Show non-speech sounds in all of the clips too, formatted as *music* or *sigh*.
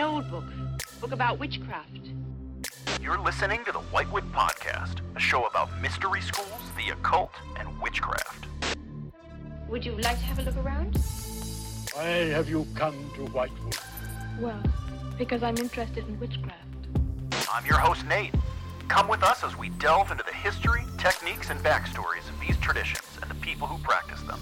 An old book. Book about witchcraft. You're listening to the Whitewood Podcast, a show about mystery schools, the occult, and witchcraft. Would you like to have a look around? Why have you come to Whitewood? Well, because I'm interested in witchcraft. I'm your host, Nate. Come with us as we delve into the history, techniques, and backstories of these traditions and the people who practice them.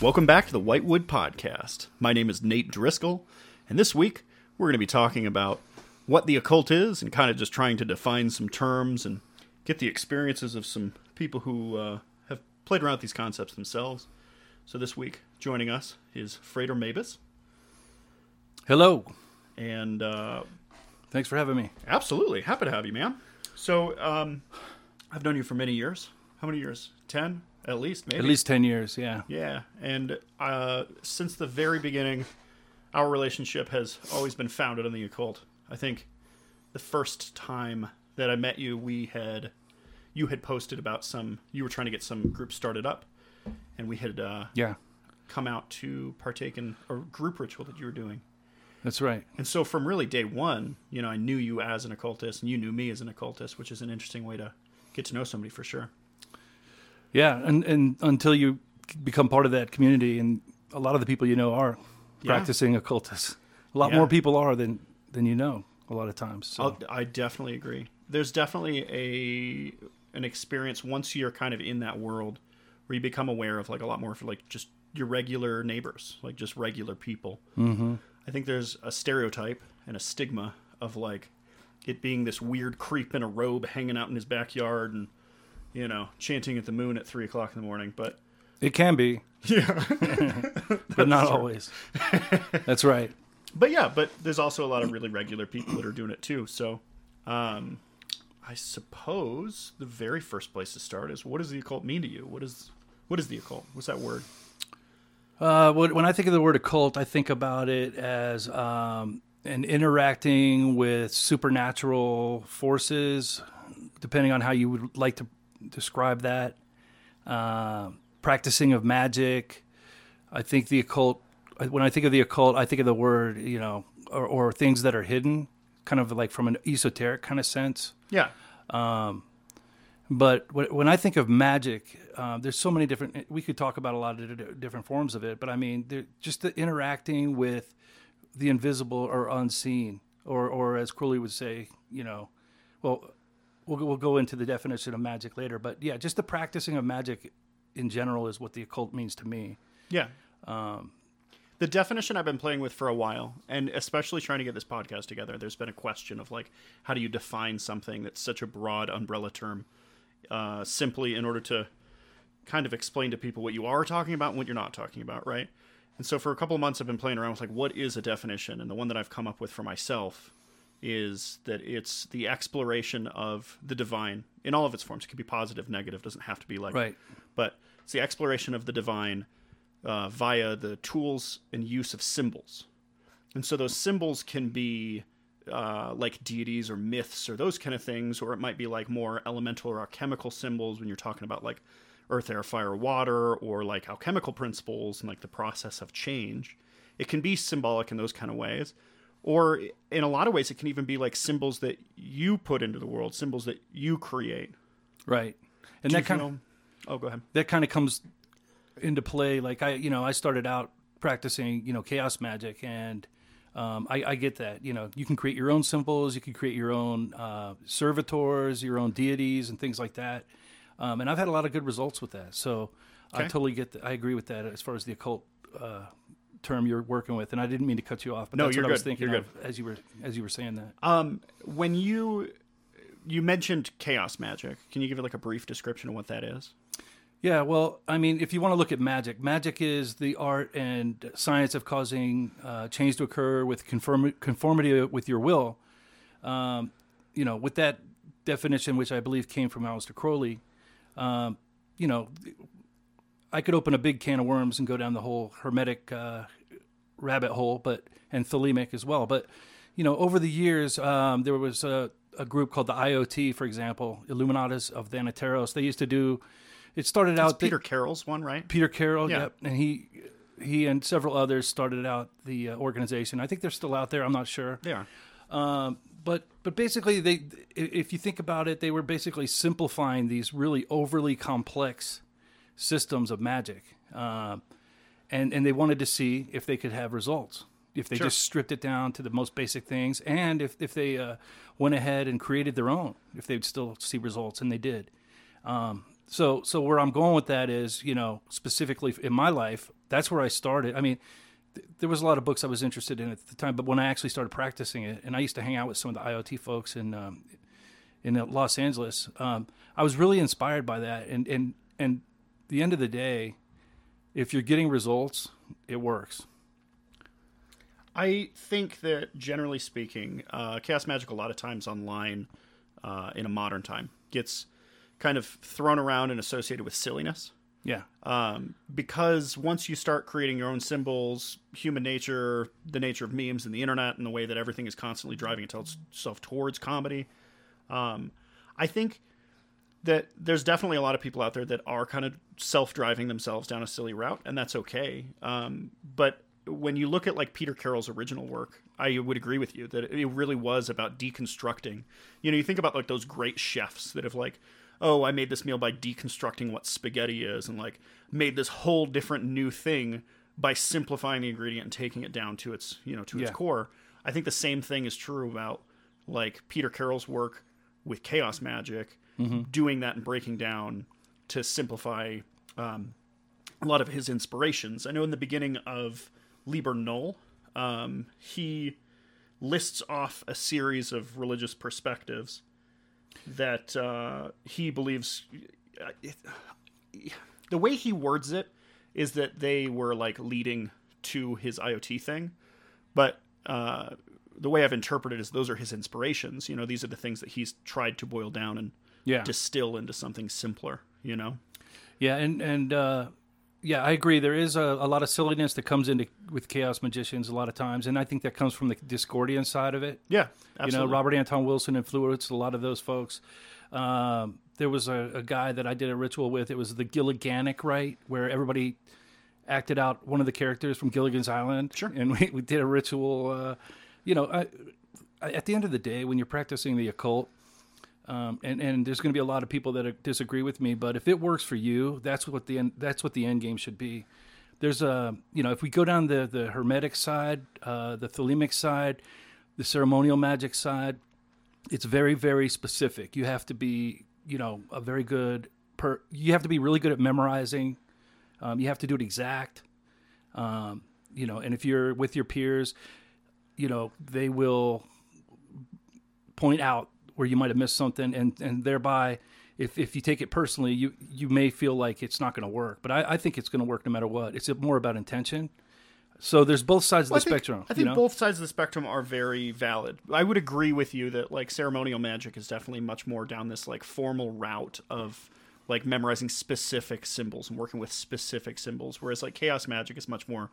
Welcome back to the Whitewood Podcast. My name is Nate Driscoll, and this week we're going to be talking about what the occult is and kind of just trying to define some terms and get the experiences of some people who uh, have played around with these concepts themselves. So this week, joining us is Frater Mabus, Hello. and uh, Thanks for having me. absolutely happy to have you, man. So um, I've known you for many years. How many years? Ten, at least, maybe. At least 10 years, yeah. Yeah, and uh, since the very beginning, our relationship has always been founded on the occult. I think the first time that I met you, we had you had posted about some you were trying to get some group started up, and we had uh, Yeah. come out to partake in a group ritual that you were doing. That's right. And so from really day one, you know, I knew you as an occultist, and you knew me as an occultist, which is an interesting way to get to know somebody for sure. Yeah, and and until you become part of that community and a lot of the people you know are Yeah. practicing occultists. A lot Yeah. more people are than than you know a lot of times. So. I definitely agree. There's definitely a an experience once you're kind of in that world where you become aware of like a lot more for like just your regular neighbors, like just regular people. Mm-hmm. I think there's a stereotype and a stigma of like it being this weird creep in a robe hanging out in his backyard and you know chanting at the moon at three o'clock in the morning. But it can be, *laughs* yeah, *laughs* but not always. That's right. but yeah, but there's also a lot of really regular people that are doing it too. So, um, I suppose the very first place to start is what does the occult mean to you? What is what is the occult? What's that word? Uh, when when I think of the word occult, I think about it as um, an interacting with supernatural forces, depending on how you would like to describe that. Uh, practicing of magic. I think the occult. When I think of the occult, I think of the word, you know, or, or things that are hidden, kind of like from an esoteric kind of sense. Yeah, Um, But when I think of magic, uh, there's so many different. We could talk about a lot of different forms of it, but I mean, just the interacting with the invisible or unseen, or or as Crowley would say, you know, well, we'll we'll go into the definition of magic later, but yeah, just the practicing of magic in general is what the occult means to me. yeah. the definition I've been playing with for a while, and especially trying to get this podcast together, there's been a question of like, how do you define something that's such a broad umbrella term, uh, simply in order to kind of explain to people what you are talking about and what you're not talking about, right? And so for a couple of months, I've been playing around with like, what is a definition? And the one that I've come up with for myself is that it's the exploration of the divine in all of its forms. It could be positive, negative, doesn't have to be like Right. but it's the exploration of the divine uh, via the tools and use of symbols. And so those symbols can be uh, like deities or myths or those kind of things, or it might be like more elemental or alchemical symbols when you're talking about like earth, air, fire, water, or like alchemical principles and like the process of change. It can be symbolic in those kind of ways. Or in a lot of ways, it can even be like symbols that you put into the world, symbols that you create. Right. And Do that kind feel- of Oh, go ahead. that kind of comes into play. Like I, you know, I started out practicing, you know, chaos magic, and um, I, I get that. You know, you can create your own symbols, you can create your own uh, servitors, your own deities, and things like that. Um, and I've had a lot of good results with that. So I totally get. that. I agree with that as far as the occult. Uh, term you're working with and I didn't mean to cut you off but No, that's you're what I was thinking You're of as you were as you were saying that Um, when you you mentioned chaos magic, can you give it like a brief description of what that is? Yeah, well, I mean, if you want to look at magic, magic is the art and science of causing uh, change to occur with conform- conformity with your will. Um, you know, with that definition, which I believe came from Aleister Crowley, um, you know, I could open a big can of worms and go down the whole hermetic uh, rabbit hole, but and thelemic as well. But you know, over the years, um, there was a, a group called the IoT, for example, Illuminates of Thanateros. They used to do. It started out Peter Carroll's one, right? Peter Carroll, Yeah. yep, and he he and several others started out the uh, organization. I think they're still out there. I'm not sure. They are. Um, but but basically, they if you think about it, they were basically simplifying these really overly complex systems of magic, um, and and they wanted to see if they could have results. If they Sure. just stripped it down to the most basic things, and if if they uh, went ahead and created their own, if they'd still see results, and they did. Um, so so where I'm going with that is, you know, specifically in my life, that's where I started. I mean, th- there was a lot of books I was interested in at the time, but when I actually started practicing it, and I used to hang out with some of the IoT folks in um, in uh, Los Angeles, um, I was really inspired by that. And and and the end of the day, if you're getting results, it works. I think that generally speaking, uh, chaos magic a lot of times online uh, in a modern time gets kind of thrown around and associated with silliness. Yeah, Um, because once you start creating your own symbols, human nature, the nature of memes and the internet, and the way that everything is constantly driving itself towards comedy, um, I think that there's definitely a lot of people out there that are kind of self-driving themselves down a silly route, and that's okay. Um, but when you look at like Peter Carroll's original work, I would agree with you that it really was about deconstructing. You know, you think about like those great chefs that have like, oh, I made this meal by deconstructing what spaghetti is, and like made this whole different new thing by simplifying the ingredient and taking it down to its you know to its Yeah. core. I think the same thing is true about like Peter Carroll's work with chaos magic, doing that and breaking down to simplify um, a lot of his inspirations. I know in the beginning of Liber Null, um, he lists off a series of religious perspectives that uh, he believes. it- *sighs* the way he words it is that they were like leading to his IoT thing, but uh, the way I've interpreted is those are his inspirations. You know, these are the things that he's tried to boil down and yeah. distill into something simpler. You know, Yeah, and and uh, yeah, I agree. There is a, a lot of silliness that comes into with chaos magicians a lot of times, and I think that comes from the Discordian side of it. yeah, You know, Robert Anton Wilson influenced a lot of those folks. Um, there was a, a guy that I did a ritual with. It was the Gilliganic rite, where everybody acted out one of the characters from Gilligan's Island. Sure. And *laughs* we, we did a ritual. Uh, you know, I, I, at the end of the day, when you're practicing the occult, um, and and there's going to be a lot of people that disagree with me, but if it works for you, that's what the end, that's what the end game should be. There's a you know if we go down the the hermetic side, uh, the thelemic side, the ceremonial magic side, it's very very specific. You have to be you know a very good per. You have to be really good at memorizing. Um, you have to do it exact. Um, you know, and if you're with your peers, you know they will point out where you might have missed something, and and thereby, if if you take it personally, you you may feel like it's not going to work. But I, I think it's going to work no matter what. It's more about intention. So there's both sides of the I think- spectrum. I think you know? both sides of the spectrum are very valid. I would agree with you that like ceremonial magic is definitely much more down this like formal route of like memorizing specific symbols and working with specific symbols, whereas like chaos magic is much more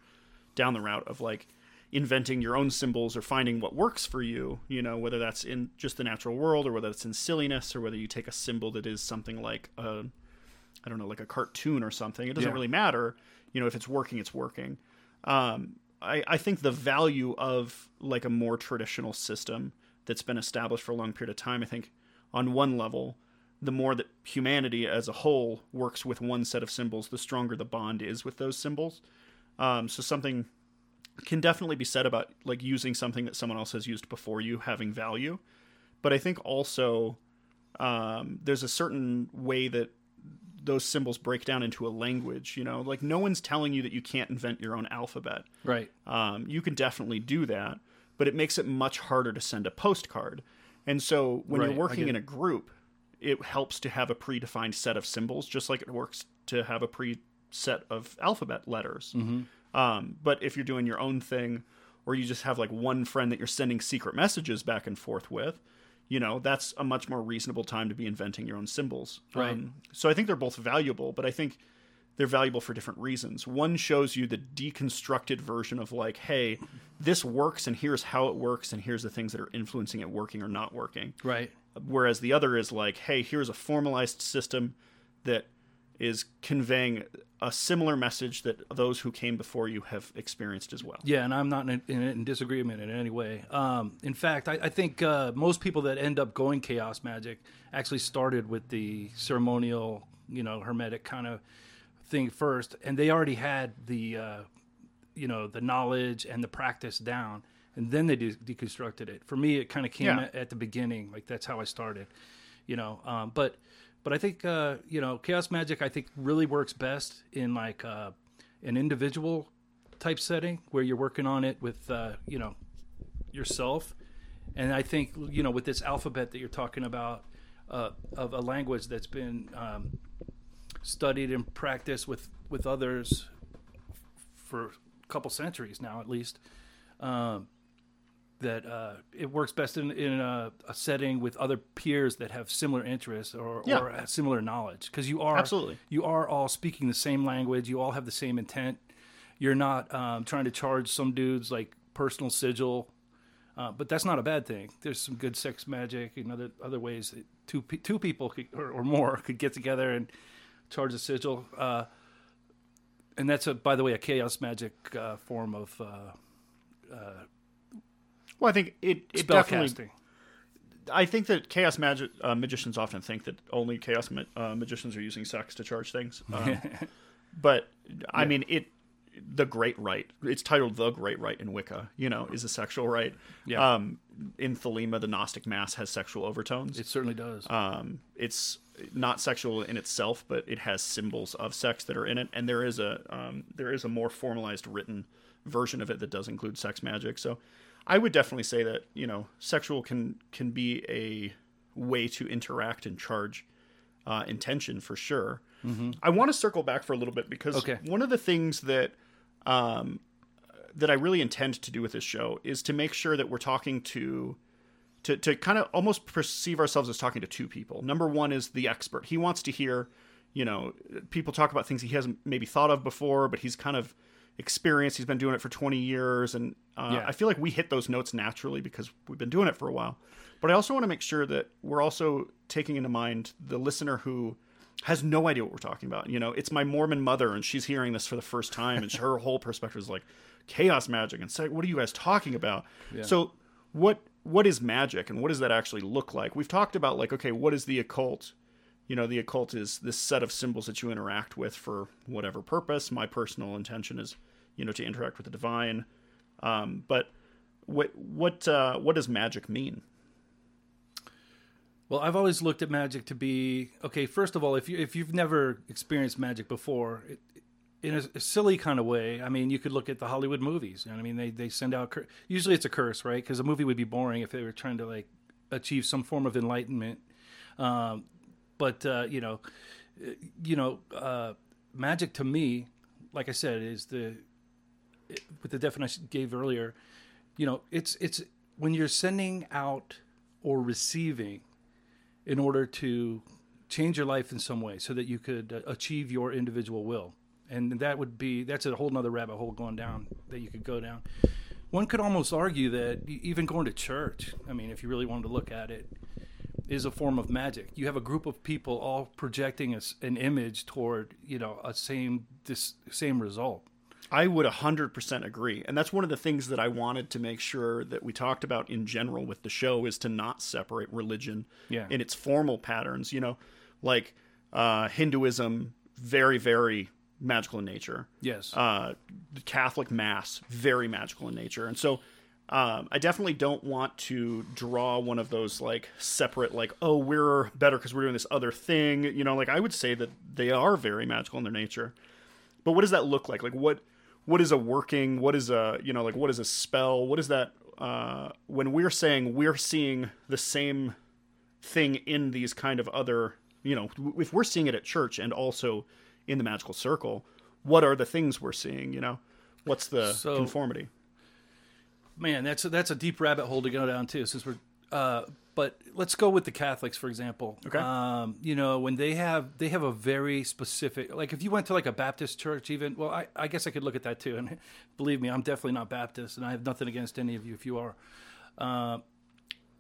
down the route of like inventing your own symbols or finding what works for you. You know, whether that's in just the natural world or whether it's in silliness or whether you take a symbol that is something like a I don't know, like a cartoon or something. It doesn't Yeah. really matter. You know, if it's working, it's working. Um, I, I think the value of like a more traditional system that's been established for a long period of time, I think on one level, the more that humanity as a whole works with one set of symbols, the stronger the bond is with those symbols. Um, so something can definitely be said about like using something that someone else has used before you having value. But I think also um, there's a certain way that those symbols break down into a language. You know, like no one's telling you that you can't invent your own alphabet. right. Um, you can definitely do that, but it makes it much harder to send a postcard. And so when Right, you're working in a group, it helps to have a predefined set of symbols, just like it works to have a preset of alphabet letters. Mm-hmm. Um, but if you're doing your own thing, or you just have like one friend that you're sending secret messages back and forth with, you know, that's a much more reasonable time to be inventing your own symbols. Right. Um, so I think they're both valuable, but I think they're valuable for different reasons. One shows you the deconstructed version of like, hey, this works and here's how it works and here's the things that are influencing it working or not working. Right. Whereas the other is like, hey, here's a formalized system that is conveying a similar message that those who came before you have experienced as well. Yeah, and I'm not in, in, in disagreement in any way. Um, in fact, I, I think uh, most people that end up going chaos magic actually started with the ceremonial, you know, hermetic kind of thing first, and they already had the, uh, you know, the knowledge and the practice down, and then they de- deconstructed it. For me, it kind of came Yeah. at, at the beginning, like that's how I started, you know. Um, but but I think uh, you know, chaos magic I think really works best in like uh, an individual type setting where you're working on it with uh, you know yourself. And I think you know with this alphabet that you're talking about uh, of a language that's been um, studied and practiced with with others for a couple centuries now at least. Um, that uh, it works best in, in a, a setting with other peers that have similar interests or, Yeah. or similar knowledge. Because you are Absolutely. you are all speaking the same language. You all have the same intent. You're not um, trying to charge some dudes like personal sigil. Uh, but that's not a bad thing. There's some good sex magic and other other ways that two two people could, or, or more *laughs* could get together and charge a sigil. Uh, and that's a by the way a chaos magic uh, form of uh, Well, I think it, it definitely casting I think that chaos magic uh, magicians often think that only chaos ma- uh, magicians are using sex to charge things. *laughs* Um, but I mean, it the Great Rite. It's titled the Great Rite in Wicca. You know, is a sexual rite. Yeah. Um, in Thelema, the Gnostic Mass has sexual overtones. it certainly does um, it's not sexual in itself, but it has symbols of sex that are in it, and there is a um, there is a more formalized written version of it that does include sex magic. So, I would definitely say that you know sexual can can be a way to interact and charge uh, intention for sure. I want to circle back for a little bit because Okay. one of the things that um, that I really intend to do with this show is to make sure that we're talking to to, to kind of almost perceive ourselves as talking to two people. Number one is the expert. He wants to hear, you know, people talk about things he hasn't maybe thought of before, but he's kind of experienced. He's been doing it for 20 years. And uh, Yeah. I feel like we hit those notes naturally because we've been doing it for a while. But I also want to make sure that we're also taking into mind the listener who has no idea what we're talking about. You know, it's my Mormon mother, and she's hearing this for the first time, and her whole perspective is like chaos magic, and say, what are you guys talking about? So, what what is magic, and what does that actually look like? We've talked about like, okay, what is the occult? You know, the occult is this set of symbols that you interact with for whatever purpose. My personal intention is, you know, to interact with the divine. Um, but what what uh, what does magic mean? Well, I've always looked at magic to be okay. First of all, if you if you've never experienced magic before, it, in a, silly kind of way, I mean, you could look at the Hollywood movies. You know I mean, they they send out cur- usually it's a curse, right? Because a movie would be boring if they were trying to like achieve some form of enlightenment. Um, but uh, you know, you know, uh, magic to me, like I said, is the with the definition I gave earlier. You know, it's it's when you're sending out or receiving in order to change your life in some way so that you could uh, achieve your individual will and that would be that's a whole nother rabbit hole going down that you could go down one could almost argue that even going to church i mean if you really wanted to look at it is a form of magic you have a group of people all projecting a an image toward you know a same this same result I would 100% agree. And that's one of the things that I wanted to make sure that we talked about in general with the show is to not separate religion Yeah. in its formal patterns, you know, like uh, Hinduism, very, very magical in nature. yes Uh, Catholic Mass, very magical in nature. And so um, I definitely don't want to draw one of those like separate, like, oh, we're better because we're doing this other thing. You know, like I would say that they are very magical in their nature. But what does that look like? Like what what is a working? What is a you know like what is a spell? What is that? Uh, when we're saying we're seeing the same thing in these kind of other you know if we're seeing it at church and also in the magical circle, what are the things we're seeing? You know, what's the So- conformity? Man that's a, that's a deep rabbit hole to go down too since we're uh, but let's go with the Catholics for example. Okay. Um, you know, when they have they have a very specific like if you went to like a Baptist church even well I, I guess I could look at that too and *laughs* believe me I'm definitely not Baptist and I have nothing against any of you if you are. Uh,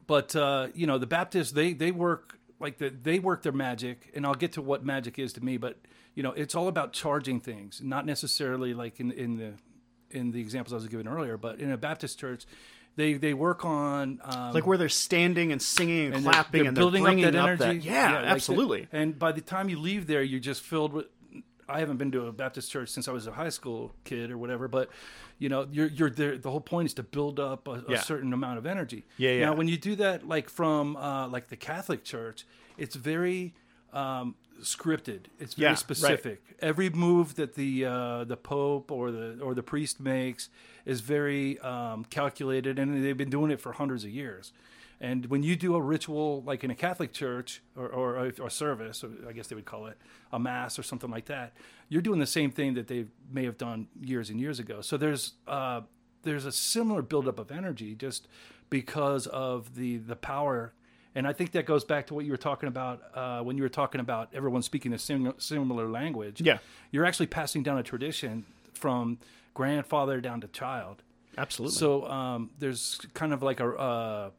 but uh, you know the Baptists they they work like the, they work their magic and I'll get to what magic is to me but you know it's all about charging things not necessarily like in in the in the examples I was giving earlier but in a Baptist church they they work on um, Like where they're standing and singing and, and they're- clapping they're and building they're bringing up that energy. yeah, like the- absolutely. and by the time you leave there, you're just filled with. I haven't been to a Baptist church since I was a high school kid or whatever, but you know, you're you're there. The whole point is to build up a, a Yeah. certain amount of energy. Yeah, yeah. Now, when you do that, like from uh, like the Catholic Church, it's very um, scripted. It's very Yeah, right. specific. Every move that the uh, the Pope or the or the priest makes is very um, calculated, and they've been doing it for hundreds of years. And when you do a ritual like in a Catholic church or, or a, a service, or I guess they would call it a mass or something like that, you're doing the same thing that they may have done years and years ago. So there's uh, there's a similar buildup of energy just because of the the power. And I think that goes back to what you were talking about uh, when you were talking about everyone speaking a sim- similar language. Yeah. you're actually passing down a tradition from grandfather down to child. Absolutely. So um, there's kind of like a uh,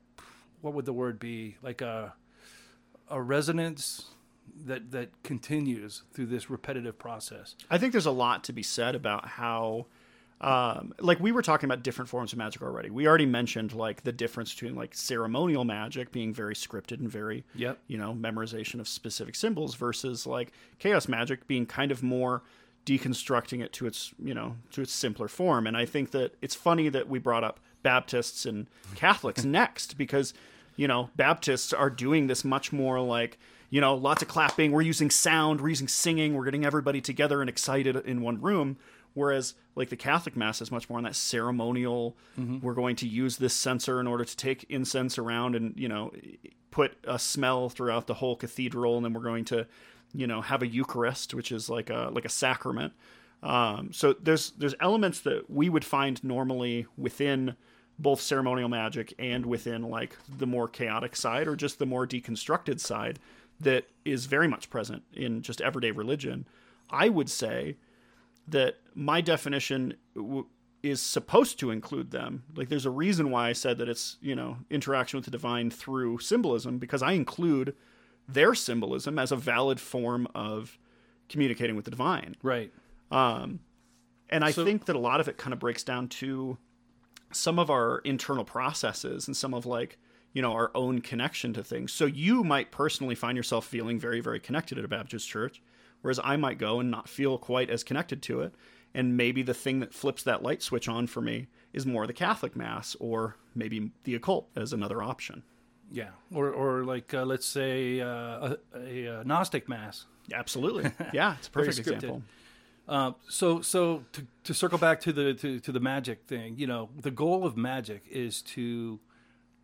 what would the word be? Like a a resonance that that continues through this repetitive process. I think there's a lot to be said about how, um, like we were talking about different forms of magic already. We already mentioned like the difference between like ceremonial magic being very scripted and very, Yep. you know, memorization of specific symbols versus like chaos magic being kind of more deconstructing it to its, you know, to its simpler form. And I think that it's funny that we brought up Baptists and Catholics *laughs* next because, you know, Baptists are doing this much more like you know, lots of clapping. We're using sound, we're using singing, we're getting everybody together and excited in one room. Whereas, like the Catholic Mass is much more on that ceremonial. We're going to use this censer in order to take incense around and you know put a smell throughout the whole cathedral, and then we're going to you know have a Eucharist, which is like a like a sacrament. Um, so there's there's elements that we would find normally within both ceremonial magic and within like the more chaotic side or just the more deconstructed side that is very much present in just everyday religion. I would say that my definition w- is supposed to include them. Like there's a reason why I said that it's, you know, interaction with the divine through symbolism because I include their symbolism as a valid form of communicating with the divine. Right. Um, and I So- think that a lot of it kind of breaks down to some of our internal processes and some of like, you know, our own connection to things. So you might personally find yourself feeling very, very connected at a Baptist church, whereas I might go and not feel quite as connected to it. And maybe the thing that flips that light switch on for me is more the Catholic Mass or maybe the occult as another option. Yeah. Or or like uh, let's say uh, a, a Gnostic mass. Absolutely. *laughs* Yeah, it's a perfect example. Uh, so so to, to circle back to the to, to the magic thing, you know, the goal of magic is to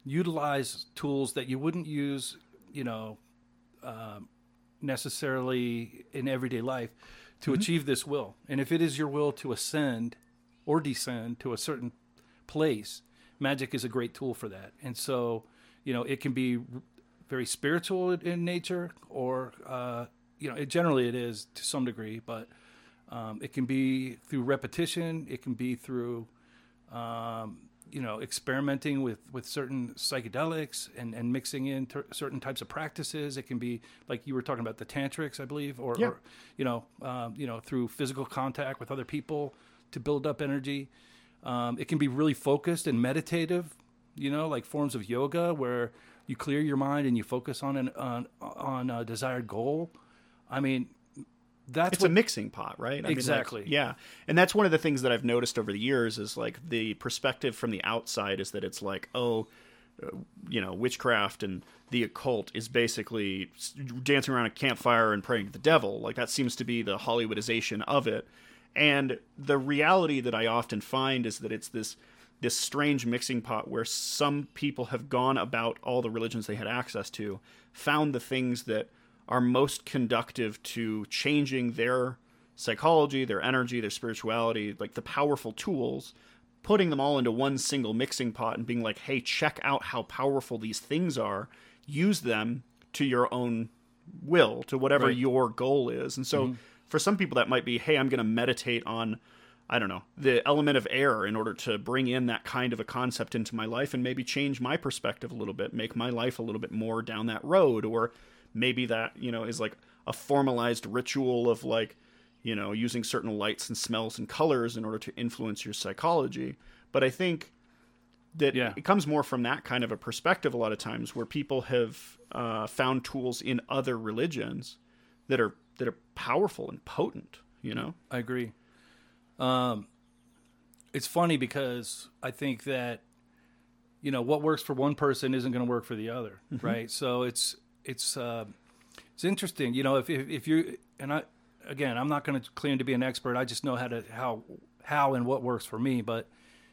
utilize tools that you wouldn't use, you know, um, necessarily in everyday life to achieve this will. And if it is your will to ascend or descend to a certain place, magic is a great tool for that. And so, you know, it can be very spiritual in- in nature, or uh, you know, it, generally it is to some degree, but um, it can be through repetition. It can be through, um, you know, experimenting with, with certain psychedelics and, and mixing in ter- certain types of practices. It can be like you were talking about the tantrics, I believe, or, Yeah. or you know, um, you know, through physical contact with other people to build up energy. Um, it can be really focused and meditative, you know, like forms of yoga where you clear your mind and you focus on an on, on a desired goal. I mean, that's it's what a mixing pot, right? I mean, like, Exactly. yeah, and that's one of the things that I've noticed over the years is like the perspective from the outside is that it's like, oh, you know, witchcraft and the occult is basically dancing around a campfire and praying to the devil. Like that seems to be the Hollywoodization of it. And the reality that I often find is that it's this this strange mixing pot where some people have gone about all the religions they had access to, found the things that are most conductive to changing their psychology, their energy, their spirituality, like the powerful tools, putting them all into one single mixing pot and being like, hey, check out how powerful these things are. Use them to your own will, to whatever Right. your goal is. And so mm-hmm. for some people, that might be, hey, I'm going to meditate on, I don't know, the element of air in order to bring in that kind of a concept into my life and maybe change my perspective a little bit, make my life a little bit more down that road. Or maybe that, you know, is like a formalized ritual of like, you know, using certain lights and smells and colors in order to influence your psychology. But I think that Yeah. it comes more from that kind of a perspective a lot of times where people have uh, found tools in other religions that are that are powerful and potent you know I agree. Um, it's funny because I think that you know what works for one person isn't going to work for the other, right? So it's it's uh, it's interesting. You know, if if, if you and I again, I'm not going to claim to be an expert. I just know how to how how and what works for me. But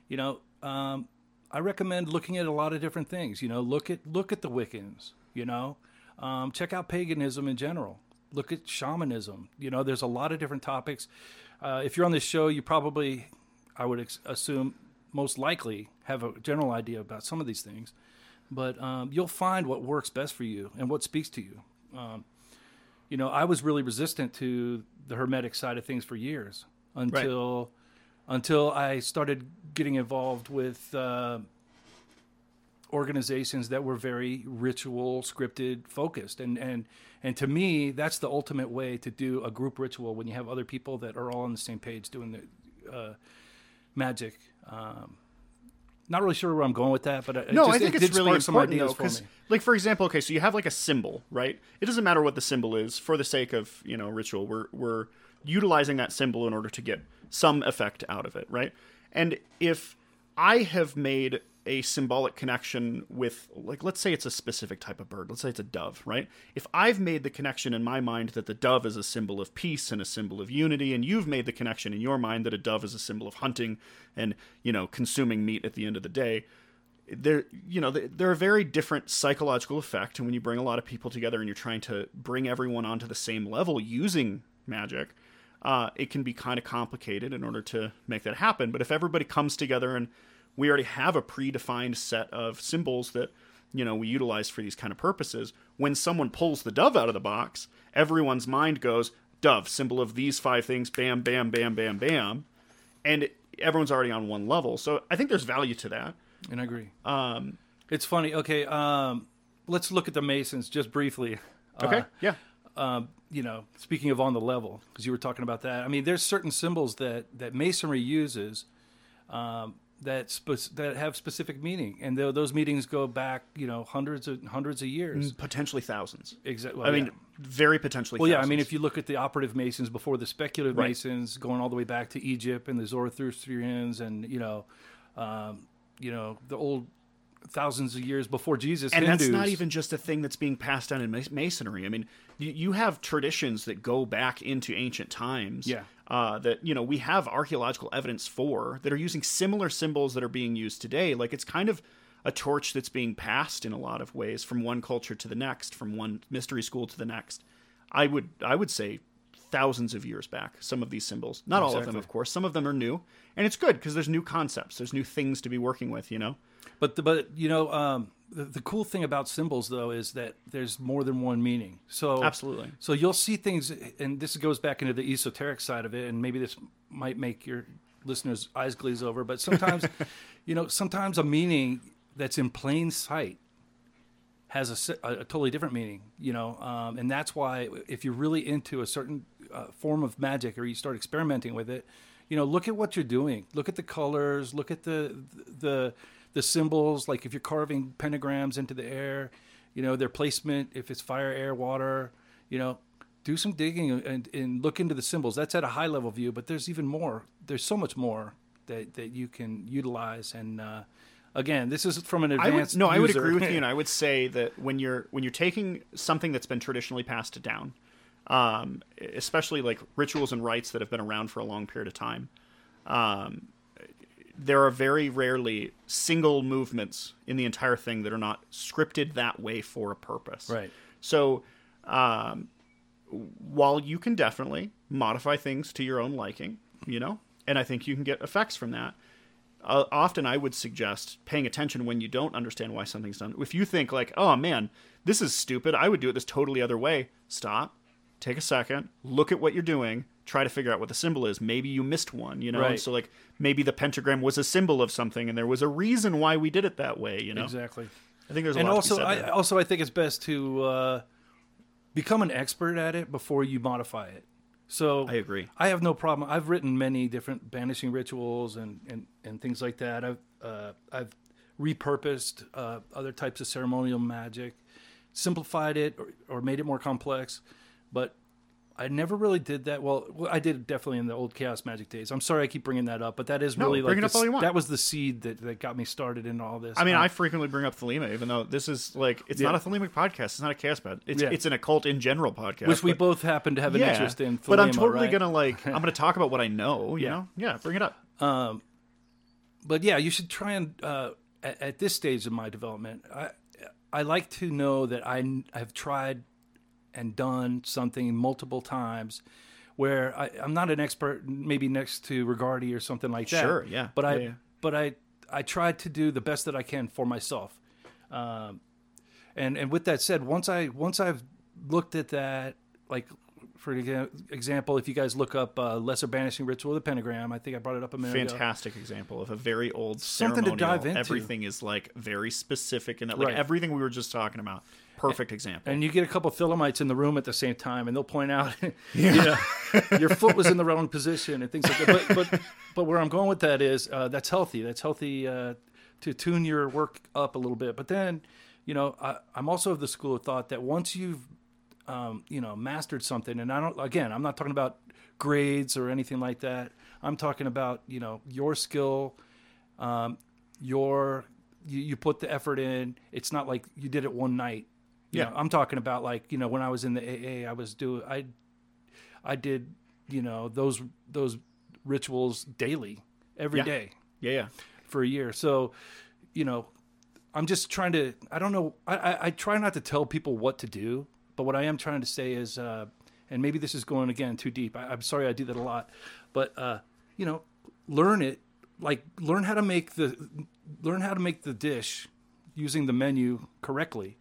you know, um, I recommend looking at a lot of different things. You know, look at look at the Wiccans. You know, um, check out paganism in general. Look at shamanism. You know, there's a lot of different topics. Uh, if you're on this show, you probably, I would ex- assume, most likely have a general idea about some of these things. But um, you'll find what works best for you and what speaks to you. Um, you know, I was really resistant to the hermetic side of things for years until until I started getting involved with uh, organizations that were very ritual scripted focused. And and and to me that's the ultimate way to do a group ritual when you have other people that are all on the same page doing the uh, magic. Um, not really sure where I'm going with that, but no just, i think it it's really important though for because like for example okay so you have like a symbol right? It doesn't matter what the symbol is for the sake of you know ritual we're we're utilizing that symbol in order to get some effect out of it right? And if i have made a symbolic connection with like let's say it's a specific type of bird. Let's say it's a dove right? If i've made the connection in my mind that the dove is a symbol of peace and a symbol of unity and you've made the connection in your mind that a dove is a symbol of hunting and you know consuming meat at the end of the day they're you know they're a very different psychological effect and when you bring a lot of people together and you're trying to bring everyone onto the same level using magic uh, it can be kind of complicated in order to make that happen. But if everybody comes together and we already have a predefined set of symbols that you know we utilize for these kind of purposes when someone pulls the dove out of the box everyone's mind goes dove symbol of these five things bam bam bam bam bam and everyone's already on one level so i think there's value to that And I agree. Um, it's funny. Okay, um, let's look at the Masons just briefly. okay Uh, yeah um, you know, speaking of on the level, because you were talking about that. I mean, there's certain symbols that that Masonry uses um, that spe- that have specific meaning, and tho- those meetings go back, you know, hundreds of hundreds of years. potentially thousands. Exactly. I mean, very potentially. Well, yeah, I mean, if you look at the operative Masons before the speculative Right. Masons, going all the way back to Egypt and the Zoroastrians, and you know, um, you know, the old thousands of years before Jesus, and Hindus. that's not even just a thing that's being passed down in masonry. I mean, you, you have traditions that go back into ancient times. Yeah. Uh, that you know we have archaeological evidence for that are using similar symbols that are being used today. Like it's kind of a torch that's being passed in a lot of ways from one culture to the next, from one mystery school to the next. I would I would say thousands of years back. Some of these symbols, not all of them, of course. Some of them are new, and it's good because there's new concepts, there's new things to be working with. You know. But the, but you know, um, the, the cool thing about symbols though is that there's more than one meaning. So Absolutely. So you'll see things, and this goes back into the esoteric side of it, and maybe this might make your listeners' eyes glaze over. But sometimes, *laughs* you know, sometimes a meaning that's in plain sight has a, a, a totally different meaning, you know, um, and that's why if you're really into a certain uh, form of magic or you start experimenting with it, you know, look at what you're doing. Look at the colors. Look at the the the symbols. Like if you're carving pentagrams into the air, you know, their placement. If it's fire, air, water, you know, do some digging and, and look into the symbols. That's at a high level view, but there's even more. There's so much more that that you can utilize and. Uh, Again, this is from an I advanced. would, no, I would agree with you, and I would *laughs* say that when you're when you're taking something that's been traditionally passed down, um, especially like rituals and rites that have been around for a long period of time, um, there are very rarely single movements in the entire thing that are not scripted that way for a purpose. Right. So, um, while you can definitely modify things to your own liking, you know, and I think you can get effects from that uh, often I would suggest paying attention when you don't understand why something's done. If you think like, "Oh man, this is stupid. I would do it this totally other way." Stop. Take a second. Look at what you're doing. Try to figure out what the symbol is. Maybe you missed one, you know. Right. So like maybe the pentagram was a symbol of something, and there was a reason why we did it that way. You know. Exactly. I think there's a and lot also, to be said I also I think it's best to uh, become an expert at it before you modify it. So I agree. I have no problem. I've written many different banishing rituals and and, and things like that. I've uh, I've repurposed uh, other types of ceremonial magic, simplified it or, or made it more complex, but. I never really did that. Well, I did definitely in the old chaos magic days. I'm sorry I keep bringing that up, but that is No, really like the all you want. that was the seed that, that got me started in all this. I mean, Um, I frequently bring up Thelema, even though this is like it's Yeah. not a Thelemic podcast. It's not a chaos pod. It's Yeah. it's an occult in general podcast, which we but- both happen to have an interest in. but I'm totally right? gonna like I'm gonna *laughs* talk about what I know. You Yeah. know, yeah, bring it up. but yeah, you should try and uh, at, at this stage of my development, I I like to know that I have tried and done something multiple times where I, I'm not an expert, maybe next to Regardie or something like that. Sure, yeah. But I Yeah, yeah. but I I try to do the best that I can for myself. Um, and and with that said, once I once I've looked at that, like for exa- example, if you guys look up uh, Lesser Banishing Ritual of the Pentagram, I think I brought it up a minute ago. Fantastic example of a very old Something to dive into. Everything is like very specific and like Right. everything we were just talking about. Perfect example. and you get a couple of Thelemites in the room at the same time, and they'll point out, *laughs* you know, your foot was in the wrong position and things like that. But but but where I'm going with that is uh, that's healthy. That's healthy uh, to tune your work up a little bit. But then, you know, I, I'm also of the school of thought that once you've um, you know mastered something, and I don't again, I'm not talking about grades or anything like that. I'm talking about you know your skill, um, your you, you put the effort in. It's not like you did it one night. You Yeah. know, I'm talking about like you know when I was in the AA, I was doing I, I did you know those those rituals daily every Yeah. day yeah, yeah. for a year. So, you know, I'm just trying to. I don't know. I, I, I try not to tell people what to do, but what I am trying to say is, uh, and maybe this is going again too deep. I, I'm sorry I do that a lot, but uh, you know, learn it. Like learn how to make the learn how to make the dish using the menu correctly.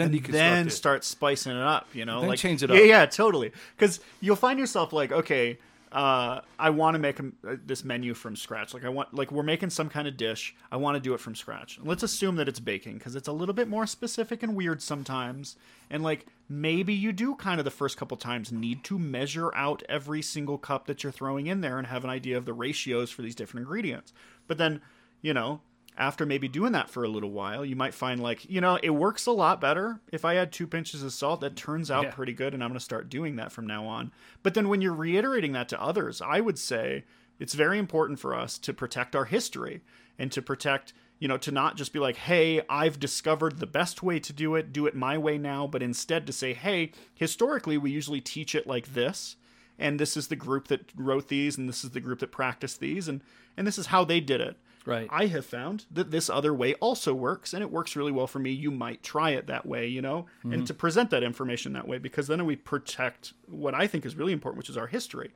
Then you can then start. start spicing it up, you know, Then like change it Yeah, up. yeah, totally. Because you'll find yourself like, okay, uh, I want to make a, uh, this menu from scratch. Like I want, like we're making some kind of dish. I want to do it from scratch. Let's assume that it's baking because it's a little bit more specific and weird sometimes. And like maybe you do kind of the first couple times need to measure out every single cup that you're throwing in there and have an idea of the ratios for these different ingredients. But then, you know, after maybe doing that for a little while, you might find like, you know, it works a lot better. If I add two pinches of salt, that turns out Yeah. pretty good, and I'm going to start doing that from now on. But then when you're reiterating that to others, I would say it's very important for us to protect our history and to protect, you know, to not just be like, hey, I've discovered the best way to do it, do it my way now, but instead to say, hey, historically, we usually teach it like this and this is the group that wrote these and this is the group that practiced these and and this is how they did it Right. i have found that this other way also works and it works really well for me you might try it that way you know and to present that information that way because then we protect what i think is really important which is our history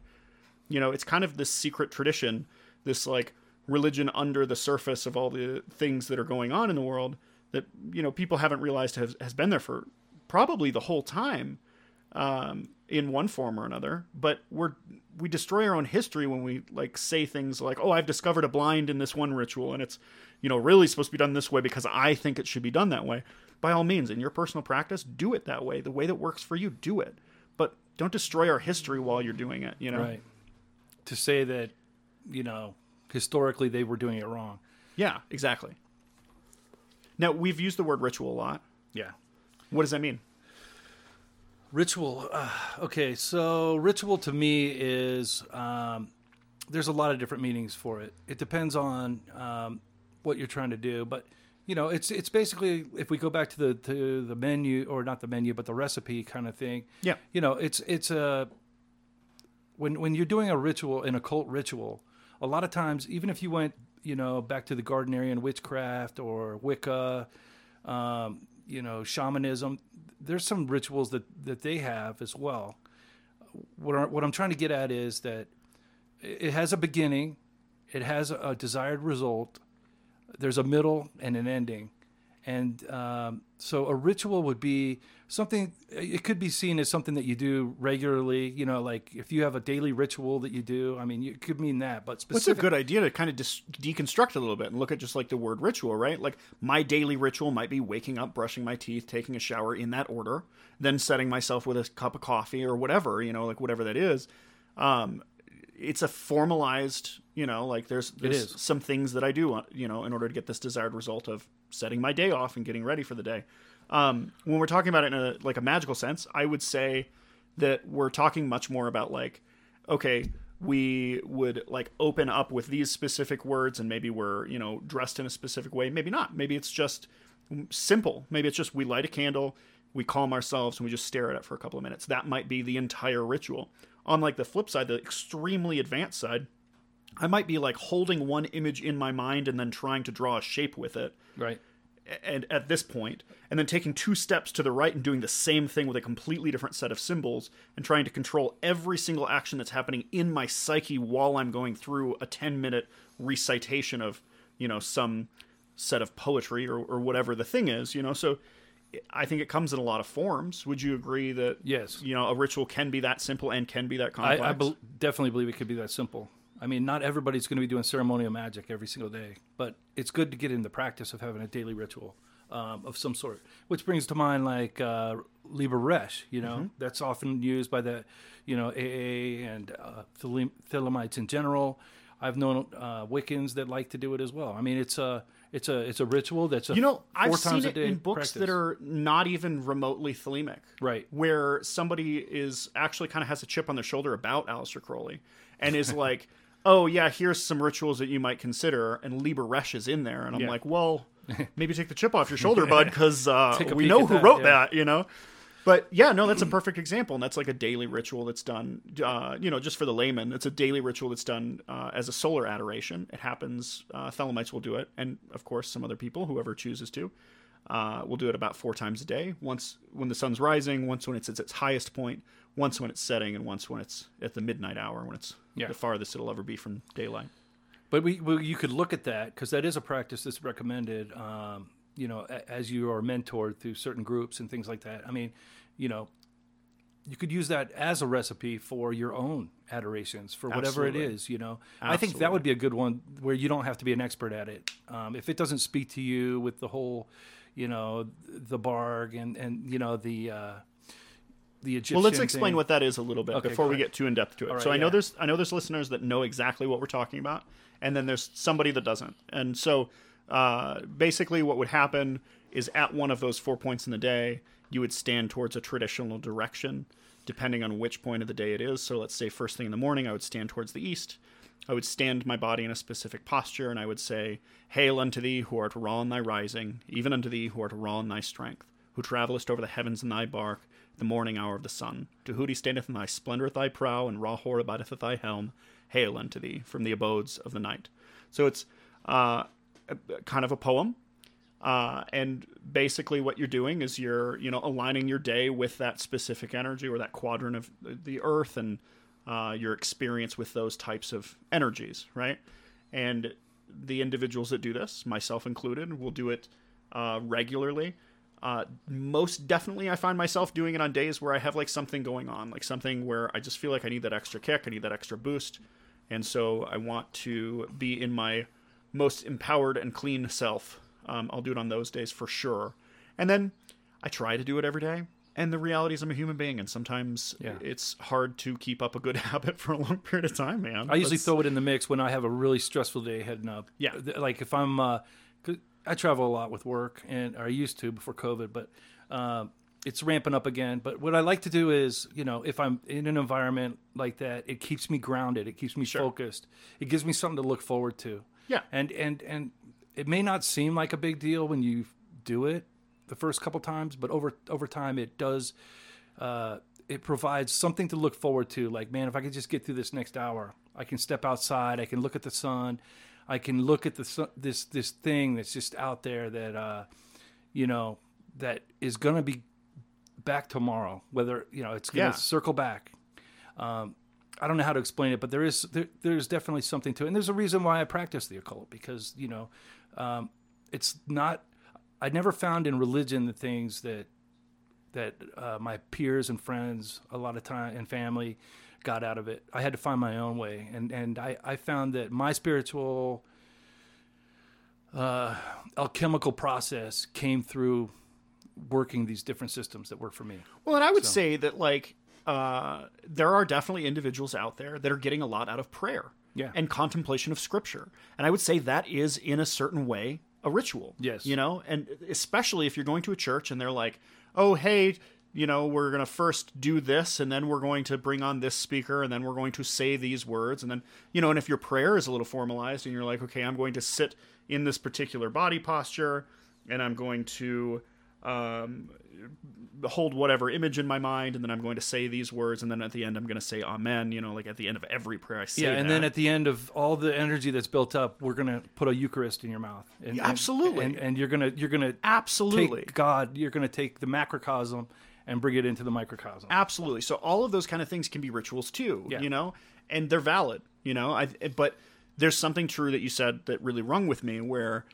you know it's kind of this secret tradition this like religion under the surface of all the things that are going on in the world that you know people haven't realized has, has been there for probably the whole time um, in one form or another. But we're we destroy our own history when we like say things like, "Oh, I've discovered a blind in this one ritual, and it's you know really supposed to be done this way because I think it should be done that way." By all means, in your personal practice, do it that way. The way that works for you, do it. But don't destroy our history while you're doing it. You know. right. To say that, you know, historically they were doing it wrong. Yeah. Exactly. Now we've used the word ritual a lot. Yeah. What does that mean? Ritual. Uh, okay, so ritual to me is um, there's a lot of different meanings for it. It depends on um, what you're trying to do, but you know, it's it's basically if we go back to the to the menu or not the menu, but the recipe kind of thing. Yeah. You know, it's it's a when when you're doing a ritual, an occult ritual, a lot of times, even if you went, you know, back to the Gardnerian witchcraft or Wicca, um, you know, shamanism, there's some rituals that that they have as well. What I, what I'm trying to get at is that it has a beginning, It has a desired result. There's a middle and an ending, and um, so a ritual would be something. It could be seen as something that you do regularly. You know, like if you have a daily ritual that you do. I mean, it could mean that, but What's a good idea to kind of dis- deconstruct a little bit and look at just like the word ritual, right? Like my daily ritual might be waking up, brushing my teeth, taking a shower in that order, then setting myself with a cup of coffee or whatever, you know, like whatever that is. Um, it's a formalized, you know, like there's there's some things that I do, uh, you know, in order to get this desired result of setting my day off and getting ready for the day. Um, when we're talking about it in a like a magical sense, I would say that we're talking much more about like, okay, we would like open up with these specific words, and maybe we're you know dressed in a specific way. Maybe not. Maybe it's just simple. Maybe it's just we light a candle, we calm ourselves, and we just stare at it for a couple of minutes. That might be the entire ritual. On like the flip side, the extremely advanced side, I might be like holding one image in my mind and then trying to draw a shape with it right? and at this point, and then taking two steps to the right and doing the same thing with a completely different set of symbols and trying to control every single action that's happening in my psyche while I'm going through a 10 minute recitation of, you know, some set of poetry or, or whatever the thing is, you know. So I think it comes in a lot of forms. Would you agree that, Yes. you know, a ritual can be that simple and can be that complex? I bel definitely believe it could be that simple. I mean, not everybody's going to be doing ceremonial magic every single day, but it's good to get in the practice of having a daily ritual um, of some sort. Which brings to mind like uh, Liber Resh, you know, that's often used by the, you know, AA and uh, Thelem- Thelemites in general. I've known uh, Wiccans that like to do it as well. I mean, it's a it's a it's a ritual that's a You know, four I've times seen it in books practice. that are not even remotely thelemic. Right. Where somebody is actually kind of has a chip on their shoulder about Aleister Crowley and is *laughs* like, oh, yeah, here's some rituals that you might consider. And Liber Resh is in there. And I'm Yeah. like, well, *laughs* maybe take the chip off your shoulder, bud, *laughs* because uh, we know who that, wrote yeah. that, you know? But yeah, no, that's a perfect example, and that's like a daily ritual that's done. Uh, you know, just for the layman, it's a daily ritual that's done uh, as a solar adoration. It happens. Uh, Thelemites will do it, and of course, some other people, whoever chooses to, uh, will do it about four times a day. Once when the sun's rising, once when it's at its highest point, once when it's setting, and once when it's at the midnight hour, when it's Yeah. the farthest it'll ever be from daylight. But we, you could look at that because that is a practice that's recommended. Um, you know, a, as you are mentored through certain groups and things like that. I mean, you know, you could use that as a recipe for your own adorations for whatever Absolutely. it is. You know, I think that would be a good one where you don't have to be an expert at it. Um, if it doesn't speak to you with the whole, you know, the bark and and you know the uh, the Egyptian. Well, let's explain thing. what that is a little bit Okay, before we get too in depth to it. All so right, I know there's I know there's listeners that know exactly what we're talking about, and then there's somebody that doesn't. And so uh, basically, what would happen is at one of those four points in the day, you would stand towards a traditional direction, depending on which point of the day it is. So let's say first thing in the morning, I would stand towards the east. I would stand my body in a specific posture, and I would say, Hail unto thee who art Ra in thy rising, even unto thee who art Ra in thy strength, who travellest over the heavens in thy bark, the morning hour of the sun. Tahuti standeth in thy splendour at thy prow, and Ra-Hoor abideth at thy helm. Hail unto thee from the abodes of the night. So it's uh, kind of a poem. Uh, and basically, what you're doing is you're, you know, aligning your day with that specific energy or that quadrant of the earth and uh, your experience with those types of energies, right? And the individuals that do this, myself included, will do it uh, regularly. Uh, most definitely, I find myself doing it on days where I have like something going on, like something where I just feel like I need that extra kick, I need that extra boost, and so I want to be in my most empowered and clean self. Um, I'll do it on those days for sure, and then I try to do it every day. And the reality is, I'm a human being, and sometimes Yeah. it's hard to keep up a good *laughs* habit for a long period of time, man. I usually That's- throw it in the mix when I have a really stressful day heading up. Yeah. Like if I'm, uh, I travel a lot with work, and or I used to before COVID, but um, it's ramping up again. But what I like to do is, you know, if I'm in an environment like that, it keeps me grounded. It keeps me focused. It gives me something to look forward to. Yeah. And and and it may not seem like a big deal when you do it the first couple times, but over over time it does uh, it provides something to look forward to. Like, man, if I could just get through this next hour, I can step outside. I can look at the sun. I can look at the sun, this this thing that's just out there that uh, you know that is going to be back tomorrow. Whether you know it's going to Yeah. circle back. Um, I don't know how to explain it, but there is there, there's definitely something to it, and there's a reason why I practice the occult because you know, um, it's not. I never found in religion the things that that uh, my peers and friends, a lot of time and family, got out of it. I had to find my own way, and and I I found that my spiritual uh, alchemical process came through working these different systems that work for me. Well, and I would say that like uh, there are definitely individuals out there that are getting a lot out of prayer Yeah. and contemplation of scripture, and I would say that is in a certain way a ritual. Yes. you know, and especially if you're going to a church and they're like, oh hey. You know, we're going to first do this, and then we're going to bring on this speaker, and then we're going to say these words. And then, you know, and if your prayer is a little formalized and you're like, okay, I'm going to sit in this particular body posture, and I'm going to um, hold whatever image in my mind, and then I'm going to say these words, and then at the end I'm going to say Amen. You know, like at the end of every prayer I say. Yeah, and then at the end of all the energy that's built up, we're gonna put a Eucharist in your mouth. And, and- Absolutely. And, and you're gonna you're gonna absolutely, take God. You're gonna take the macrocosm and bring it into the microcosm. absolutely. So all of those kind of things can be rituals too. Yeah. You know, and they're valid. You know, I but there's something true that you said that really rung with me where.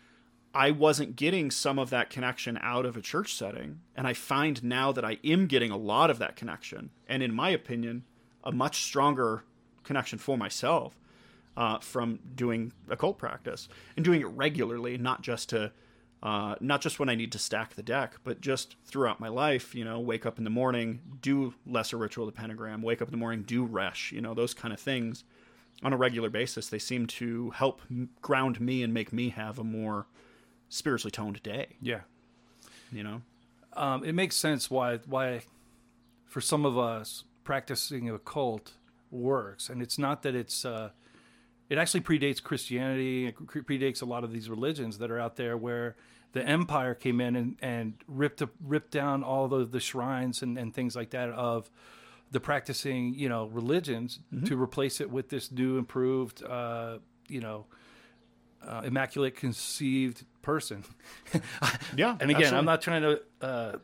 I wasn't getting some of that connection out of a church setting, and I find now that I am getting a lot of that connection, and in my opinion, a much stronger connection for myself uh, from doing occult practice and doing it regularly, not just to uh, not just when I need to stack the deck, but just throughout my life. You know, wake up in the morning, do lesser ritual of the pentagram. Wake up in the morning, do resh. You know, those kind of things on a regular basis. They seem to help ground me and make me have a more spiritually toned day. Yeah. You know, um, it makes sense why why for some of us practicing a cult works, and it's not that it's uh, it actually predates Christianity, it predates a lot of these religions that are out there where the empire came in and, and ripped ripped down all the, the shrines and, and things like that of the practicing you know religions to replace it with this new improved uh, you know uh, immaculate conceived person *laughs* yeah. and again, absolutely. I'm not trying to uh,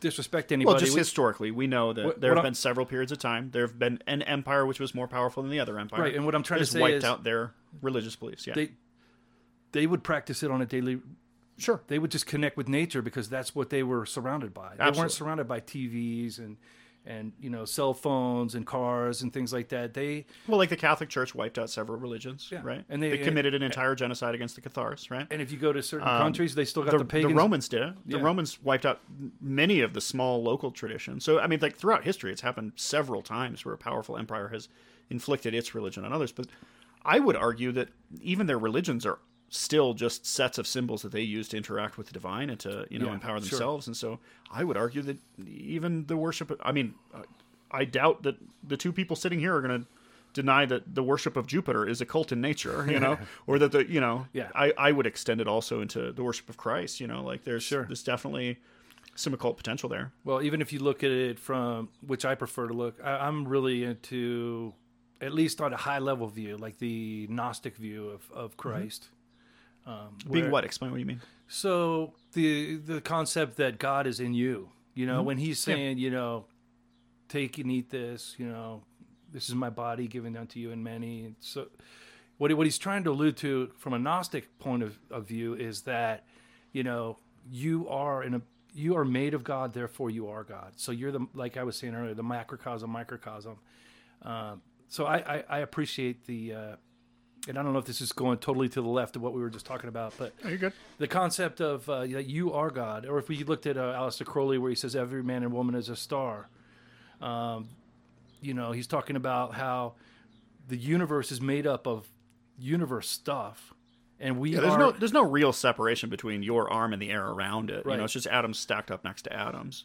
disrespect anybody. Well, just We- historically, we know that What- there what have I'm- been several periods of time. There have been an empire which was more powerful than the other empire. Right, and what I'm trying to say wiped is out their religious beliefs. Yeah, they they would practice it on a daily. sure. They would just connect with nature because that's what they were surrounded by. They Absolutely. weren't surrounded by TVs and and you know cell phones and cars and things like that. They Well, like the Catholic Church wiped out several religions, Yeah, right? and they- they committed an entire genocide against the Cathars, right? and if you go to certain Um, countries, they still got the, the, pagans. Romans did it. The Yeah. Romans wiped out many of the small local traditions. So, I mean, like throughout history, it's happened several times where a powerful empire has inflicted its religion on others. But I would argue that even their religions are still just sets of symbols that they use to interact with the divine and to you know Yeah, empower sure. themselves. And so, I would argue that even the worship. I mean, I doubt that the two people sitting here are going to deny that the worship of Jupiter is occult in nature, you know, *laughs* or that the you know, Yeah. I, I would extend it also into the worship of Christ, you know, like there's Sure. there's definitely some occult potential there. Well, even if you look at it from which I prefer to look, I, I'm really into at least on a high level view, like the Gnostic view of of mm-hmm. Christ. Um, Being where- what? Explain what you mean. So the the concept that God is in you, you Mm-hmm. know, when He's saying, you know, take and eat this, you know, this is my body given unto you and many. And so, what he- what He's trying to allude to from a Gnostic point of, of view is that, you know, you are in a you are made of God, therefore you are God. So you're the like I was saying earlier, the macrocosm, microcosm. Um, so I, I, I appreciate the. Uh, and I don't know if this is going totally to the left of what we were just talking about, but Are you good? the concept of uh, that you are God, or if we looked at uh, Aleister Crowley, where he says every man and woman is a star. Um, you know, he's talking about how the universe is made up of universe stuff, and we Yeah, there's are. no there's no real separation between your arm and the air around it. You know, it's just atoms stacked up next to atoms.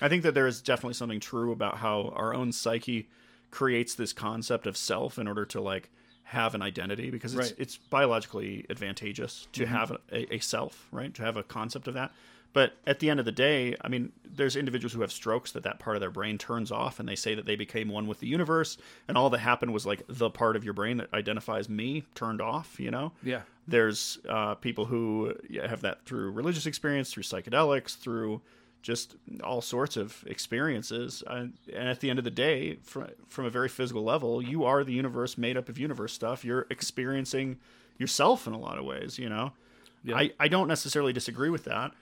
I think that there is definitely something true about how our own psyche creates this concept of self in order to like have an identity because it's Right. Mm-hmm. it's biologically advantageous to have a, a self, right? To have a concept of that. But at the end of the day, I mean, there's individuals who have strokes that that part of their brain turns off, and they say that they became one with the universe, and all that happened was like the part of your brain that identifies me turned off. You know? Yeah. There's uh, people who have that through religious experience, through psychedelics, through just all sorts of experiences. Uh, and at the end of the day, from from a very physical level, you are the universe made up of universe stuff. You're experiencing yourself in a lot of ways. You know, I I don't necessarily disagree with that.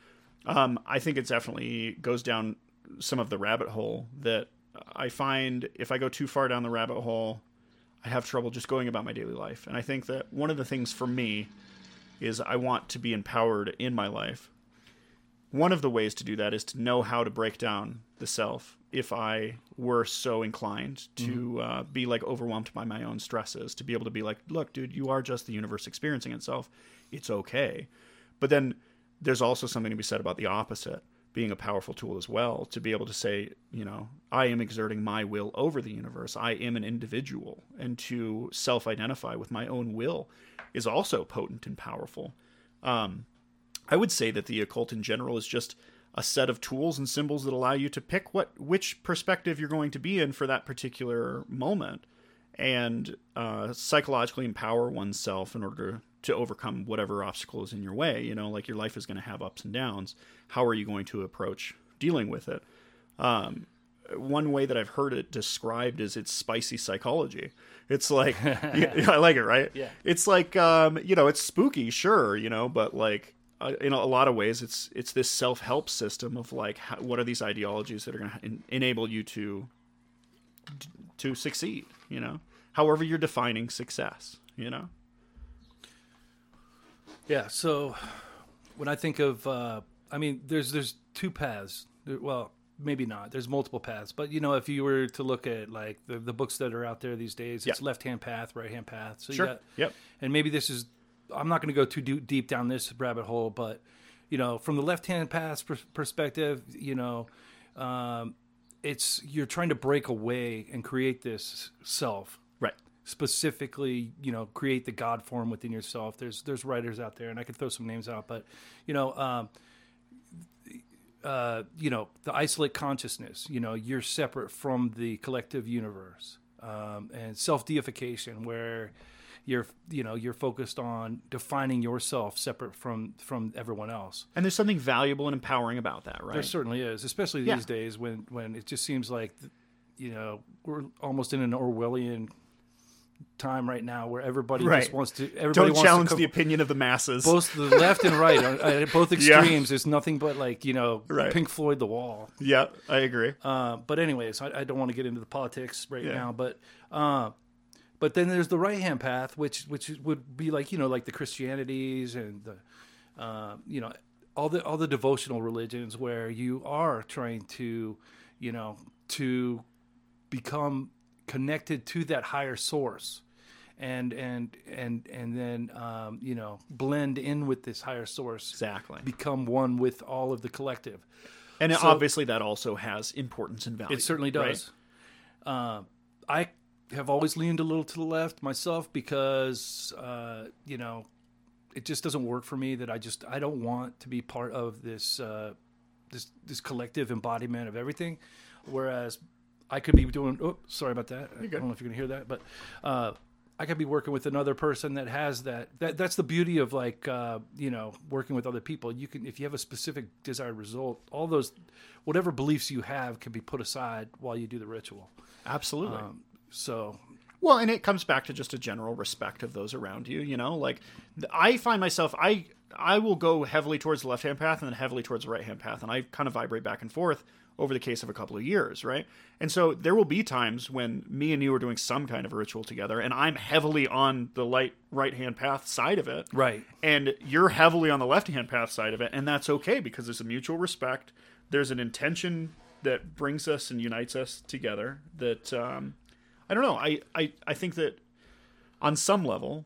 Um, I think it definitely goes down some of the rabbit hole that I find if I go too far down the rabbit hole, I have trouble just going about my daily life. And I think that one of the things for me is I want to be empowered in my life. One of the ways to do that is to know how to break down the self if I were so inclined to uh, be like overwhelmed by my own stresses, to be able to be like, look, dude, you are just the universe experiencing itself. It's okay. But then there's also something to be said about the opposite being a powerful tool as well to be able to say, you know, I am exerting my will over the universe. I am an individual. And to self identify with my own will is also potent and powerful. Um, I would say that the occult in general is just a set of tools and symbols that allow you to pick what which perspective you're going to be in for that particular moment and uh, psychologically empower oneself in order to overcome whatever obstacle is in your way. You know, like your life is going to have ups and downs. How are you going to approach dealing with it? Um, one way that I've heard it described is it's spicy psychology. It's like, *laughs* yeah, I like it, right? *laughs* Yeah. It's like, um, you know, it's spooky, sure, you know, but like, uh, in a lot of ways, it's it's this self help system of like, how, what are these ideologies that are going to enable you to to succeed? You know, however you're defining success. You know. Yeah. So when I think of, uh, I mean, there's there's two paths. There- Well, maybe not. There's multiple paths, but you know, if you were to look at like the, the books that are out there these days, it's Yeah. left hand path, right hand path. So Sure. you got, Yep. and maybe this is. I'm not going to go too deep down this rabbit hole, but you know, from the left hand path pers- perspective, you know, um, it's you're trying to break away and create this self Right. specifically, you know, create the God form within yourself. There's there's writers out there, and I could throw some names out, but you know, um, uh, you know, the isolate consciousness. You know, you're separate from the collective universe, um, and self deification, where you're you know you're focused on defining yourself separate from from everyone else. And there's something valuable and empowering about that, right? There certainly is, especially Yeah. these days when when it just seems like, you know, we're almost in an Orwellian time right now where everybody Right. just wants to. Everybody Don't challenge to the opinion of the masses. both the left and right, at both *laughs* Yeah. extremes. There's nothing but like you know, Right. Pink Floyd, The Wall. Yeah, I agree. Uh, but anyways, I, I don't want to get into the politics right Yeah. now. But uh, but then there's the right hand path, which which would be like you know like the Christianities and the uh, you know all the all the devotional religions where you are trying to you know to become connected to that higher source and and and and then um, you know blend in with this higher source Exactly. become one with all of the collective And So- obviously, that also has importance and value. It certainly right? does. Uh, I have always leaned a little to the left myself because uh, you know it just doesn't work for me. That I just I don't want to be part of this uh, this this collective embodiment of everything. Whereas I could be doing. Oh, sorry about that. I don't know if you're gonna hear that, but. Uh, I could be working with another person that has that. That that's the beauty of like uh, you know working with other people. You can if you have a specific desired result, all those whatever beliefs you have can be put aside while you do the ritual. Absolutely. Um, so Well, and it comes back to just a general respect of those around you. You know, like I find myself, I I will go heavily towards the left hand path and then heavily towards the right hand path, and I kind of vibrate back and forth over the case of a couple of years, right? And so there will be times when me and you are doing some kind of a ritual together, and I'm heavily on the light right hand path side of it, Right. And you're heavily on the left hand path side of it, and that's okay because there's a mutual respect. There's an intention that brings us and unites us together. That um, I don't know. I, I, I think that on some level,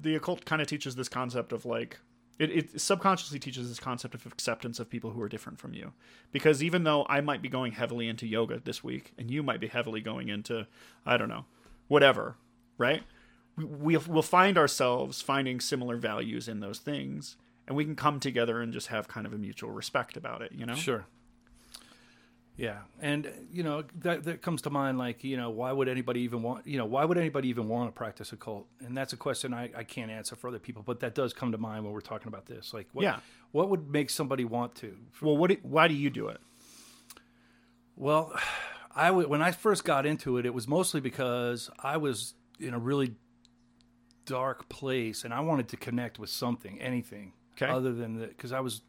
the occult kind of teaches this concept of like it, it subconsciously teaches this concept of acceptance of people who are different from you. Because even though I might be going heavily into yoga this week, and you might be heavily going into I don't know, whatever, right? We we'll, find ourselves finding similar values in those things, and we can come together and just have kind of a mutual respect about it. You know? Sure. Yeah, and you know that that comes to mind. Like, you know, why would anybody even want? You know, why would anybody even want to practice a cult? And that's a question I, I can't answer for other people, but that does come to mind when we're talking about this. Like, what, Yeah. what would make somebody want to? Well, what? Do, why do you do it? Well, I w- when I first got into it, it was mostly because I was in a really dark place, and I wanted to connect with something, anything, Okay. other than that, because I was,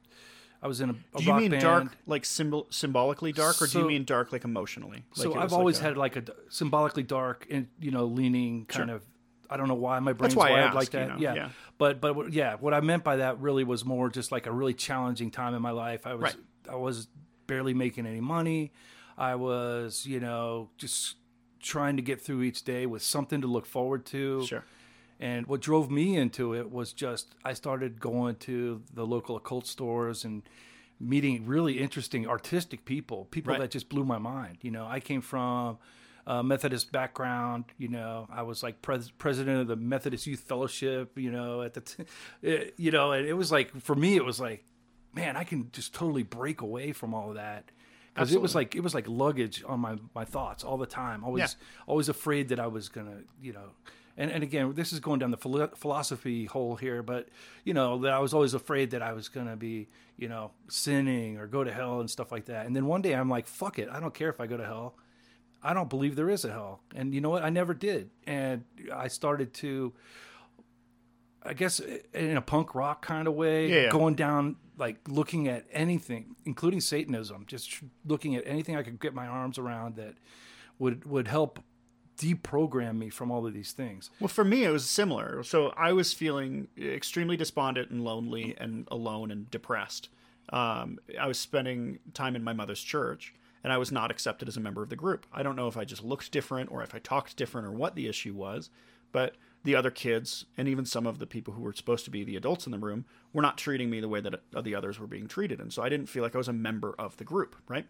I was in a, a Do you mean band. dark, like symbol, symbolically dark, or do you mean dark, like emotionally? Like So I've always like a- had like a symbolically dark and you know leaning kind Sure. of. I don't know why my brain's why wired asked, like you that. know, yeah. yeah. but but yeah, what I meant by that really was more just like a really challenging time in my life. I was Right. I was barely making any money. I was you know just trying to get through each day with something to look forward to. Sure. And what drove me into it was just I started going to the local occult stores and meeting really interesting artistic people, people Right. that just blew my mind. You know, I came from a Methodist background. You know, I was like pres- president of the Methodist Youth Fellowship. You know, at the, t- *laughs* it- you know, and it was like for me, it was like, man, I can just totally break away from all of that. Because it was like it was like luggage on my, my thoughts all the time. Always Yeah. always afraid that I was gonna, you know, and and again, this is going down the philo- philosophy hole here, but you know that I was always afraid that I was gonna be, you know, sinning or go to hell and stuff like that. And then one day I'm like, fuck it, I don't care if I go to hell. I don't believe there is a hell, and you know what? I never did, and I started to. I guess in a punk rock kind of way, Yeah, yeah. going down like looking at anything, including Satanism, just looking at anything I could get my arms around that would would help deprogram me from all of these things. Well, for me, it was similar. So I was feeling extremely despondent and lonely and alone and depressed. Um, I was spending time in my mother's church, and I was not accepted as a member of the group. I don't know if I just looked different or if I talked different or what the issue was, but the other kids and even some of the people who were supposed to be the adults in the room were not treating me the way that the others were being treated. And so I didn't feel like I was a member of the group, right?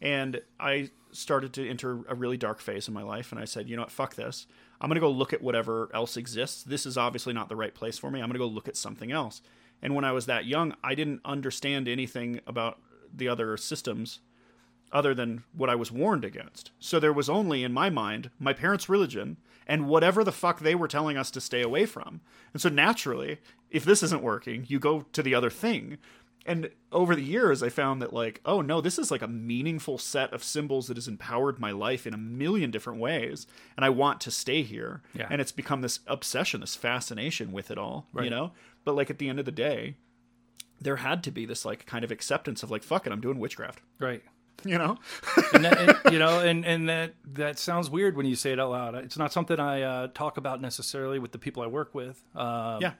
And I started to enter a really dark phase in my life. And I said, you know what, fuck this. I'm going to go look at whatever else exists. This is obviously not the right place for me. I'm going to go look at something else. And when I was that young, I didn't understand anything about the other systems other than what I was warned against. So there was only, in my mind, my parents' religion and whatever the fuck they were telling us to stay away from. And so naturally, if this isn't working, you go to the other thing. And over the years, I found that, like, oh no, this is like a meaningful set of symbols that has empowered my life in a million different ways. And I want to stay here. Yeah. And it's become this obsession, this fascination with it all, you know? But like at the end of the day, there had to be this like kind of acceptance of like, fuck it, I'm doing witchcraft, Right. *laughs* you know? and that, and, you know, and and that that sounds weird when you say it out loud. It's not something I uh, talk about necessarily with the people I work with. Um, yeah.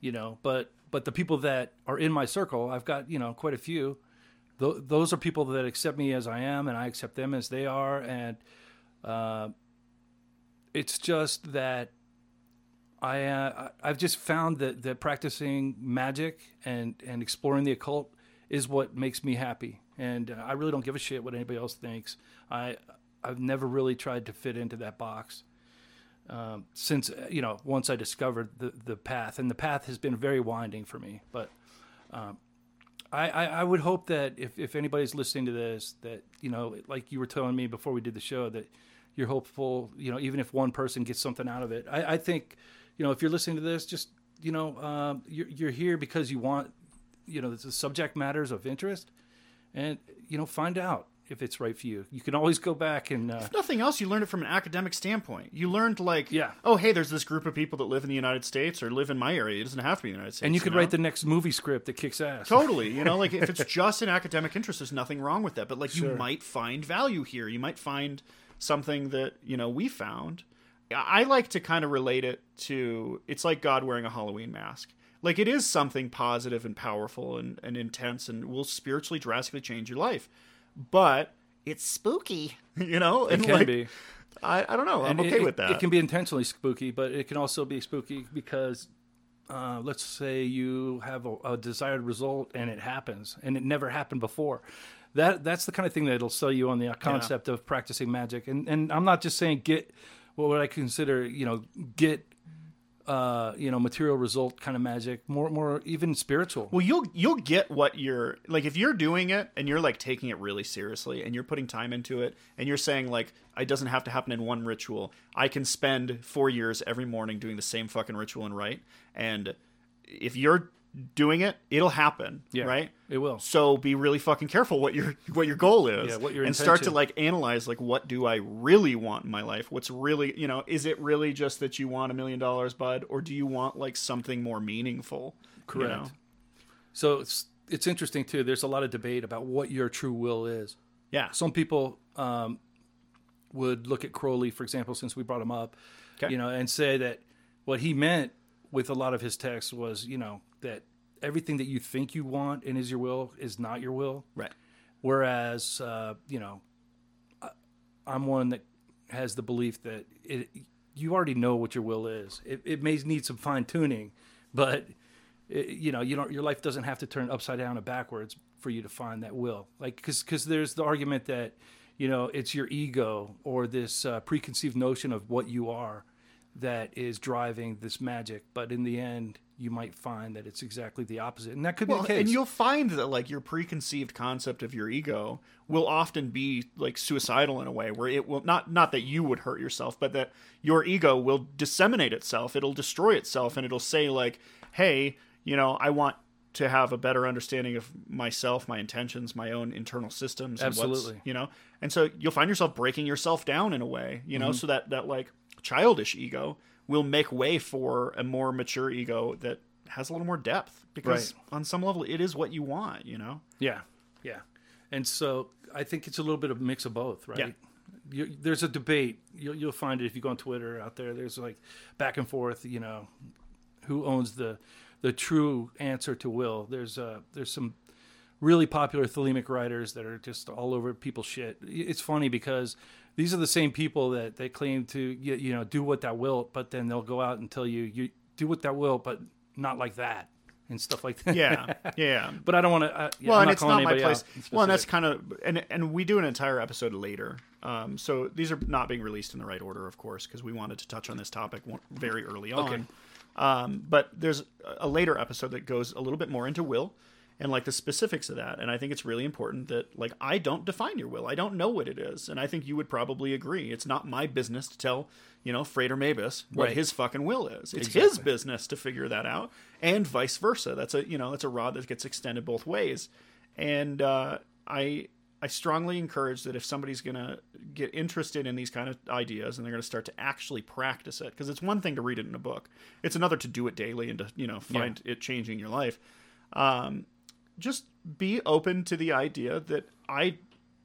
you know, but but the people that are in my circle, I've got you know quite a few. Th- those are people that accept me as I am, and I accept them as they are, and uh, it's just that I uh, I've just found that that practicing magic and and exploring the occult is what makes me happy, and uh, I really don't give a shit what anybody else thinks. I I've never really tried to fit into that box um, since uh, you know once I discovered the the path, and the path has been very winding for me. But um, I, I I would hope that if if anybody's listening to this, that you know, like you were telling me before we did the show, that you're hopeful. You know, even if one person gets something out of it, I, I think you know if you're listening to this, just you know, um, you're you're here because you want you know the subject matters of interest, and you know find out if it's right for you. You can always go back and uh, If nothing else, you learned it from an academic standpoint. You learned like, Yeah. oh, hey, there's this group of people that live in the United States or live in my area. It doesn't have to be the United States. and you could know? write the next movie script that kicks ass. Totally, you know, like if it's *laughs* just an academic interest, there's nothing wrong with that. But like, you might find value here. You might find something that you know we found. I I like to kind of relate it to it's like God wearing a Halloween mask. Like it is something positive and powerful and, and intense and will spiritually drastically change your life. But it's spooky, *laughs* you know. It and can like, be. I, I don't know. I'm And okay it, with that. It can be intentionally spooky, but it can also be spooky because, uh, let's say you have a, a desired result and it happens, and it never happened before. That that's the kind of thing that'll sell you on the concept of practicing magic. And and I'm not just saying get what would I consider you know get uh, you know material result kind of magic, more more even spiritual. Well, you'll you'll get what you're like if you're doing it and you're like taking it really seriously and you're putting time into it and you're saying like it doesn't have to happen in one ritual. I can spend 4 years every morning doing the same fucking ritual and right and if you're doing it, it'll happen, Yeah, right? it will. So be really fucking careful what your what your goal is, Yeah, what your and start to like analyze like what do I really want in my life? What's really you know is it really just that you want a million dollars, bud, or do you want like something more meaningful? you Correct. know? So it's it's interesting too. There's a lot of debate about what your true will is. Yeah. Some people um, would look at Crowley, for example, since we brought him up, Okay. you know, and say that what he meant with a lot of his texts was, you know, that everything that you think you want and is your will is not your will. Right. Whereas, uh, you know, I- I'm one that has the belief that it, you already know what your will is. It, it may need some fine tuning, but it, you know, you don't. Your life doesn't have to turn upside down and backwards for you to find that will. Like, because because there's the argument that you know it's your ego or this uh, preconceived notion of what you are that is driving this magic. But in the end, you might find that it's exactly the opposite, and that could Well, be the case. and you'll find that like your preconceived concept of your ego will often be like suicidal in a way where it will not not that you would hurt yourself, but that your ego will disseminate itself. It'll destroy itself and it'll say like, "Hey, you know, I want to have a better understanding of myself, my intentions, my own internal systems Absolutely. you know." And so you'll find yourself breaking yourself down in a way, you Mm-hmm. know, so that that like childish ego will make way for a more mature ego that has a little more depth because Right. on some level it is what you want you know Yeah, yeah. And so I think it's a little bit of a mix of both, right? Yeah. You, there's a debate. You'll, you'll find it if you go on Twitter out there. There's like back and forth. You know, who owns the the true answer to will? There's uh there's some really popular thelemic writers that are just all over people's shit. It's funny because these are the same people that they claim to you, you know do what that will, but then they'll go out and tell you you do what that will, but not like that and stuff like that. yeah *laughs* yeah But I don't want to. Uh, yeah, well I'm and not it's not my place well and that's kind of and and we do an entire episode later um so these are not being released in the right order of course because we wanted to touch on this topic very early on Okay. um but there's a later episode that goes a little bit more into will and like the specifics of that. And i think it's really important that like i don't define your will. I don't know what it is. And i think you would probably agree. It's not my business to tell you know frater mabus what Right. his fucking will is. It's his business to figure that out and vice versa. That's a you know that's a rod that gets extended both ways. And uh, i i strongly encourage that if somebody's gonna get interested in these kind of ideas and they're gonna start to actually practice it because it's one thing to read it in a book. It's another to do it daily and to you know find it changing your life. Um, just be open to the idea that I,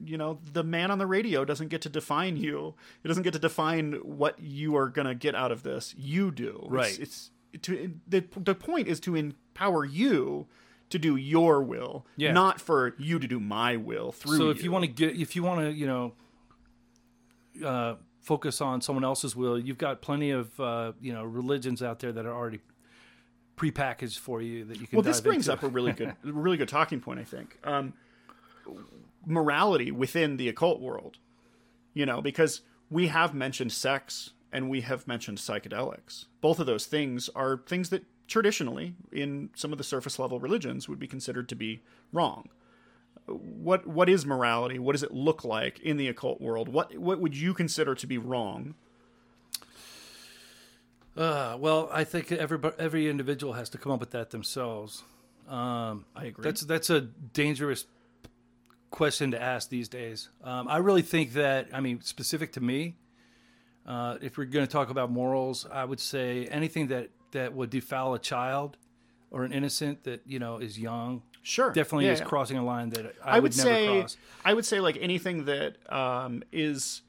you know, the man on the radio doesn't get to define you. It doesn't get to define what you are going to get out of this. You do. Right. It's, to the the point is to empower you to do your will, Yeah. not for you to do my will through. So if you want to get, if you want to, you know, uh, focus on someone else's will, you've got plenty of uh, you know religions out there that are already prepackaged for you that you can. well, this brings into. up a really good, *laughs* really good talking point. I think um, morality within the occult world. You know, because we have mentioned sex and we have mentioned psychedelics. Both of those things are things that traditionally, in some of the surface level religions, would be considered to be wrong. What what is morality? What does it look like in the occult world? What what would you consider to be wrong? Uh, well, I think every every individual has to come up with that themselves. Um, I agree. That's that's a dangerous question to ask these days. Um, I really think that I mean, specific to me, uh, if we're going to talk about morals, I would say anything that that would defile a child or an innocent that you know is young Sure, definitely Yeah, is yeah. crossing a line that I, I would, would never say cross. I would say like anything that um, is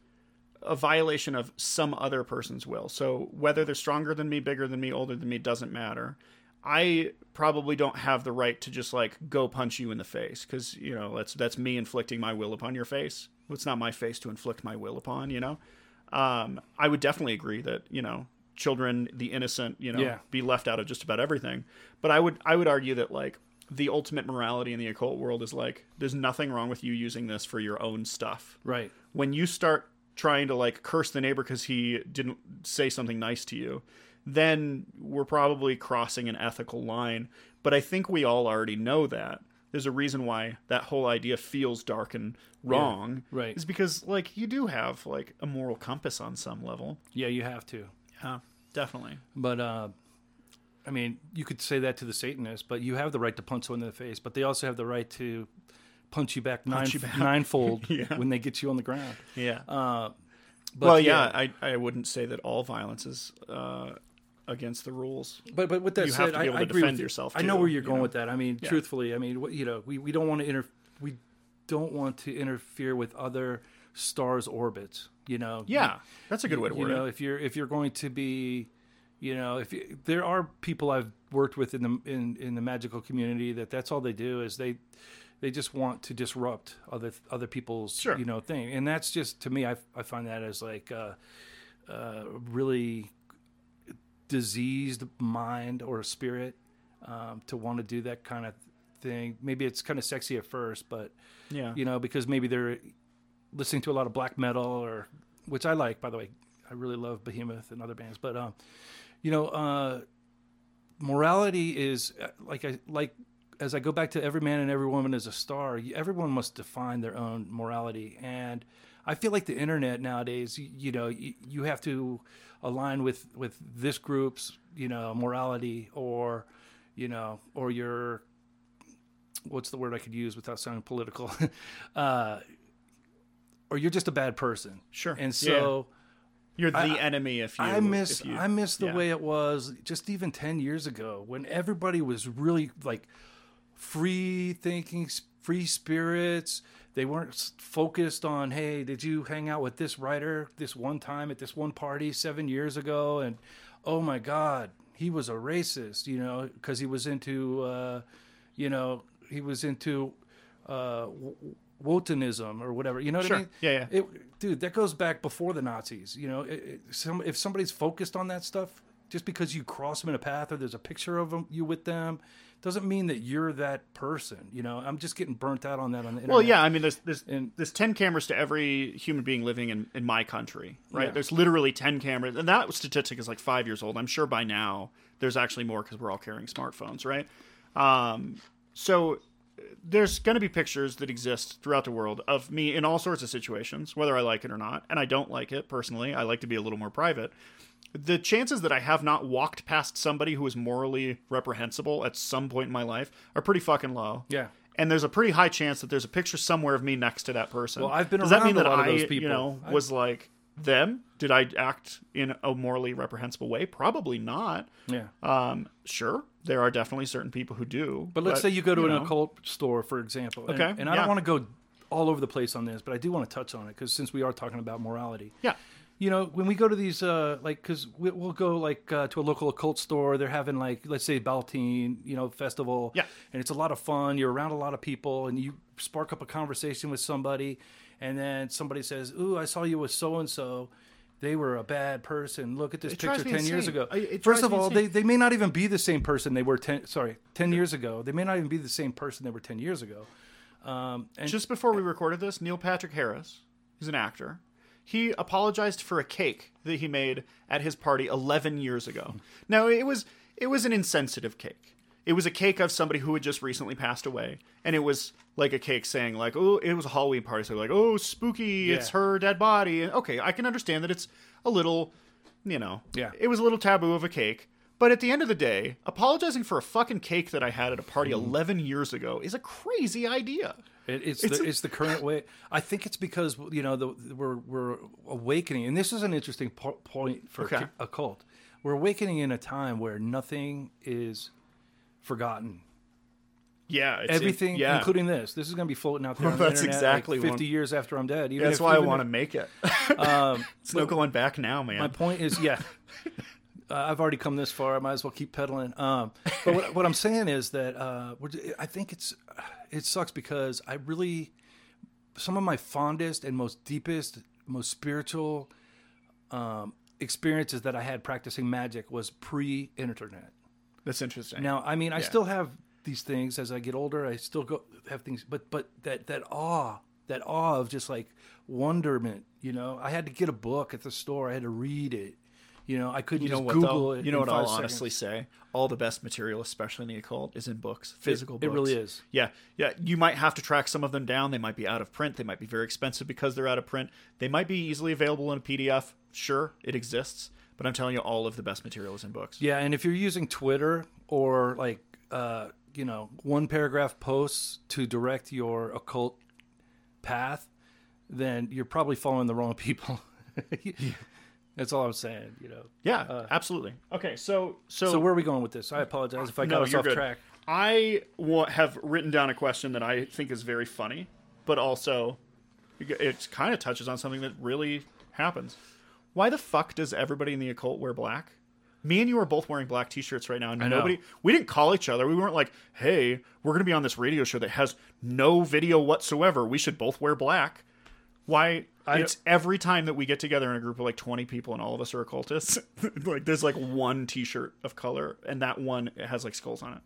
a violation of some other person's will. So whether they're stronger than me, bigger than me, older than me, doesn't matter. I probably don't have the right to just like go punch you in the face because you know that's that's me inflicting my will upon your face. It's not my face to inflict my will upon. You know, um, I would definitely agree that you know children, the innocent, you know, Yeah. be left out of just about everything. But I would I would argue that like the ultimate morality in the occult world is like there's nothing wrong with you using this for your own stuff. Right. When you start trying to like curse the neighbor because he didn't say something nice to you, then we're probably crossing an ethical line. But I think we all already know that. There's a reason why that whole idea feels dark and wrong. right. Is because like you do have like a moral compass on some level. Yeah, you have to. Yeah, definitely. But uh, I mean, you could say that to the Satanists, but you have the right to punch someone in the face, but they also have the right to punch you back, nine, you back. ninefold *laughs* Yeah. when they get you on the ground. Yeah. Uh, but well, yeah, I, I wouldn't say that all violence is uh, against the rules. But but with that You have said, to be I, able I to agree defend with you. yourself, I know where you're you going know? with that. I mean, Yeah. truthfully, I mean, what- you know, we, we don't want to inter we don't want to interfere with other stars' orbits. You know. Yeah, that's a good way to you word know, it. if you're if you're going to be, you know, if you, there are people I've worked with in the in in the magical community that that's all they do is they they just want to disrupt other other people's Sure. you know thing, and that's just to me I I find that as like uh, uh, really diseased mind or spirit um, to want to do that kind of thing. Maybe it's kind of sexy at first, but Yeah. you know, because maybe they're listening to a lot of black metal or which I like, by the way. I really love Behemoth and other bands, but um, you know, uh, morality is uh, like I like as I go back to every man and every woman is a star. Everyone must define their own morality, and I feel like the internet nowadays, you, you know, you, you have to align with with this group's you know morality or you know or your what's the word I could use without sounding political, *laughs* uh, or you're just a bad person. Sure. And Yeah. You're the I- enemy if you. I miss you- I miss the yeah. way it was just even 10 years ago when everybody was really like free thinking free spirits they weren't focused on hey did you hang out with this writer this one time at this one party 7 years ago and oh my god he was a racist you know because he was into uh you know he was into uh Wotanism or whatever, you know what Sure. I mean? Yeah, yeah. It, dude, that goes back before the Nazis. You know, it, it, some, if somebody's focused on that stuff, just because you cross them in a path or there's a picture of them, you with them, doesn't mean that you're that person. You know, I'm just getting burnt out on that on the internet. Well, yeah, I mean, there's there's And- there's ten cameras to every human being living in, in my country, right? Yeah. There's literally ten cameras, and that statistic is like five years old. I'm sure by now there's actually more because we're all carrying smartphones, right? Um, so there's going to be pictures that exist throughout the world of me in all sorts of situations, whether I like it or not, and I don't like it personally. I like to be a little more private. The chances that I have not walked past somebody who is morally reprehensible at some point in my life are pretty fucking low Yeah. and there's a pretty high chance that there's a picture somewhere of me next to that person. Well, I've been Does that around mean a that lot of I, those you people. know, I- was like them? Did I act in a morally reprehensible way? Probably not. yeah. Um, sure, there are definitely certain people who do. But let's say you go to an know. occult store, for example. and- Okay, And, I yeah. don't want to go all over the place on this, but I do want to touch on it because since we are talking about morality. Yeah. you know when we go to these uh like because we, we'll go like uh, to a local occult store they're having like let's say Beltane you know festival Yeah. and it's a lot of fun you're around a lot of people and you spark up a conversation with somebody and then somebody says ooh i saw you with so and so they were a bad person. Look at this It picture 10 years ago. It first of all insane. they, they may not even be the same person they were 10 sorry 10 years ago. They may not even be the same person they were 10 years ago. Um, and Just before we recorded this, Neil Patrick Harris, who's an actor, he apologized for a cake that he made at his party 11 years ago. Now, it was it was an insensitive cake. It was a cake of somebody who had just recently passed away, and it was like a cake saying like, "Oh, it was a Halloween party." So like, "Oh, spooky! It's her dead body." And okay, I can understand that it's a little, you know, Yeah. it was a little taboo of a cake. But at the end of the day, apologizing for a fucking cake that I had at a party Mm-hmm. 11 years ago is a crazy idea. It, it's It's the, a- it's the current way. I think it's because you know the, we're we're awakening, and this is an interesting po- point for Okay. a cult. We're awakening in a time where nothing is forgotten. Yeah, it's Everything, yeah. including this, this is going to be floating out there. *laughs* on That's the internet, exactly like fifty one- years after I'm dead. Even That's if, why I want to make it. *laughs* Um, *laughs* It's no going back now, man. my point is, yeah, uh, I've already come this far. I might as well keep pedaling. Um, but what, what I'm saying is that uh, I think it's it sucks because I really some of my fondest and most deepest, most spiritual um, experiences that I had practicing magic was pre-internet. That's interesting. Now, I mean, I Yeah. still have these things as I get older. I still go have things, but but that that awe, that awe of just like wonderment. You know, I had to get a book at the store. I had to read it. You know, I couldn't you know just what? Google it. You know what? I'll five honestly say, all the best material, especially in the occult, is in books, physical it books. really is. Yeah, yeah. You might have to track some of them down. They might be out of print. They might be very expensive because they're out of print. They might be easily available in a PDF. Sure, it exists. But I'm telling you, all of the best material is in books. Yeah, and if you're using Twitter or like uh, you know one paragraph posts to direct your occult path, then you're probably following the wrong *laughs* people. That's all I'm saying. You know. Yeah, absolutely. Okay, so so Uh, So where are we going with this? I apologize if I got no, us you're off good. track. I have written down a question that I think is very funny, but also it kind of touches on something that really happens. Why the fuck does everybody in the occult wear black? Me and you are both wearing black t-shirts right now, and nobody. We didn't call each other. We weren't like, "Hey, we're going to be on this radio show that has no video whatsoever. We should both wear black." Why? it's every time that we get together in a group of like twenty people, and all of us are occultists. *laughs* like, there's like one T-shirt of color, and that one has like skulls on it.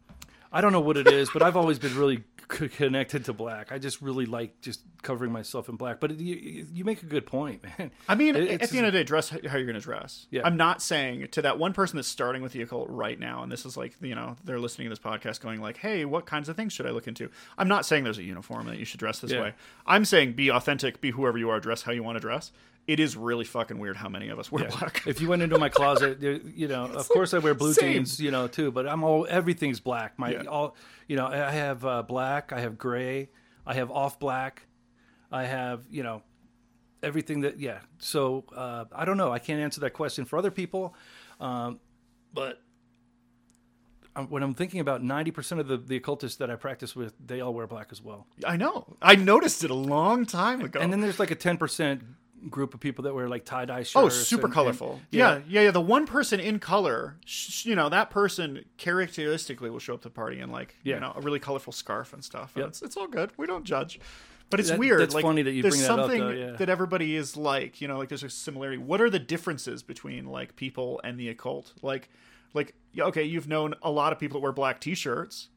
I don't know what it is, but I've always been really c- connected to black. I just really like just covering myself in black. But it, you, you make a good point, *laughs* man. I mean, It- at the end of the day, dress how you're going to dress. Yeah. I'm not saying to that one person that's starting with the occult right now, and this is like, you know, they're listening to this podcast going like, hey, what kinds of things should I look into? I'm not saying there's a uniform that you should dress this Yeah. way. I'm saying be authentic, be whoever you are, dress how you want to dress. It is really fucking weird how many of us wear black. if you went into my closet, you know, of *laughs* course I wear blue same. jeans, you know, too. But I'm all everything's black. My Yeah. all, you know, I have uh, black, I have gray, I have off black, I have you know, everything that yeah. So uh, I don't know. I can't answer that question for other people, um, but. When I'm thinking about 90% of the, the occultists that I practice with, they all wear black as well. I know. I noticed it a long time ago. And then there's like a 10% group of people that wear like tie dye oh, shirts. Oh, super and- and- colorful. yeah. yeah, yeah, The one person in color, sh- you know, that person characteristically will show up to the party in like, Yeah. you know, a really colorful scarf and stuff. And Yep. it's, it's all good. We don't judge. But it's That- weird. that's like, funny that you there's bring that up, something though, yeah. that everybody is like, you know, like there's a similarity. What are the differences between like people and the occult? Like, like, okay, you've known a lot of people that wear black T-shirts.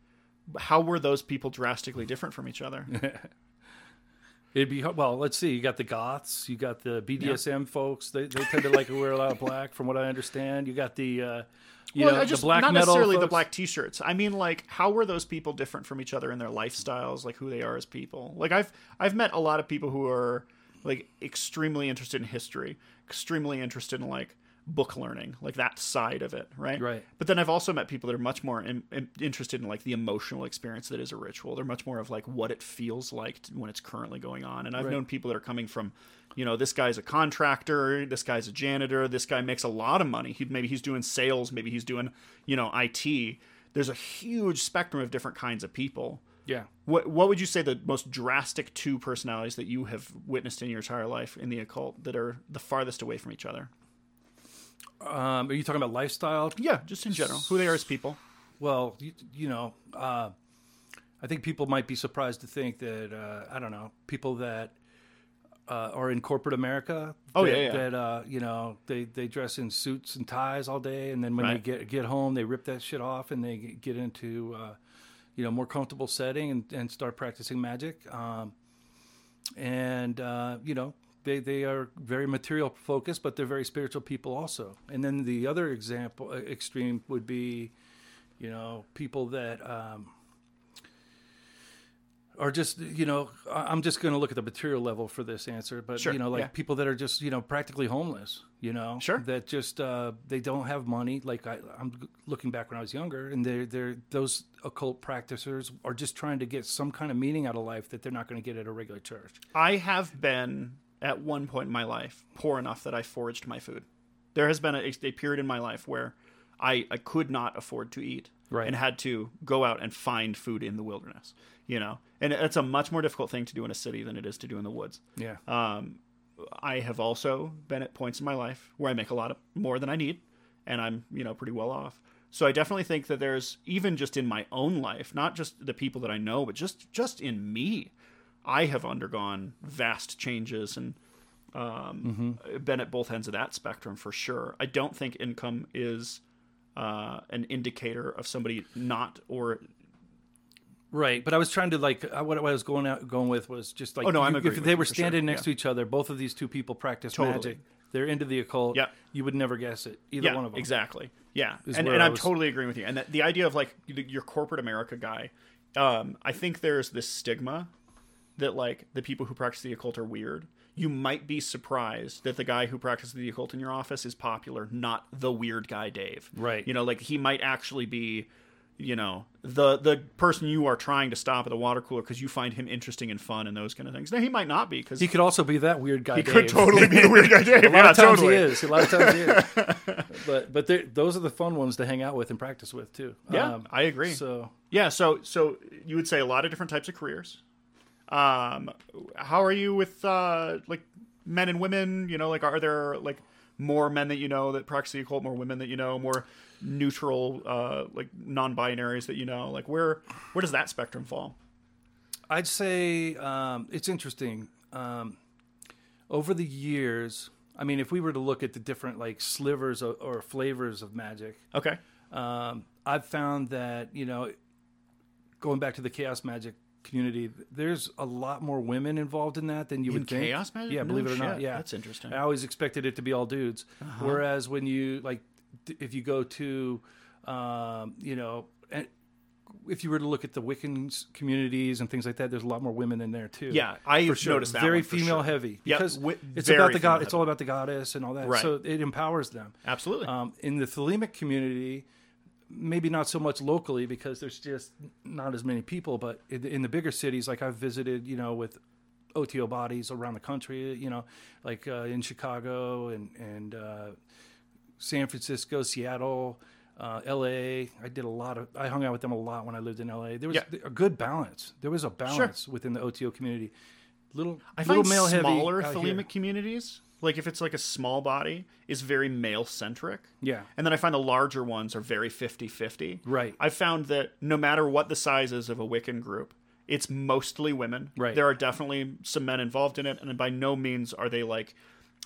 How were those people drastically different from each other? *laughs* It'd be well. Let's see. You got the goths. You got the BDSM folks. They, they tend to like to wear a lot of black, from what I understand. You got the uh, you well, know I just black not metal necessarily the black t-shirts. I mean, like, how were those people different from each other in their lifestyles, like who they are as people? Like, I've I've met a lot of people who are like extremely interested in history, extremely interested in like book learning, like that side of it, right? Right. But then I've also met people that are much more in, in- interested in like the emotional experience that is a ritual. They're much more of like what it feels like to, when it's currently going on. And I've Right. known people that are coming from, you know, this guy's a contractor, this guy's a janitor, this guy makes a lot of money. He maybe he's doing sales, maybe he's doing, you know, IT. There's a huge spectrum of different kinds of people. Yeah. What what would you say the most drastic two personalities that you have witnessed in your entire life in the occult that are the farthest away from each other? Um, are you talking about lifestyle? Yeah, just in general, who they are as people. Well, you, you know, uh, I think people might be surprised to think that uh, I don't know people that uh, are in corporate America. Oh, that, yeah, yeah. That uh, you know they, they dress in suits and ties all day, and then when Right. they get get home, they rip that shit off and they get- get into uh, you know more comfortable setting and, and start practicing magic. Um, and uh, you know they they are very material focused, but they're very spiritual people also. And then the other example uh, extreme would be, you know, people that um, are just you know I'm just going to look at the material level for this answer, but Sure, you know like yeah. people that are just you know practically homeless, you know, Sure. that just uh, they don't have money. Like I, I'm looking back when I was younger, and they're they're those occult practitioners are just trying to get some kind of meaning out of life that they're not going to get at a regular church. I have been at one point in my life poor enough that I foraged my food. There has been a, a period in my life where I, I could not afford to eat Right. and had to go out and find food in the wilderness. You know, and it's a much more difficult thing to do in a city than it is to do in the woods. Yeah. Um, I have also been at points in my life where I make a lot of more than I need, and I'm you know pretty well off. So I definitely think that there's even just in my own life, not just the people that I know, but just just in me, I have undergone vast changes and um, been at both ends of that spectrum for sure. I don't think income is uh, an indicator of somebody not or Right, but I was trying to like uh, what I was going out going with was just like Oh, no, I'm if they were for sure, standing next yeah. to each other, both of these two people practice Totally. magic. They're into the occult. Yeah. you would never guess it. Either yeah, one of them. exactly. Yeah, and, and I'm was- totally agreeing with you. And that, the idea of like your corporate America guy, um, I think there's this stigma that like the people who practice the occult are weird, you might be surprised that the guy who practices the occult in your office is popular, not the weird guy Dave. Right. You know, like he might actually be, you know, the the person you are trying to stop at the water cooler because you find him interesting and fun and those kind of things. Now he might not be because He could also be that weird guy. he Dave. could totally be the weird guy *laughs* Dave. A lot yeah, of times totally. he is. A lot of times he is. *laughs* but but those are the fun ones to hang out with and practice with too. Yeah, Um, I agree. So Yeah, so so you would say a lot of different types of careers. Um, how are you with uh, like men and women? You know, like are there like more men that you know that practice the occult, more women that you know, more neutral, uh, like non-binaries that you know? Like where where does that spectrum fall? I'd say um, it's interesting. Um, over the years, I mean, if we were to look at the different like slivers of, or flavors of magic, Okay, um, I've found that you know, going back to the chaos magic community, there's a lot more women involved in that than you In would think. chaos magic? Yeah, No believe it or not. Yeah, That's interesting. I always expected it to be all dudes. Uh-huh. Whereas when you like, if you go to, um, you know. and If you were to look at the Wiccan communities and things like that, there's a lot more women in there too. Yeah, I for sure. noticed that Very female sure. heavy Yep, because wi- it's very about the god. It's all about the goddess and all that. Right. So it empowers them. absolutely. Um, in the Thelemic community, maybe not so much locally because there's just not as many people, but in the, in the bigger cities, like I've visited, you know, with OTO bodies around the country, you know, like uh, in Chicago and and uh, San Francisco, Seattle. Uh, L.A. I did a lot of. I hung out with them a lot when I lived in L.A. There was Yeah. a good balance. There was a balance within the OTO community. Little, I little find male smaller heavy. here. Communities, like if it's like a small body, is very male centric. Yeah. And then I find the larger ones are very 50 50. Right. I've found that no matter what the size is of a Wiccan group, it's mostly women. Right. There are definitely some men involved in it, and by no means are they like,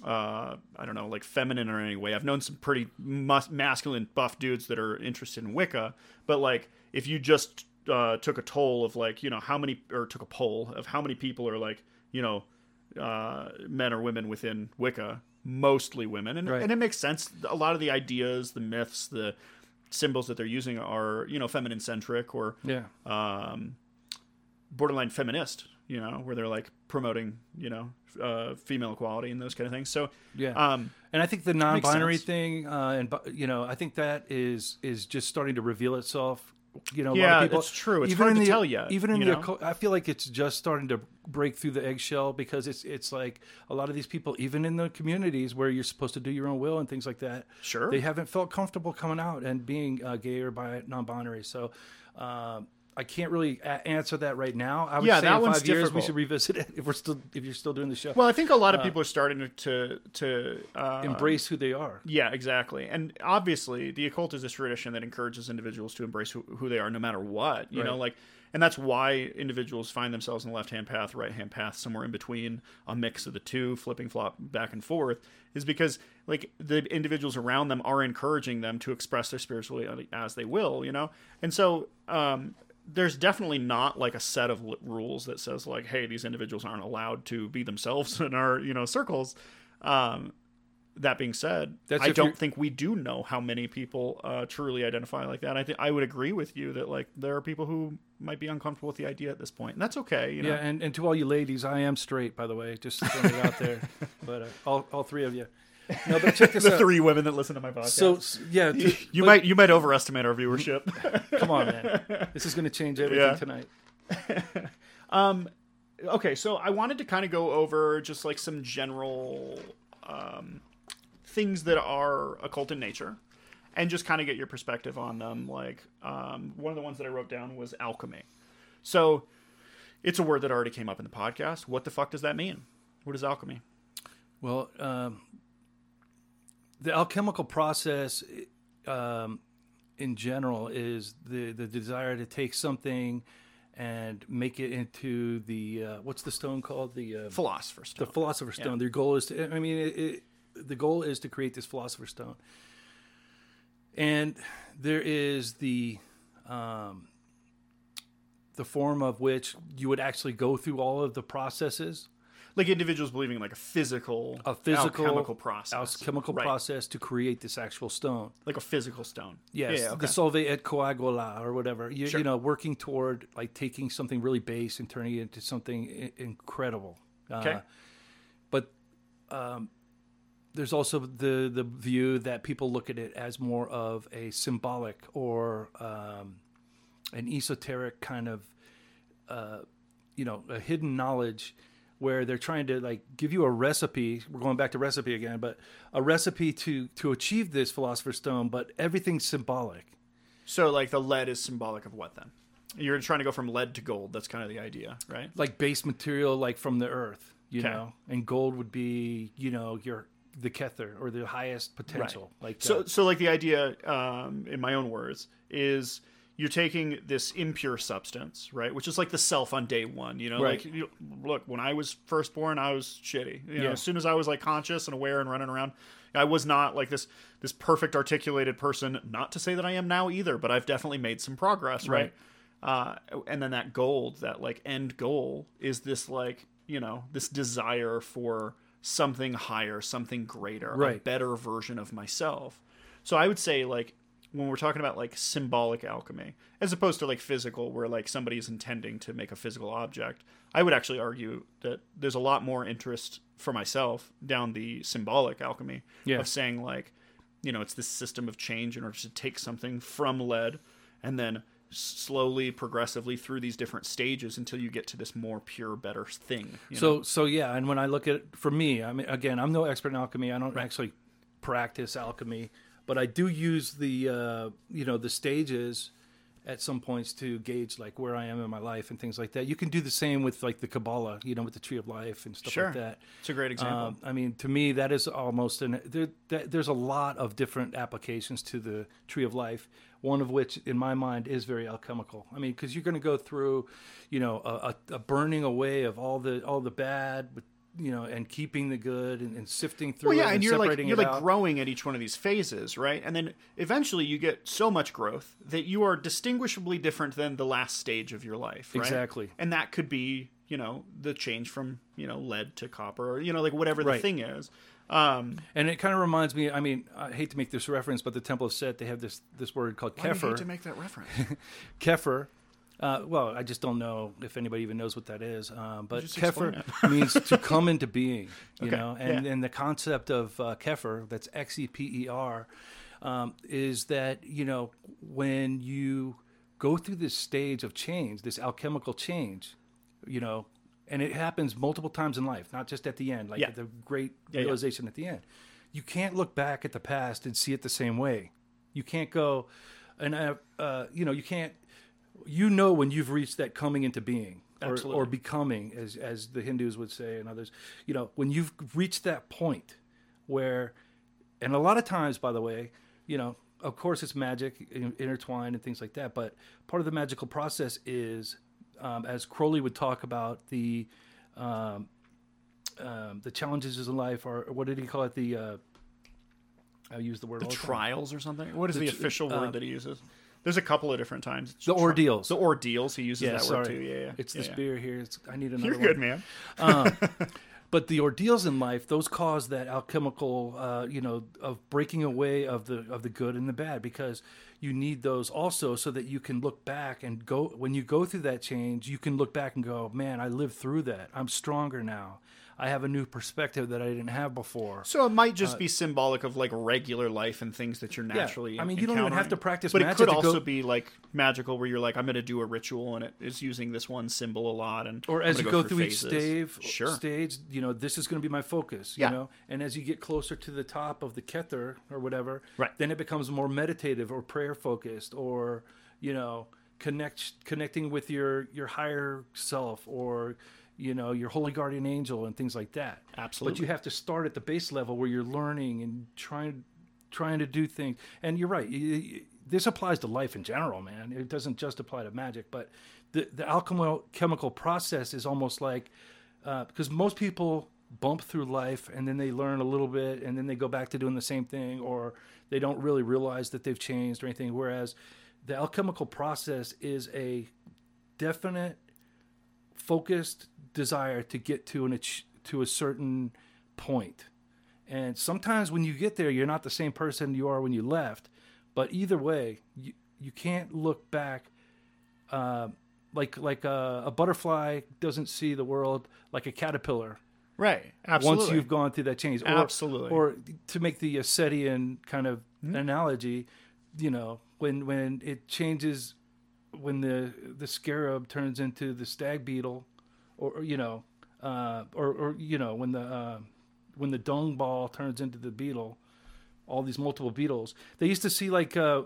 uh, I don't know, like feminine or any way. I've known some pretty mus- masculine, buff dudes that are interested in Wicca, but like if you just uh, took a toll of like, you know, how many, or took a poll of how many people are like, you know, uh, men or women within Wicca, mostly women, and Right. and it makes sense. A lot of the ideas, the myths, the symbols that they're using are you know feminine centric or Yeah. um, borderline feminist. You know, where they're like promoting you know uh, female equality and those kind of things. So Yeah. um, And I think the non-binary thing, uh, and you know, I think that is is just starting to reveal itself. You know, a lot Yeah, of people, it's true. It's hard in to the, tell yet, Even in you the, know? occult- I feel like it's just starting to break through the eggshell because it's it's like a lot of these people, even in the communities where you're supposed to do your own will and things like that, Sure. they haven't felt comfortable coming out and being uh, gay or bi non-binary. So. Um, I can't really a- answer that right now. I would Yeah, say that in one's five years we difficult. should revisit it *laughs* if we're still if you're still doing the show. well, I think a lot of people are starting to to, uh, Embrace who they are. Yeah, exactly. And obviously, the occult is this tradition that encourages individuals to embrace who, who they are, no matter what. You know, Right. like, and that's why individuals find themselves in the left hand path, right hand path, somewhere in between, a mix of the two, flipping flop back and forth, is because like the individuals around them are encouraging them to express their spirituality as they will. You know, and so. um there's definitely not like a set of rules that says like hey these individuals aren't allowed to be themselves *laughs* in our you know circles um that being said, That's I don't you're- think we do know how many people uh, truly identify like that. I think I would agree with you that like there are people who might be uncomfortable with the idea at this point, and that's okay. You know, Yeah, and, and to all you ladies, I am straight, by the way, just throwing it out there. *laughs* But uh, all, all three of you. No, but check this the out. three women that listen to my podcast. So yeah, you, to- you but- might you might overestimate our viewership. *laughs* come on, man. This is going to change everything Yeah. tonight. *laughs* okay, so I wanted to kind of go over just like some general um, things that are occult in nature, and just kind of get your perspective on them. Like um, one of the ones that I wrote down was alchemy. So it's a word that already came up in the podcast. What the fuck does that mean? What is alchemy? Well, um, the alchemical process, um, in general, is the the desire to take something and make it into the uh, what's the stone called the uh, Philosopher's stone. the philosopher's stone. Their goal is to. I mean, it, it, the goal is to create this philosopher's stone, and there is the um, the form of which you would actually go through all of the processes. Like individuals believing in like a physical, a physical alchemical process, alchemical Right. process to create this actual stone. like a physical stone. Yes, yeah, okay. the solve et coagula or whatever. You, Sure. you know, working toward like taking something really base and turning it into something I- incredible. Uh, Okay. but um, there's also the the view that people look at it as more of a symbolic or um, an esoteric kind of uh, you know a hidden knowledge where they're trying to like give you a recipe we're going back to recipe again but a recipe to to achieve this philosopher's stone but everything's symbolic So like the lead is symbolic of what then? You're trying to go from lead to gold. That's kind of the idea, right? like base material like from the earth you Okay. know and gold would be you know your the kether or the highest potential like So uh, so like the idea, um, in my own words, is you're taking this impure substance, right? Which is like the self on day one. You know, Right. like you, look, when I was first born, I was shitty. You know, Yeah. as soon as I was like conscious and aware and running around, I was not like this this perfect articulated person. Not to say that I am now either, but I've definitely made some progress, right? Uh, and then that gold, that like end goal, is this like you know this desire for something higher, something greater, a better version of myself. So I would say like when we're talking about like symbolic alchemy, as opposed to like physical, where like somebody is intending to make a physical object, I would actually argue that there's a lot more interest for myself down the symbolic alchemy Yeah. of saying like, you know, it's this system of change in order to take something from lead and then slowly, progressively through these different stages until you get to this more pure, better thing. you know? So so yeah, and when I look at for me, I mean again, I'm no expert in alchemy. I don't actually practice alchemy, but I do use the uh, you know the stages at some points to gauge like where I am in my life and things like that. You can do the same with like the Kabbalah, you know, with the Tree of Life and stuff Sure. like that. it's a great example. Um, I mean, to me, that is almost an. There, that, there's a lot of different applications to the tree of life. One of which, in my mind, is very alchemical. I mean, because you're going to go through, you know, a, a, burning away of all the all the bad, but you know, and keeping the good and, and sifting through well, yeah, it and, and, you're like you're like out. growing at each one of these phases, right? And then eventually you get so much growth that you are distinguishably different than the last stage of your life, right? Exactly. And that could be, you know, the change from you know lead to copper, or you know, like whatever the Right. thing is. Um, and it kind of reminds me. I mean, I hate to make this reference, but the Temple of Set they have this this word called why do you Xeper. hate to make that reference? *laughs* Xeper. Uh, well, I just don't know if anybody even knows what that is. Um, but Xeper *laughs* means to come into being, you Okay, know, and, yeah. and the concept of uh, Xeper, that's X E P E R, um, is that, you know, when you go through this stage of change, this alchemical change, you know, and it happens multiple times in life, not just at the end, like Yeah. the great yeah. realization at the end. You can't look back at the past and see it the same way. You can't go, and uh, uh, you know, you can't. You know when you've reached that coming into being, or, or becoming, as as the Hindus would say, and others. You know when you've reached that point where, and a lot of times, by the way, you know, of course, it's magic in- intertwined and things like that. But part of the magical process is, um, as Crowley would talk about the. Um, um, the challenges in life, or what did he call it? The uh, I use the word the the time. trials or something. What is the, The official word uh, that he uses? There's a couple of different times. It's The ordeals. The ordeals. He uses Yeah, that sorry. word too. Yeah, yeah. It's yeah, this yeah. beer here. It's, I need another You're one. good, man. *laughs* But the ordeals in life, those cause that alchemical, uh, you know, of breaking away of the of the good and the bad, because you need those also so that you can look back and go. When you go through that change, you can look back and go, "Man, I lived through that. I'm stronger now. I have a new perspective that I didn't have before." So it might just uh, be symbolic of like regular life and things that you're naturally. Yeah. I mean, you don't even have to practice but it could also go- be like magical, where you're like, I'm going to do a ritual, and it is using this one symbol a lot, and or as you gonna go, through each phases. stage, Sure. stage, you know, this is going to be my focus. Yeah. You know, and as you get closer to the top of the kether or whatever, Right. then it becomes more meditative or prayer focused, or you know, connect connecting with your your higher self, or you know, your holy guardian angel and things like that. Absolutely. But you have to start at the base level where you're learning and trying trying to do things. And you're right. This applies to life in general, man. It doesn't just apply to magic, but the the alchemical process is almost like uh, because most people bump through life and then they learn a little bit and then they go back to doing the same thing or they don't really realize that they've changed or anything. Whereas the alchemical process is a definite focused desire to get to an to a certain point. And sometimes when you get there, you're not the same person you are when you left. But either way, you, you can't look back. Uh, like like a, a butterfly doesn't see the world like a caterpillar Right. Absolutely. once you've gone through that change. Or, Absolutely. Or to make the Ascetian kind of Hmm? analogy, you know, when when it changes, when the the scarab turns into the stag beetle, or, or, you know, uh, or or you know when the uh, when the dung ball turns into the beetle, all these multiple beetles. They used to see like. Uh,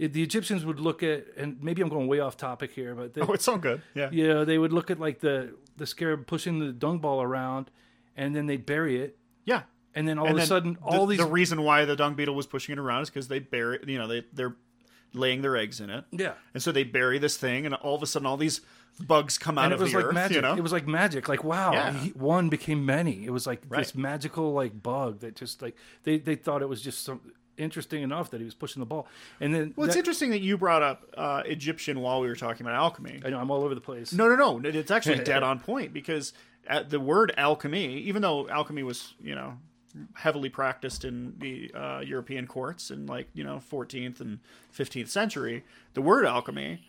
the Egyptians would look at, and maybe I'm going way off topic here, but they, Oh, it's all good. Yeah. yeah, they would look at like the the scarab pushing the dung ball around, and then they'd bury it, Yeah. and then all and of a sudden, the, all these the reason why the dung beetle was pushing it around is because they bury it, you know they they're laying their eggs in it yeah, and so they bury this thing and all of a sudden all these bugs come out and it of was the like earth magic. you know It was like magic. Like wow, Yeah. he, one became many. It was like Right. this magical like bug that just like they they thought it was just some interesting enough that he was pushing the ball, and then well it's interesting that you brought up uh, egyptian while we were talking about alchemy I know I'm all over the place. no no no it's actually *laughs* dead on point because the word alchemy even though alchemy was you know heavily practiced in the uh, european courts in like you know 14th and 15th century the word alchemy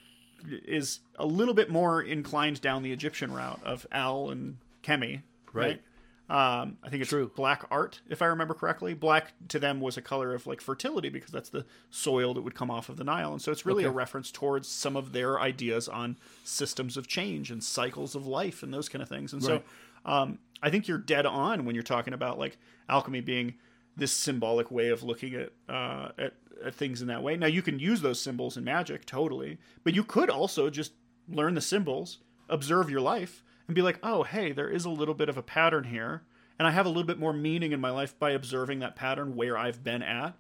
is a little bit more inclined down the Egyptian route of al and chemi, right? Um, I think it's True. black art, if I remember correctly. Black to them was a color of like fertility because that's the soil that would come off of the Nile, and so it's really a reference towards some of their ideas on systems of change and cycles of life and those kind of things. And Right. so, um, I think you're dead on when you're talking about like alchemy being this symbolic way of looking at, uh, at at things in that way. Now you can use those symbols in magic totally, but you could also just learn the symbols, observe your life, and be like, oh hey, there is a little bit of a pattern here, and I have a little bit more meaning in my life by observing that pattern where I've been at,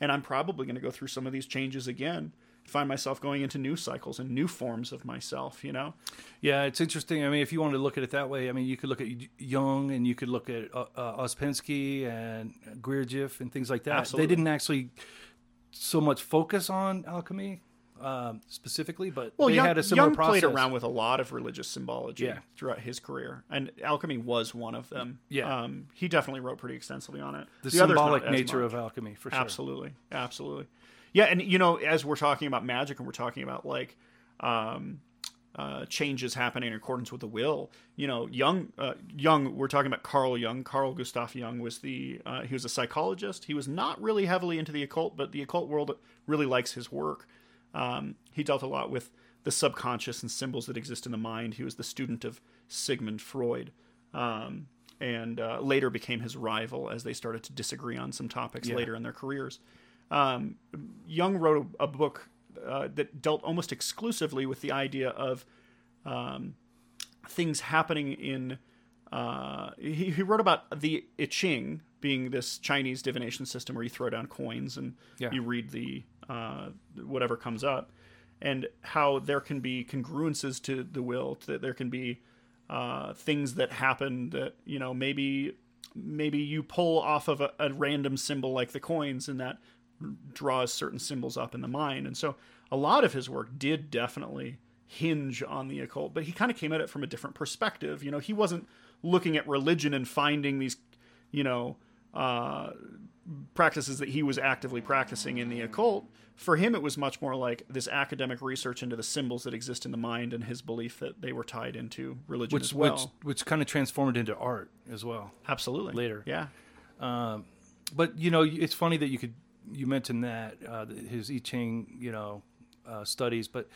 and I'm probably going to go through some of these changes again. Find myself going into new cycles and new forms of myself, you know? Yeah, it's interesting. I mean, if you wanted to look at it that way, I mean, you could look at Jung and you could look at uh, uh, Ouspensky and Gurdjieff and things like that. Absolutely. They didn't actually so much focus on alchemy um, specifically, but Well, they Jung, had a similar Jung process. played around with a lot of religious symbology Yeah. throughout his career, and alchemy was one of them. Yeah. um, he definitely wrote pretty extensively on it. the, not symbolic nature of alchemy, for sure. absolutely, absolutely. Yeah, and you know, as we're talking about magic, and we're talking about like um, uh, changes happening in accordance with the will. You know, Jung, uh, Jung. We're talking about Carl Jung. Carl Gustav Jung was the uh, he was a psychologist. He was not really heavily into the occult, but the occult world really likes his work. Um, he dealt a lot with the subconscious and symbols that exist in the mind. He was the student of Sigmund Freud. Um, and uh, later became his rival as they started to disagree on some topics Yeah. later in their careers. Um, Jung wrote a, a book uh, that dealt almost exclusively with the idea of um, things happening in. Uh, he, he wrote about the I Ching being this Chinese divination system where you throw down coins and Yeah. you read the uh, whatever comes up, and how there can be congruences to the will. That there can be uh, things that happen that you know maybe maybe you pull off of a, a random symbol like the coins and that draws certain symbols up in the mind. And so a lot of his work did definitely hinge on the occult but he kind of came at it from a different perspective. You know he wasn't looking at religion and finding these you know uh, practices that he was actively practicing in the occult. For him it was much more like this academic research into the symbols that exist in the mind and his belief that they were tied into religion which as well. which which kind of transformed into art as well. absolutely. Later. yeah. But you know, it's funny that you could you mentioned that uh, his I Ching, you know, uh, studies. But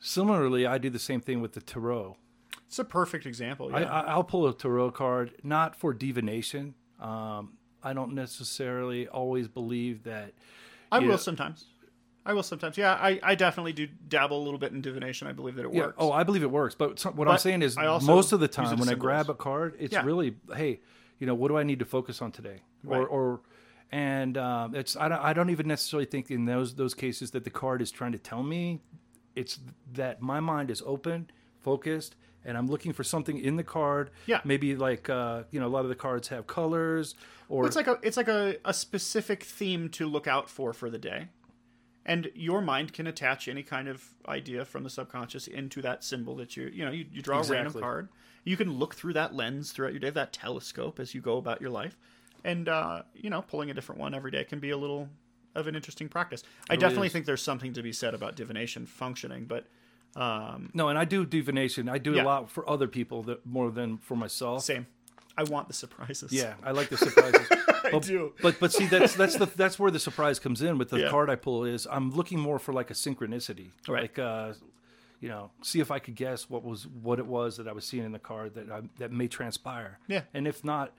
similarly, I do the same thing with the tarot. it's a perfect example yeah. I, I, I'll pull a tarot card not for divination. Um, I don't necessarily always believe that. I will know- sometimes. I will sometimes. Yeah, I, I definitely do dabble a little bit in divination. I believe that it Yeah. works. Oh, I believe it works. But some, what I'm saying is, most of the time when I grab a card, it's Yeah. really, hey, you know, what do I need to focus on today? Or, or, and um, it's I don't, I don't even necessarily think in those those cases that the card is trying to tell me. It's that my mind is open, focused, and I'm looking for something in the card. Yeah. Maybe like uh, you know, a lot of the cards have colors, or Well, it's like a it's like a, a specific theme to look out for for the day, and your mind can attach any kind of idea from the subconscious into that symbol that you you know you, you draw a random card. You can look through that lens throughout your day, that telescope as you go about your life, and uh, you know pulling a different one every day can be a little of an interesting practice. I definitely is. think there's something to be said about divination functioning, but um, No, and I do divination. I do Yeah. a lot for other people that more than for myself. same. I want the surprises. Yeah, I like the surprises. *laughs* but, do. But but see that's that's the that's where the surprise comes in with the Yeah. card I pull is I'm looking more for like a synchronicity. Right. Like uh you know, see if I could guess what was what it was that I was seeing in the card that I, that may transpire. Yeah. And if not,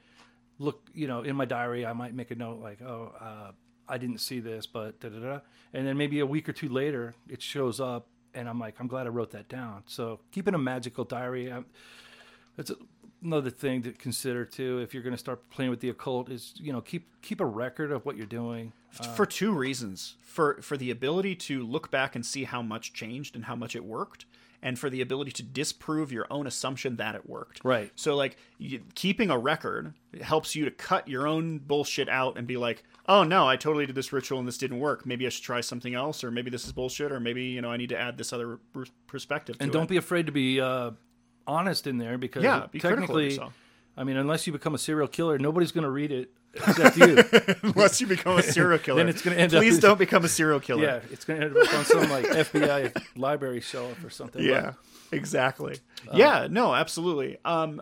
look, you know, in my diary I might make a note like, oh, uh, I didn't see this, but da da da. And then maybe a week or two later, it shows up, and I'm like, I'm glad I wrote that down. So keeping a magical diary, um, that's another thing to consider too. If you're going to start playing with the occult, is you know keep keep a record of what you're doing. for two reasons for for the ability to look back and see how much changed and how much it worked and for the ability to disprove your own assumption that it worked Right. so like you, keeping a record helps you to cut your own bullshit out and be like oh no i totally did this ritual and this didn't work maybe i should try something else or maybe this is bullshit or maybe you know i need to add this other per- perspective to And don't be afraid to be uh, honest in there because Yeah, be critical of technically, yourself. I mean, unless you become a serial killer, nobody's going to read it except you. *laughs* unless you become a serial *laughs* killer Then it's gonna end up- please don't become a serial killer yeah, it's going to end up on some like *laughs* FBI library shelf or something. yeah exactly yeah no absolutely um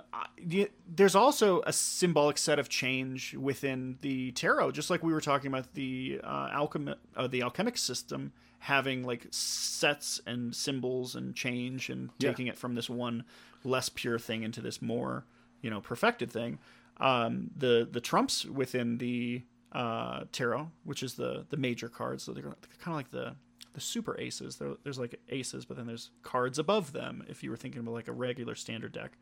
there's also a symbolic set of change within the tarot just like we were talking about the uh, alchemy uh, the alchemic system having like sets and symbols and change and Yeah. taking it from this one less pure thing into this more you know perfected thing um the the trumps within the uh tarot which is the the major cards so they're kind of like the the super aces. There, there's like aces, but then there's cards above them. If you were thinking about like a regular standard deck,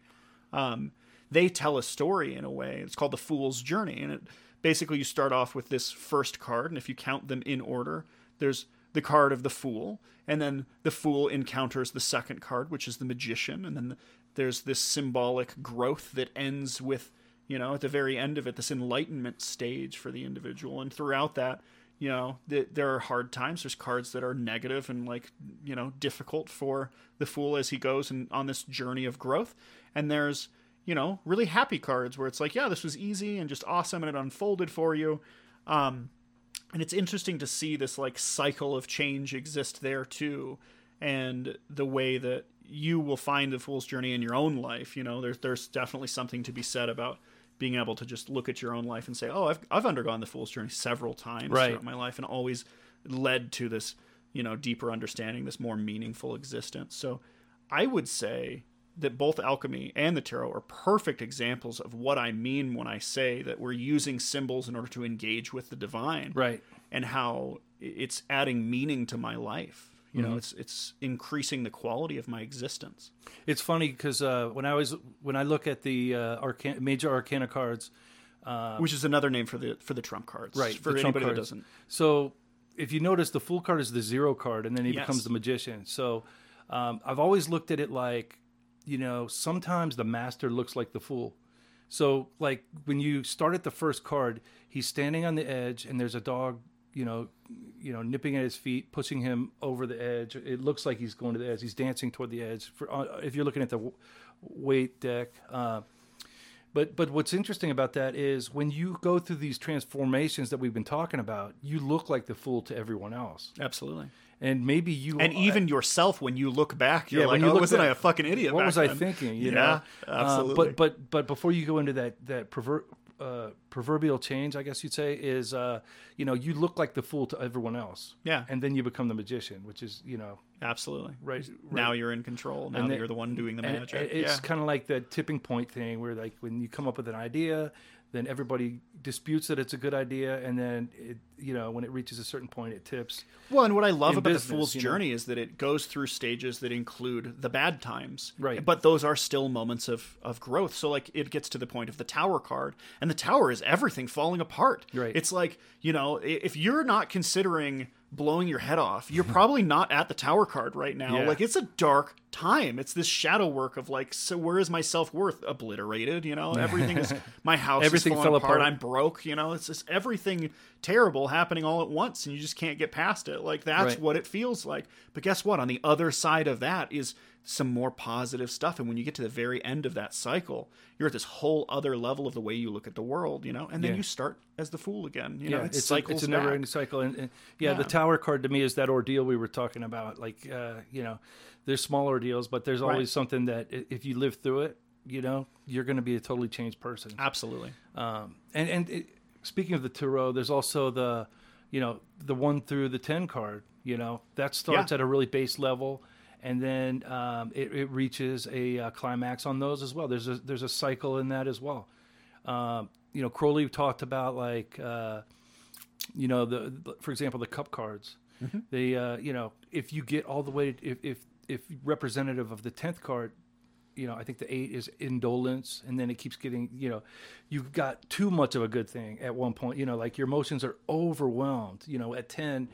um, they tell a story in a way. It's called the Fool's Journey, and it basically you start off with this first card, and if you count them in order, there's the card of the Fool, and then the Fool encounters the second card, which is the Magician, and then there's this symbolic growth that ends with you know at the very end of it this enlightenment stage for the individual, and throughout that you know th- there are hard times. There's cards that are negative and like you know difficult for the fool as he goes and on this journey of growth. And there's you know really happy cards where it's like yeah this was easy and just awesome and it unfolded for you. Um and it's interesting to see this like cycle of change exist there too. And the way that you will find the fool's journey in your own life you know there's there's definitely something to be said about being able to just look at your own life and say oh i've, I've undergone the fool's journey several times Right. throughout my life and always led to this you know deeper understanding this more meaningful existence so i would say that both alchemy and the tarot are perfect examples of what i mean when i say that we're using symbols in order to engage with the divine Right. and how it's adding meaning to my life you know it's it's increasing the quality of my existence. It's funny because uh, when I was when I look at the uh, arcan- major arcana cards, which is another name for the for the trump cards right for anybody that doesn't. So if you notice the fool card is the zero card and then he Yes. becomes the magician. So um, i've always looked at it like you know sometimes the master looks like the fool. So like when you start at the first card he's standing on the edge and there's a dog you know you know nipping at his feet pushing him over the edge. It looks like he's going to the edge. He's dancing toward the edge for uh, if you're looking at the w- Waite deck uh, but but what's interesting about that is when you go through these transformations that we've been talking about, you look like the fool to everyone else, absolutely. And maybe you and even yourself when you look back you're Yeah, like you oh, wasn't back- i a fucking idiot what was I thinking? You yeah know, Uh, absolutely. but but but before you go into that that perver- uh, proverbial change, I guess you'd say is uh, you know you look like the fool to everyone else. Yeah. and then you become the magician, which is you know absolutely right. now you're in control now And that you're the one doing the magic It's yeah. kind of like the tipping point thing where, like, when you come up with an idea, then everybody disputes that it's a good idea, and then it, you know, when it reaches a certain point, it tips. Well, and what I love about business, the Fool's you know? Journey is that it goes through stages that include the bad times. Right. But those are still moments of, of growth. So, like, it gets to the point of the Tower card, and the Tower is everything falling apart. Right. It's like, you know, if you're not considering blowing your head off, you're *laughs* probably not at the tower card right now. Yeah. Like it's a dark time. It's this shadow work of like, so where is my self worth? Obliterated. You know, everything is *laughs* my house. Everything is fell apart. apart. I'm broke. You know, it's just everything terrible happening all at once, and you just can't get past it. Like that's Right. what it feels like. But guess what? On the other side of that is some more positive stuff. And when you get to the very end of that cycle, you're at this whole other level of the way you look at the world. You know, and then Yeah. you start as the fool again. You know, yeah, it it's, a, cycles it's a never ending cycle. And, and yeah, Yeah. the tower card to me is that ordeal we were talking about. Like, uh, you know, there's small ordeals, but there's always Right. something that if you live through it, you know, you're going to be a totally changed person. Absolutely. Um, and and it, speaking of the tarot, there's also the, you know, the one through the ten card. You know, that starts Yeah. at a really base level, and then um, it, it reaches a uh, climax on those as well. There's a there's a cycle in that as well. Um, you know, Crowley talked about like, uh, you know, the, the- for example, the cup cards. They, uh, you know, if you get all the way, if if if representative of the tenth card, you know, I think the eight is indolence, and then it keeps getting, you know, you've got too much of a good thing at one point. You know, like your emotions are overwhelmed. You know, at ten,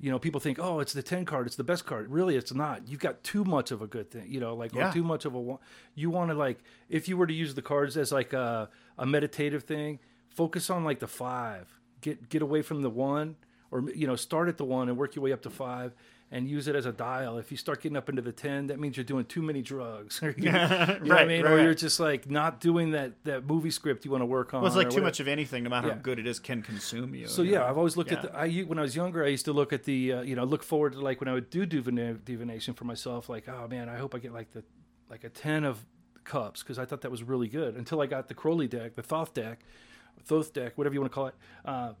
you know, people think, oh, it's the ten card, it's the best card. Really, it's not. You've got too much of a good thing. You know, like Yeah. or too much of a. one. You want to like, if you were to use the cards as like a a meditative thing, focus on like the five. Get get away from the one, or you know, start at the one and work your way up to five. And use it as a dial. If you start getting up into the ten, that means you're doing too many drugs. Or *laughs* you- know *laughs* what I Right, mean? right, or right. you're just like not doing that that movie script you want to work on. Well, it's like too whatever. much of anything, no matter Yeah. how good it is, can consume you. So you yeah, know? I've always looked at Yeah. the. I when I was younger, I used to look at the. Uh, you know, look forward to like when I would do divination for myself. Like, oh man, I hope I get like the like a ten of cups because I thought that was really good until I got the Crowley deck, the Thoth deck, Thoth deck, whatever you want to call it. Uh,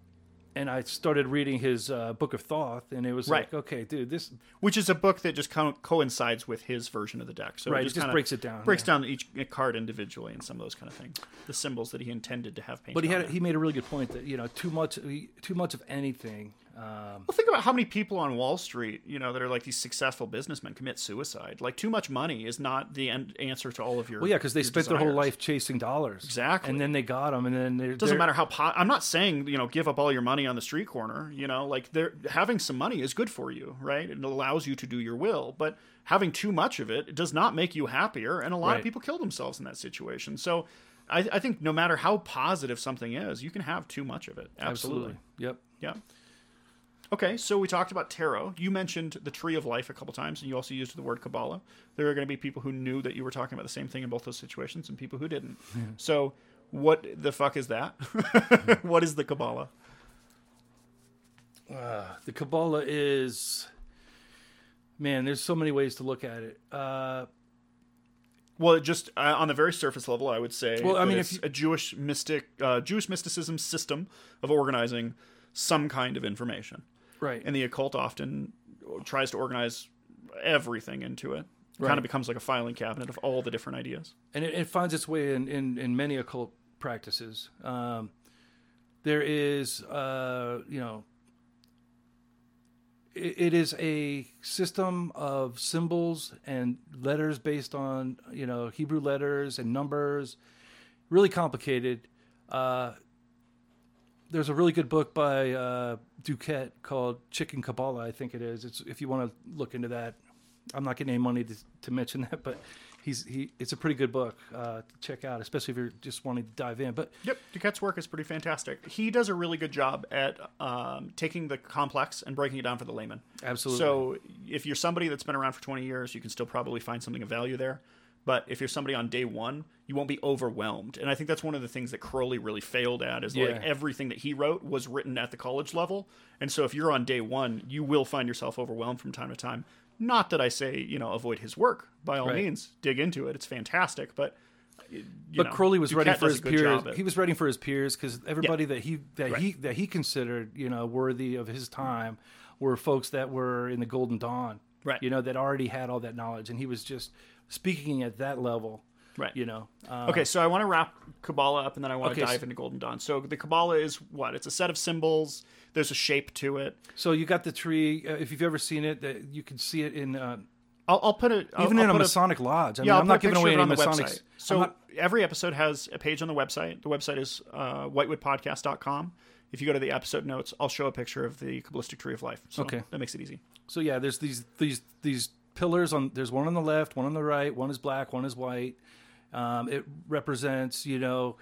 and I started reading his uh, book of Thoth, and it was Right. like, okay, dude, this which is a book that just co- coincides with his version of the deck. So Right, it it just, just breaks it down, breaks yeah. down each card individually and some of those kind of things, the symbols that he intended to have painted. But he had he made a really good point that you know too much too much of anything. Um, Well, think about how many people on Wall Street, you know, that are like these successful businessmen commit suicide. Like, too much money is not the en- answer to all of your. well, yeah, because they spent their whole life chasing dollars, Exactly. and then they got them, and then they're, It doesn't matter how. Po- I'm not saying you know give up all your money on the street corner. You know, like they're having some money is good for you, right? It allows you to do your will, but having too much of it, it does not make you happier. And a lot of people kill themselves in that situation. So, I, I think no matter how positive something is, you can have too much of it. Absolutely. Yep. Yeah. Okay, so we talked about tarot. You mentioned the tree of life a couple times, and you also used the word Kabbalah. There are going to be people who knew that you were talking about the same thing in both those situations, and people who didn't. So, what the fuck is that? *laughs* what is the Kabbalah? The Kabbalah is, man. There's so many ways to look at it. Uh, Well, it just uh, on the very surface level, I would say. Well, I that mean, if it's you- a Jewish mystic, uh, Jewish mysticism system of organizing some kind of information, right. and the occult often tries to organize everything into it. It kind of becomes like a filing cabinet of all the different ideas. and it, it finds its way in, in, in many occult practices. Um, there is, uh, you know, it, it is a system of symbols and letters based on you know Hebrew letters and numbers, really complicated. Uh, there's a really good book by uh, Duquette called Chicken Kabbalah, I think it is. It's if you want to look into that. I'm not getting any money to, to mention that, *laughs* but he's he. It's a pretty good book uh, to check out, especially if you're just wanting to dive in. But Yep, Duquette's work is pretty fantastic. He does a really good job at um, taking the complex and breaking it down for the layman. Absolutely. So if you're somebody that's been around for 20 years, you can still probably find something of value there. But if you're somebody on day one, you won't be overwhelmed. And I think that's one of the things that Crowley really failed at is like everything that he wrote was written at the college level. And so if you're on day one, you will find yourself overwhelmed from time to time. Not that I say, you know, avoid his work. By all Right. means, dig into it. It's fantastic. But you but know, Crowley was writing for his peers. He was writing for his peers because everybody that he that he that he considered you know worthy of his time were folks that were in the Golden Dawn, Right. You know that already had all that knowledge, and he was just speaking at that level, Right. You know, uh, Okay, so I want to wrap Kabbalah up and then I want Okay, to dive so- into Golden Dawn. So the Kabbalah is what? It's a set of symbols. There's a shape to it. So you got the tree. Uh, if you've ever seen it, that you can see it in uh, I'll, I'll put it I'll- Even I'll in a put Masonic lodge. I mean, yeah, I'll I'm not giving away of any on the Masonic. website. So not- every episode has a page on the website. The website is uh, whitewoodpodcast.com. If you go to the episode notes, I'll show a picture of the Kabbalistic Tree of Life. So Okay. that makes it easy. So yeah, there's these these these pillars on. There's one on the left, one on the right. One is black, one is white. Um, it represents you know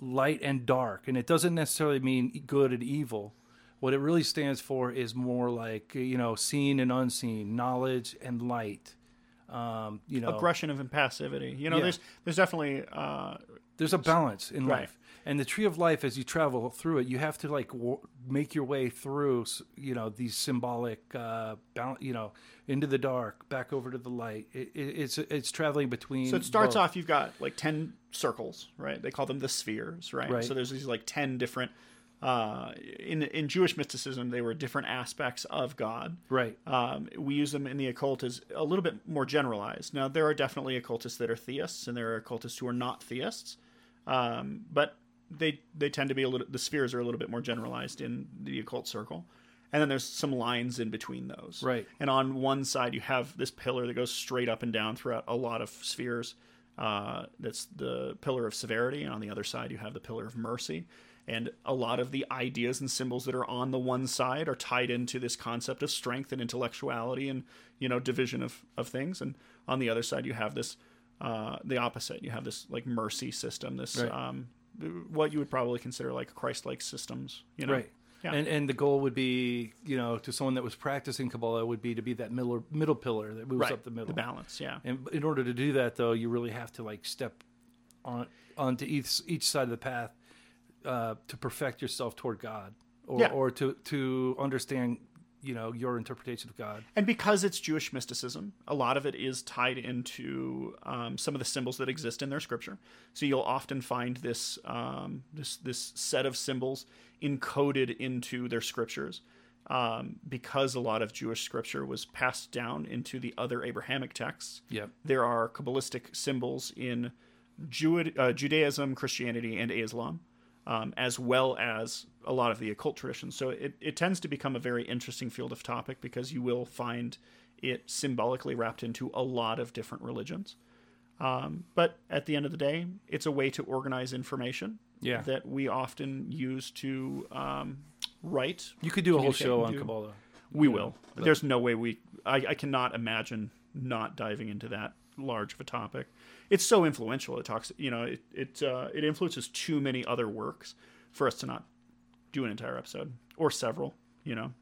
light and dark, and it doesn't necessarily mean good and evil. What it really stands for is more like you know seen and unseen, knowledge and light. Um, you know, Aggression and passivity. You know, Yeah. there's there's definitely uh, there's a balance in Right. life and the tree of life as you travel through it you have to like w- make your way through you know these symbolic uh bal- you know into the dark back over to the light it, it, it's it's traveling between So it starts both. off. You've got like ten circles, right? They call them the spheres, right? Right. So there's these like ten different. Uh, in in Jewish mysticism, they were different aspects of God. right Um, we use them in the occult as a little bit more generalized. Now, there are definitely occultists that are theists, and there are occultists who are not theists. Um, but they they tend to be a little. The spheres are a little bit more generalized in the occult circle, and then there's some lines in between those. Right. And on one side, you have this pillar that goes straight up and down throughout a lot of spheres. Uh, that's the pillar of severity, and on the other side, you have the pillar of mercy. And a lot of the ideas and symbols that are on the one side are tied into this concept of strength and intellectuality and you know division of of things. And on the other side, you have this uh, the opposite. You have this like mercy system. This Right. um, what you would probably consider like Christ-like systems. You know. right Yeah. and and the goal would be you know to someone that was practicing kabbalah would be to be that middle middle pillar that moves right. up the middle The balance. Yeah. And in order to do that, though, you really have to like step on onto each each side of the path uh, to perfect yourself toward God, or Yeah. or to to understand, you know, your interpretation of God. And because it's Jewish mysticism, a lot of it is tied into um, some of the symbols that exist in their scripture. So you'll often find this um, this this set of symbols encoded into their scriptures. Um, because a lot of Jewish scripture was passed down into the other Abrahamic texts, Yep. there are Kabbalistic symbols in Jew- uh, Judaism, Christianity, and Islam, um, as well as a lot of the occult traditions. So it, it tends to become a very interesting field of topic because you will find it symbolically wrapped into a lot of different religions. Um, but at the end of the day, it's a way to organize information Yeah. that we often use to um, write. You could do a whole show on do- Kabbalah. we will. There's no way we. I, I cannot imagine not diving into that large of a topic. It's so influential. It talks. You know, it it uh, it influences too many other works for us to not do an entire episode or several. You know.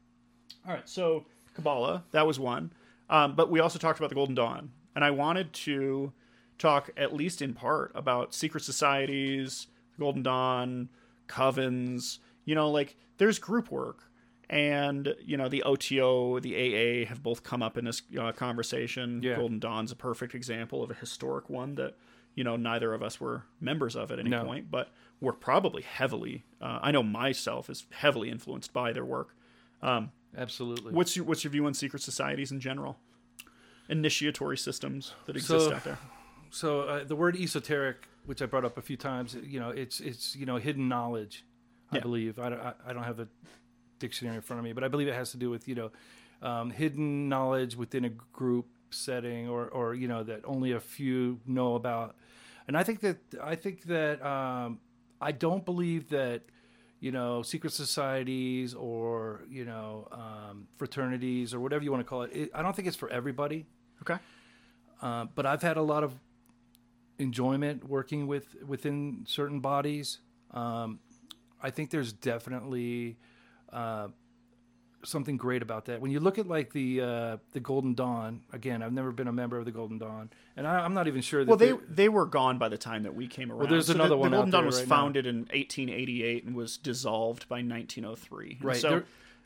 All right. So Kabbalah, that was one. Um, but we also talked about the Golden Dawn, and I wanted to talk at least in part about secret societies, the Golden Dawn, covens. You know, like there's group work, and you know the OTO, the AA have both come up in this uh, conversation. Yeah. Golden Dawn's a perfect example of a historic one that you know neither of us were members of at any No. point, but we're probably heavily. Uh, I know myself is heavily influenced by their work. Absolutely. What's your what's your view on secret societies in general? Initiatory systems that exist So- out there. so uh, the word esoteric, which I brought up a few times, you know, it's it's you know hidden knowledge. I Yeah. believe I don't I, I don't have a dictionary in front of me, but I believe it has to do with you know um, hidden knowledge within a group setting, or or you know that only a few know about. And I think that I think that um, I don't believe that you know secret societies or you know um, fraternities or whatever you want to call it, it. I don't think it's for everybody. Okay. Uh, but I've had a lot of enjoyment working with within certain bodies. Um, I think there's definitely uh, something great about that. When you look at like the uh, the Golden Dawn, again, I've never been a member of the Golden Dawn, and I, I'm not even sure that. Well, they they're- were gone by the time that we came around. Well, there's So another the, one The Golden Dawn was right now. founded in 1888 and was dissolved by 1903. And Right, So there-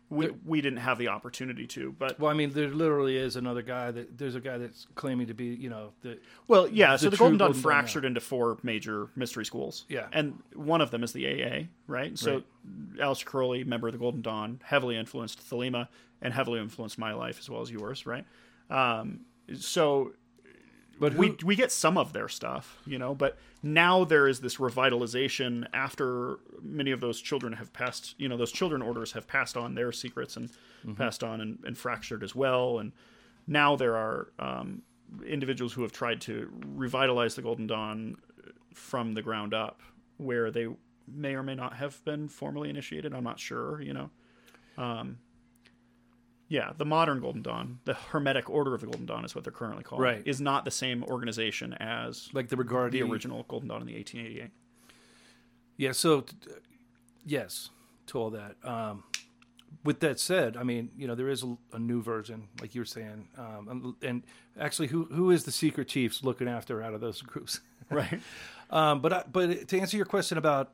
we we didn't have the opportunity to, but well, I mean, there literally is another guy that there's a guy that's claiming to be, you know, the Well, yeah. So the the, Golden Dawn Golden Dawn, fractured into four major mystery schools. Yeah. and one of them is the AA, right? So Aleister Crowley, member of the Golden Dawn, heavily influenced Thelema and heavily influenced my life as well as yours, right? Um, so but who, we we get some of their stuff, you know, but now there is this revitalization after many of those children have passed, you know, those children orders have passed on their secrets and Mm-hmm. passed on and, and fractured as well, and now there are um, individuals who have tried to revitalize the Golden Dawn from the ground up, where they may or may not have been formally initiated. I'm not sure. You know. Um, yeah, the modern Golden Dawn, the Hermetic Order of the Golden Dawn is what they're currently called. Right. Is not the same organization as like the regard the original Golden Dawn in the 1888. Yeah. So, yes, to all that. Um, with that said, I mean, you know, there is a, a new version, like you were saying, um, and, and actually, who who is the secret chiefs looking after out of those *laughs* groups? Right. um, but I, but to answer your question about,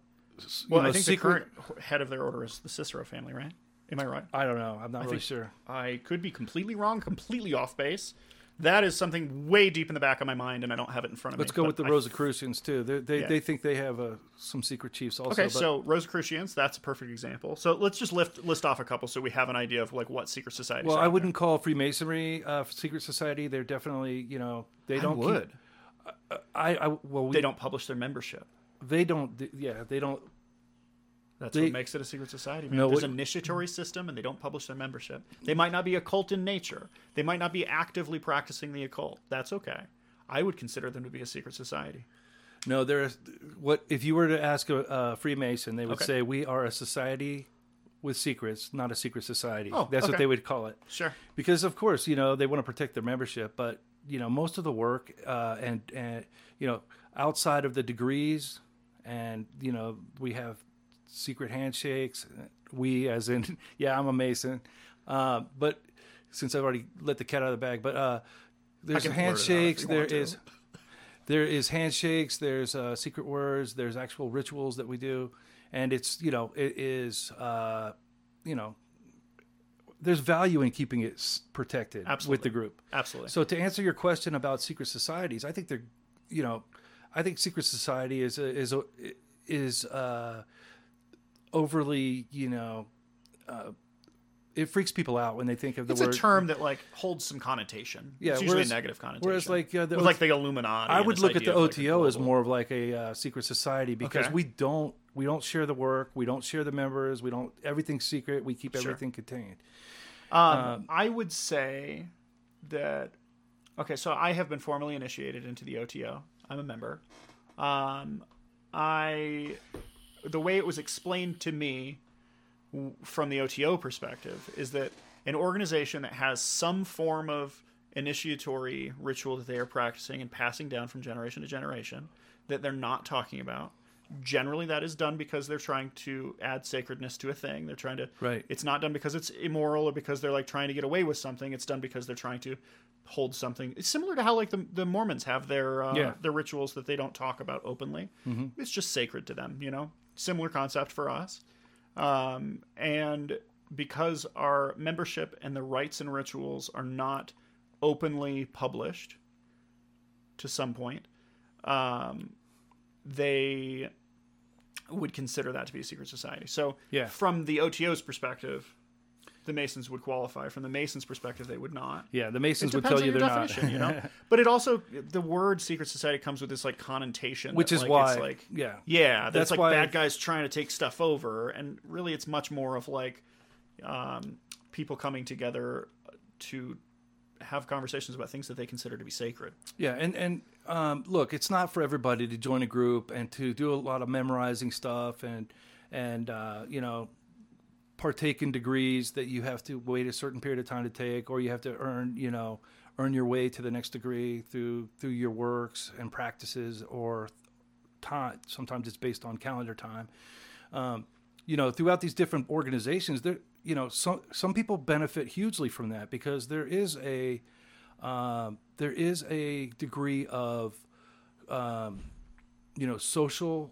Well, know, I think secret, the current head of their order is the Cicero family, right? Am I right? I don't know. I'm not really think- sure. I could be completely wrong, completely off base. That is something way deep in the back of my mind, and I don't have it in front of me. Let's go with the I- Rosicrucians too. They they, Yeah. they think they have uh, some secret chiefs also. Okay, but so Rosicrucians, that's a perfect example. So let's just lift, list off a couple so we have an idea of like what secret societies. well, I wouldn't call Freemasonry uh, secret society. They're definitely you know they don't I would. Keep, I, I well we, They don't publish their membership. they don't yeah they don't That's They- what makes it a secret society. Man. No, There's an initiatory system, and they don't publish their membership. They might not be occult in nature. They might not be actively practicing the occult. That's okay. I would consider them to be a secret society. No, there's what if you were to ask a, a Freemason, they would Okay. say we are a society with secrets, not a secret society. Oh, That's what they would call it. Sure. Because of course, you know, they want to protect their membership, but you know, most of the work uh, and and you know, outside of the degrees, and you know, we have secret handshakes. We, as in, *laughs* yeah, I'm a Mason, uh, but since I've already let the cat out of the bag, but uh, there's can blurt it out if handshakes. There is there is handshakes there's uh, secret words there's actual rituals that we do and it's you know it is uh, you know there's value in keeping it protected with the group Absolutely. so to answer your question about secret societies i think they're you know i think secret society is a, is a, is uh, overly you know uh, it freaks people out when they think of the it's word a term that like holds some connotation. Yeah, it's usually whereas- a negative connotation. whereas, like, uh, the with like the Illuminati. I would look at the of, like, OTO as more of like a uh, secret society because Okay. we don't we don't share the work, we don't share the members, we don't everything's secret, we keep Sure. everything contained. Um, I would say that okay, so I have been formally initiated into the OTO. I'm a member. Um, I the way it was explained to me from the OTO perspective is that an organization that has some form of initiatory ritual that they are practicing and passing down from generation to generation that they're not talking about. Generally, that is done because they're trying to add sacredness to a thing. They're trying to. Right. It's not done because it's immoral or because they're like trying to get away with something. It's done because they're trying to hold something. It's similar to how like the, the Mormons have their uh, Yeah. their rituals that they don't talk about openly. It's just sacred to them. You know, similar concept for us. Um, and because our membership and the rites and rituals are not openly published to some point, um, they would consider that to be a secret society. So, Yeah. from the OTO's perspective, the Masons would qualify. From the Masons' perspective, they would not. Yeah, the Masons would depends tell you they're not. you know. *laughs* But it also the word secret society comes with this like connotation, Which that, is like, why- it's like yeah. yeah, that's That's like why- bad guys trying to take stuff over, and really it's much more of like um, people coming together to have conversations about things that they consider to be sacred. Yeah, and and um, look, it's not for everybody to join a group and to do a lot of memorizing stuff and and uh, you know partake in degrees that you have to wait a certain period of time to take, or you have to earn you know earn your way to the next degree through through your works and practices or time. Sometimes it's based on calendar time. Um, you know, throughout these different organizations, there you know some some people benefit hugely from that because there is a um, there is a degree of um, you know social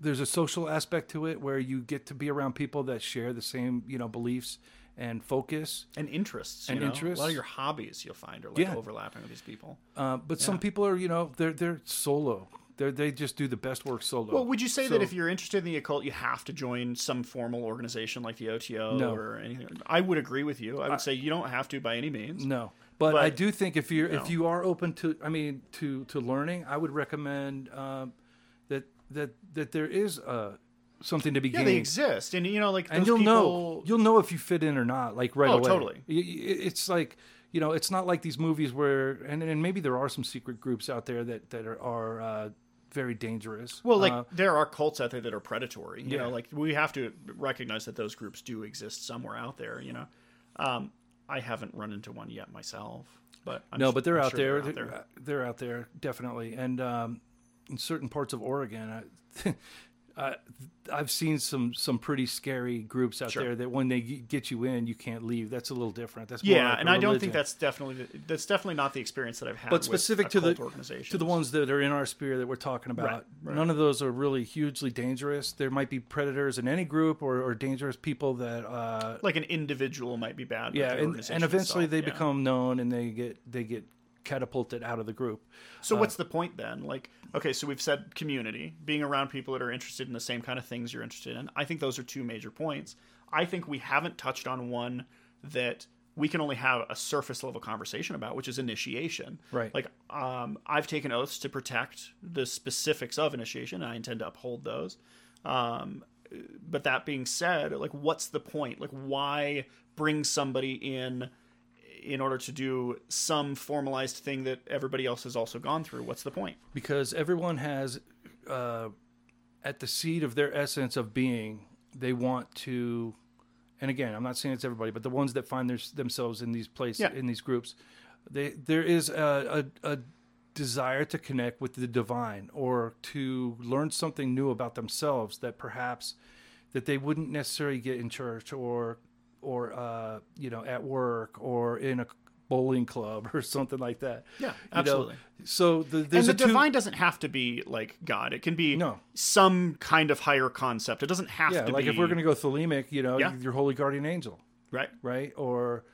there's a social aspect to it where you get to be around people that share the same you know beliefs and focus and interests And you know? interests. A lot of your hobbies you'll find are like Yeah. overlapping with these people. uh, but some people are you know they're they're solo they they just do the best work solo Well, would you say that if you're interested in the occult, you have to join some formal organization like the OTO No. or anything? I would agree with you. I would say you don't have to by any means. No, but, But- I do think if you're know. if you are open to, I mean, to to learning, I would recommend um, that that there is uh, something to be Yeah, gained. they exist, and you know, like and you'll people, know you'll know if you fit in or not, like right Oh, away. totally. It's like you know, it's not like these movies where, and, and maybe there are some secret groups out there that that are, are uh, very dangerous. Well, like Uh, there are cults out there that are predatory. You Yeah. know, like we have to recognize that those groups do exist somewhere out there. You know, um, I haven't run into one yet myself, but I'm no, but they're out, sure there. They're They're, they're out there definitely, and um, in certain parts of Oregon, I, *laughs* I, I've seen some some pretty scary groups out Sure. there that when they get you in, you can't leave. That's a little different. That's more Yeah, like and I don't think that's definitely that's definitely not the experience that I've had. but specific to the to the ones that are in our sphere that we're talking about. Right, right. None of those are really hugely dangerous. There might be predators in any group or, or dangerous people that uh, like an individual might be bad. but yeah, and, and eventually itself, they yeah. become known and they get they get catapulted out of the group. So what's the point then? Like, okay, so we've said community, being around people that are interested in the same kind of things you're interested in. I think those are two major points. I think we haven't touched on one that we can only have a surface level conversation about, which is initiation. Right. Like, um, I've taken oaths to protect the specifics of initiation, and I intend to uphold those. Um, but that being said, like, what's the point? Like, why bring somebody in? In order to do some formalized thing that everybody else has also gone through. What's the point? because everyone has uh, at the seed of their essence of being they want to and again i'm not saying it's everybody but the ones that find their, themselves in these places Yeah. in these groups they there is a, a, a desire to connect with the divine or to learn something new about themselves that perhaps that they wouldn't necessarily get in church or or uh, you know at work or in a bowling club *laughs* or something like that Yeah, You know, absolutely. so the, And the two, divine doesn't have to be like God. It can be No. some kind of higher concept. It doesn't have to. yeah to like be if we're going to go thelemic you know Yeah. your holy guardian angel right right or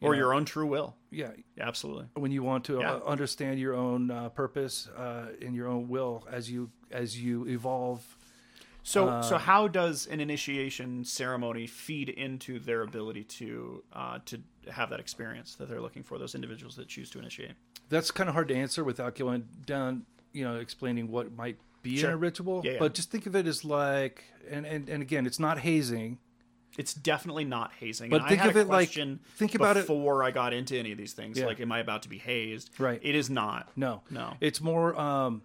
or your own true will. yeah Absolutely. when you want to Yeah. uh, understand your own uh, purpose uh, and your own will as you as you evolve So Uh, so how does an initiation ceremony feed into their ability to uh, to have that experience that they're looking for? Those individuals that choose to initiate. that's kind of hard to answer without going down you know explaining what might be Sure. in a ritual Yeah, yeah. but just think of it as like and, and and again it's not hazing It's definitely not hazing. But and think I had of a it like- question think about it- before I got into any of these things. Yeah. Like, am I about to be hazed? Right. It is not. No, No. It's more. Um,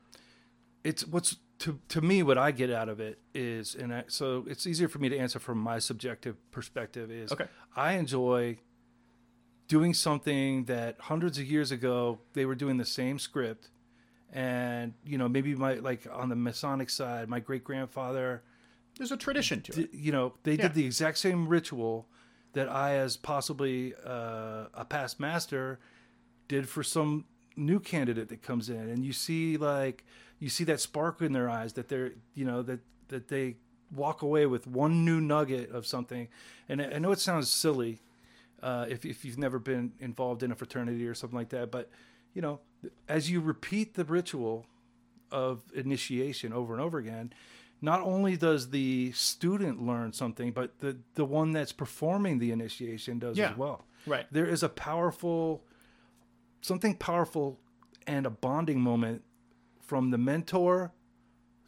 it's what's to to me what I get out of it is, and I, so it's easier for me to answer from my subjective perspective. Is Okay. I enjoy doing something that hundreds of years ago they were doing the same script, and you know maybe my like on the Masonic side, my great grandfather There's a tradition to it. you know they Yeah. did the exact same ritual that I, as possibly uh, a past master, did for some new candidate that comes in, and you see like you see that spark in their eyes that they're you know that that they walk away with one new nugget of something, and I know it sounds silly uh, if if you've never been involved in a fraternity or something like that, but you know as you repeat the ritual of initiation over and over again, not only does the student learn something, but the the one that's performing the initiation does Yeah. as well. Right. There is a powerful something powerful and a bonding moment from the mentor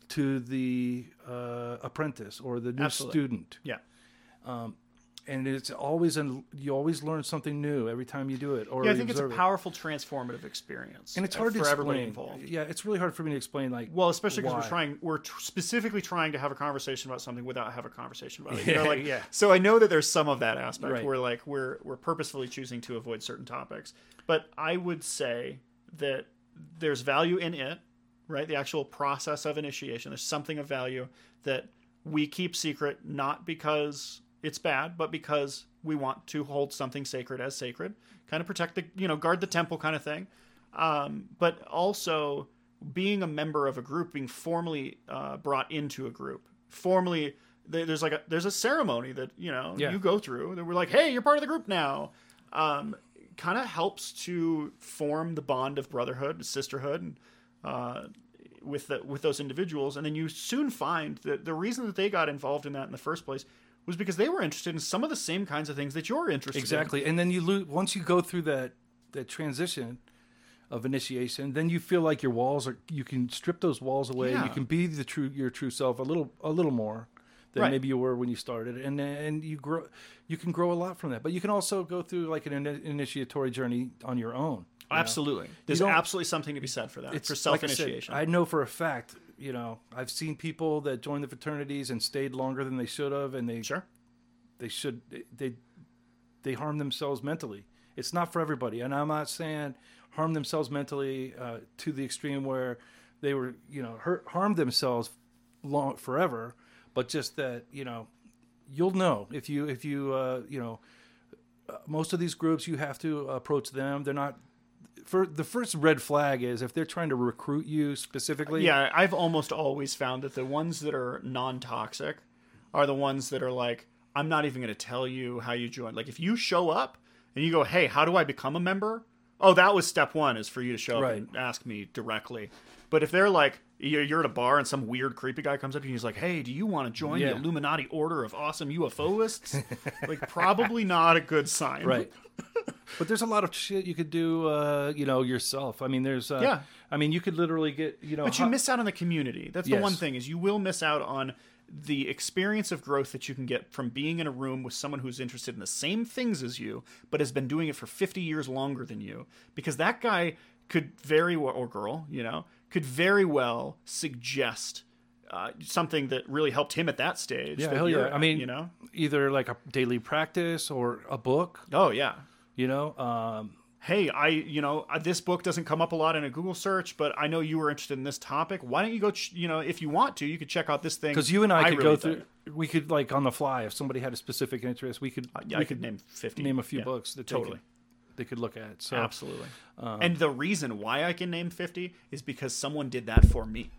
to the uh, apprentice or the new Absolutely. student Yeah. and it's always an, you always learn something new every time you do it or Yeah, I think it's a observe it. powerful transformative experience. and it's uh, hard for to everybody explain involved. yeah it's really hard for me to explain like Well, especially because we're trying, we're tr- specifically trying to have a conversation about something without have a conversation about it. Yeah, You know, like, yeah. So I know that there's some of that aspect Right. where like we're we're purposefully choosing to avoid certain topics, but I would say that there's value in it, right? The actual process of initiation. There's something of value that we keep secret, not because it's bad, but because we want to hold something sacred as sacred, kind of protect the, you know, guard the temple kind of thing. Um, but also being a member of a group, being formally uh, brought into a group, formally. There's like a there's a ceremony that you know Yeah. you go through that we're like, hey, you're part of the group now. Um, kind of helps to form the bond of brotherhood, sisterhood, and uh, with the, with those individuals, and then you soon find that the reason that they got involved in that in the first place was because they were interested in some of the same kinds of things that you're interested in. exactly and then you lose once you go through that that transition of initiation then you feel like your walls are you can strip those walls away Yeah. you can be the true your true self a little a little more than Right. maybe you were when you started, and and you grow, you can grow a lot from that. But you can also go through like an ini- initiatory journey on your own. You know? Absolutely. There's absolutely something to be said for that. It's for like I said, self-initiation. I, know for a fact. You know, I've seen people that joined the fraternities and stayed longer than they should have, and they sure. they should they they harm themselves mentally. It's not for everybody, and I'm not saying harm themselves mentally uh, to the extreme where they were you know hurt harmed themselves long forever, but just that you know you'll know if you if you uh, you know uh, most of these groups you have to approach them. They're not. For the first red flag is if they're trying to recruit you specifically. Yeah, I've almost always found that the ones that are non-toxic are the ones that are like, I'm not even going to tell you how you join. Like if you show up and you go, "Hey, how do I become a member?" Oh, that was step one is for you to show up Right. and ask me directly. But if they're like, you're, you're at a bar and some weird creepy guy comes up to you and he's like, "Hey, do you want to join Yeah. the Illuminati Order of Awesome UFOists?" *laughs* like, probably not a good sign. right *laughs* but there's a lot of shit you could do uh you know yourself i mean there's uh, Yeah. i mean you could literally get you know But you ho- miss out on the community. That's the Yes. one thing is you will miss out on the experience of growth that you can get from being in a room with someone who's interested in the same things as you, but has been doing it for 50 years longer than you. Because that guy could very well, or girl, you know, could very well suggest uh, something that really helped him at that stage. yeah that hell yeah at, i mean you know, either like a daily practice or a book oh yeah. you know um Hey, I, you know, uh, this book doesn't come up a lot in a Google search, but I know you were interested in this topic. Why don't you go, ch- you know, if you want to, you could check out this thing. because you and i could really go think. through we could like on the fly if somebody had a specific interest we could Yeah, we I could name 50. name a few Yeah, books that totally. They could look at so Absolutely. Um, and the reason why I can name 50 is because someone did that for me.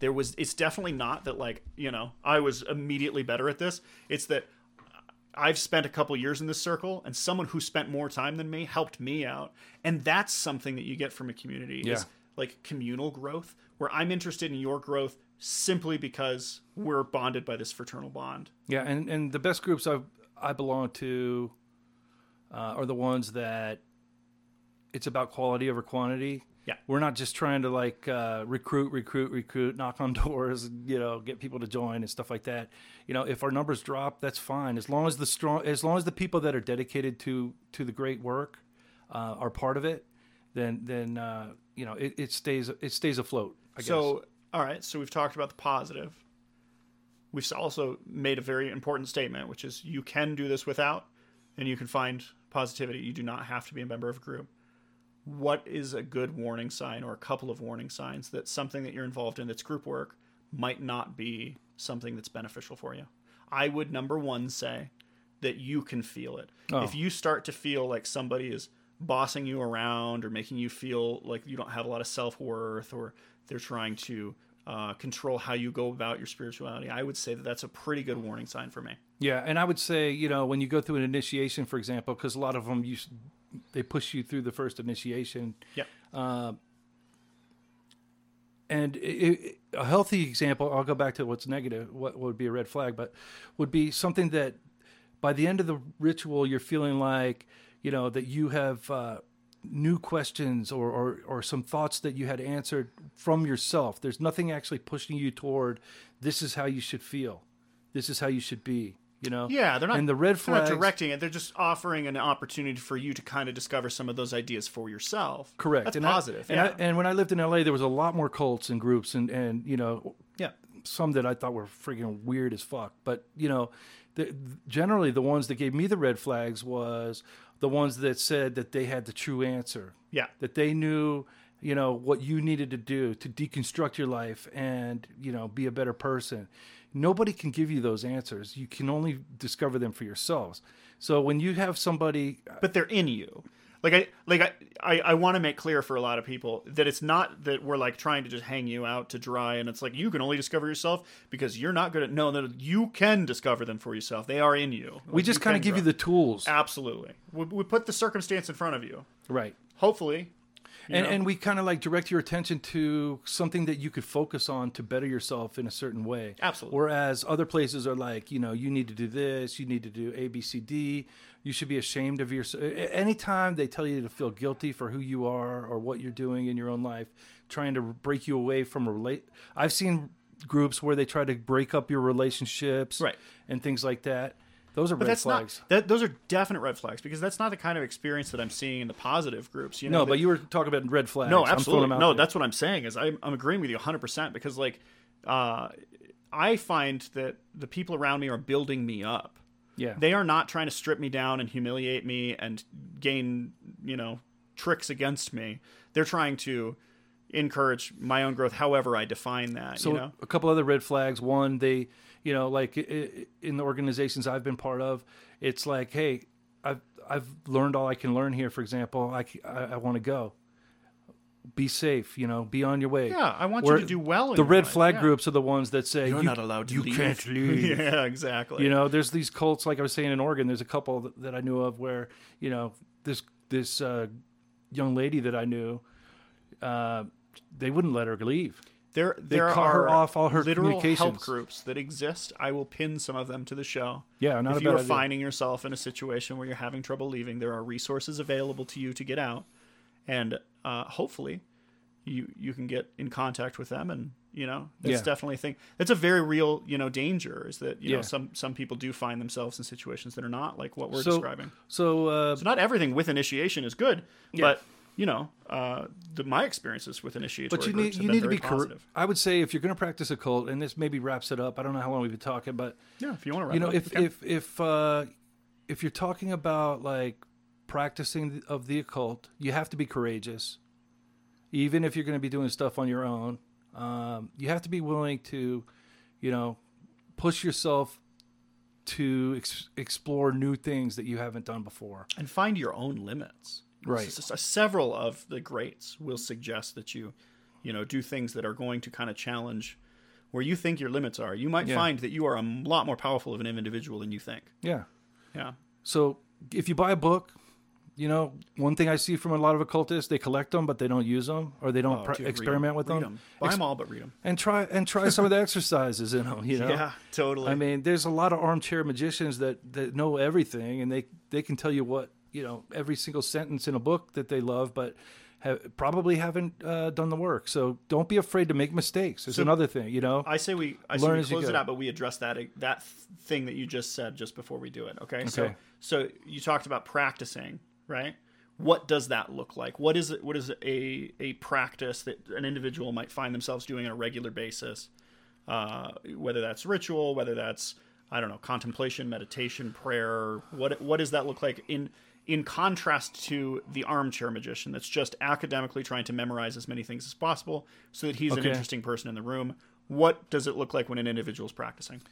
There was it's definitely not that like, you know, I was immediately better at this. It's that I've spent a couple years in this circle and someone who spent more time than me helped me out. And that's something that you get from a community is like communal growth where I'm interested in your growth simply because we're bonded by this fraternal bond. Yeah, and, and the best groups I've I belong to uh, are the ones that it's about quality over quantity. Yeah. we're not just trying to like uh, recruit, recruit, recruit, knock on *laughs* doors, you know, get people to join and stuff like that. You know, if our numbers drop, that's fine as long as the strong, as long as the people that are dedicated to to the great work uh, are part of it. Then then uh, you know it, it stays it stays afloat. I guess. So, all right. So we've talked about the positive. We've also made a very important statement, which is you can do this without, and you can find positivity. You do not have to be a member of a group. What is a good warning sign or a couple of warning signs that something that you're involved in that's group work might not be something that's beneficial for you? I would number one say that you can feel it. Oh. If you start to feel like somebody is bossing you around or making you feel like you don't have a lot of self worth or they're trying to uh, control how you go about your spirituality, I would say that that's a pretty good warning sign for me. Yeah, and I would say, you know, when you go through an initiation, for example, because a lot of them, you they push you through the first initiation, Yep. and a healthy example, I'll go back to what's negative, what would be a red flag, but would be something that by the end of the ritual, you're feeling like, you know, that you have uh, new questions or, or, or some thoughts that you had answered from yourself. There's nothing actually pushing you toward this is how you should feel, this is how you should be. You know, Yeah, they're not. And the red they're not flags, directing it. They're just offering an opportunity for you to kind of discover some of those ideas for yourself. Correct. That's and positive. I, yeah. and, I, and when I lived in LA, there was a lot more cults and groups, and and you know, yeah. some that I thought were freaking weird as fuck. But you know, the, generally the ones that gave me the red flags was the ones that said that they had the true answer. Yeah. That they knew, you know, what you needed to do to deconstruct your life and you know be a better person. Nobody can give you those answers. You can only discover them for yourselves. So when you have somebody uh, but they're in you. Like I like I I, I want to make clear for a lot of people that it's not that we're like trying to just hang you out to dry and it's like you can only discover yourself because you're not good at no no you can discover them for yourself. They are in you. we Like, just kind of give you the tools, absolutely. We, we put the circumstance in front of you. right? Hopefully. you and, know? and we kind of like direct your attention to something that you could focus on to better yourself in a certain way. Absolutely. Whereas other places are like, you know, you need to do this, you need to do A, B, C, D. You should be ashamed of your. Anytime they tell you to feel guilty for who you are or what you're doing in your own life, trying to break you away from a relate. I've seen groups where they try to break up your relationships, Right. and things like that. Those are But red that's flags. not that. Those are definite red flags because that's not the kind of experience that I'm seeing in the positive groups. You know, no, that- but you were talking about red flags. No, absolutely. No, there. that's what I'm saying. Is I'm, I'm agreeing with you 100 percent because like, uh, I find that the people around me are building me up. Yeah. They are not trying to strip me down and humiliate me and gain you know tricks against me. They're trying to encourage my own growth, however I define that. So you know, a couple other red flags. One, they, you know, like i- i- in the organizations I've been part of, it's like, hey, I've I've learned all I can learn here. For example, I I want to go. Be safe, you know. Be on your way. Yeah, I want you to do well in The red life, flag yeah. groups are the ones that say you're you, not allowed to you leave. can't *laughs* leave. yeah, exactly. You know, there's these cults, like I was saying in Oregon. There's a couple that, that I knew of where you know this this uh, young lady that I knew, uh, they wouldn't let her leave. There, there cut are her off all her literal help groups that exist. I will pin some of them to the show. Yeah, not if you are idea. finding yourself in a situation where you're having trouble leaving, there are resources available to you to get out, and uh, hopefully, you you can get in contact with them. And you know, that's Yeah. definitely a thing. That's a very real you know danger. Is that you Yeah. know some some people do find themselves in situations that are not like what we're so, describing. So, uh, So not everything with initiation is good, but you know, uh, the, my experiences with initiatory but you need you need to be positive. I would say if you're going to practice a cult, and this maybe wraps it up. I don't know how long we've been talking, but Yeah, if you want to, you know, if if if uh, if you're talking about like practicing of the occult, you have to be courageous. Even if you're going to be doing stuff on your own, um, you have to be willing to, you know, push yourself to ex- explore new things that you haven't done before. and find your own limits. Right. S- several of the greats will suggest that you, you know, do things that are going to kind of challenge where you think your limits are. You might Yeah. find that you are a lot more powerful of an individual than you think. Yeah. Yeah. So if you buy a book, you know, one thing I see from a lot of occultists, they collect them, but they don't use them or they don't Oh, dude, experiment 'em. with them. 'em. Buy them all, but read them. and try and try some of the *laughs* exercises in them. You know, Yeah, totally. I mean, there's a lot of armchair magicians that that know everything, and they they can tell you what you know every single sentence in a book that they love, but have, probably haven't uh, done the work. So don't be afraid to make mistakes. It's So- another thing, you know. I say we I say Learn we as you close it out, but we address that that thing that you just said just before we do it. Okay. So Okay. so you talked about practicing, right? What does that look like? What is it? What is a a practice that an individual might find themselves doing on a regular basis? Uh, whether that's ritual, whether that's I don't know, contemplation, meditation, prayer. What what does that look like in in contrast to the armchair magician that's just academically trying to memorize as many things as possible so that he's an interesting person in the room? What does it look like when an individual is practicing?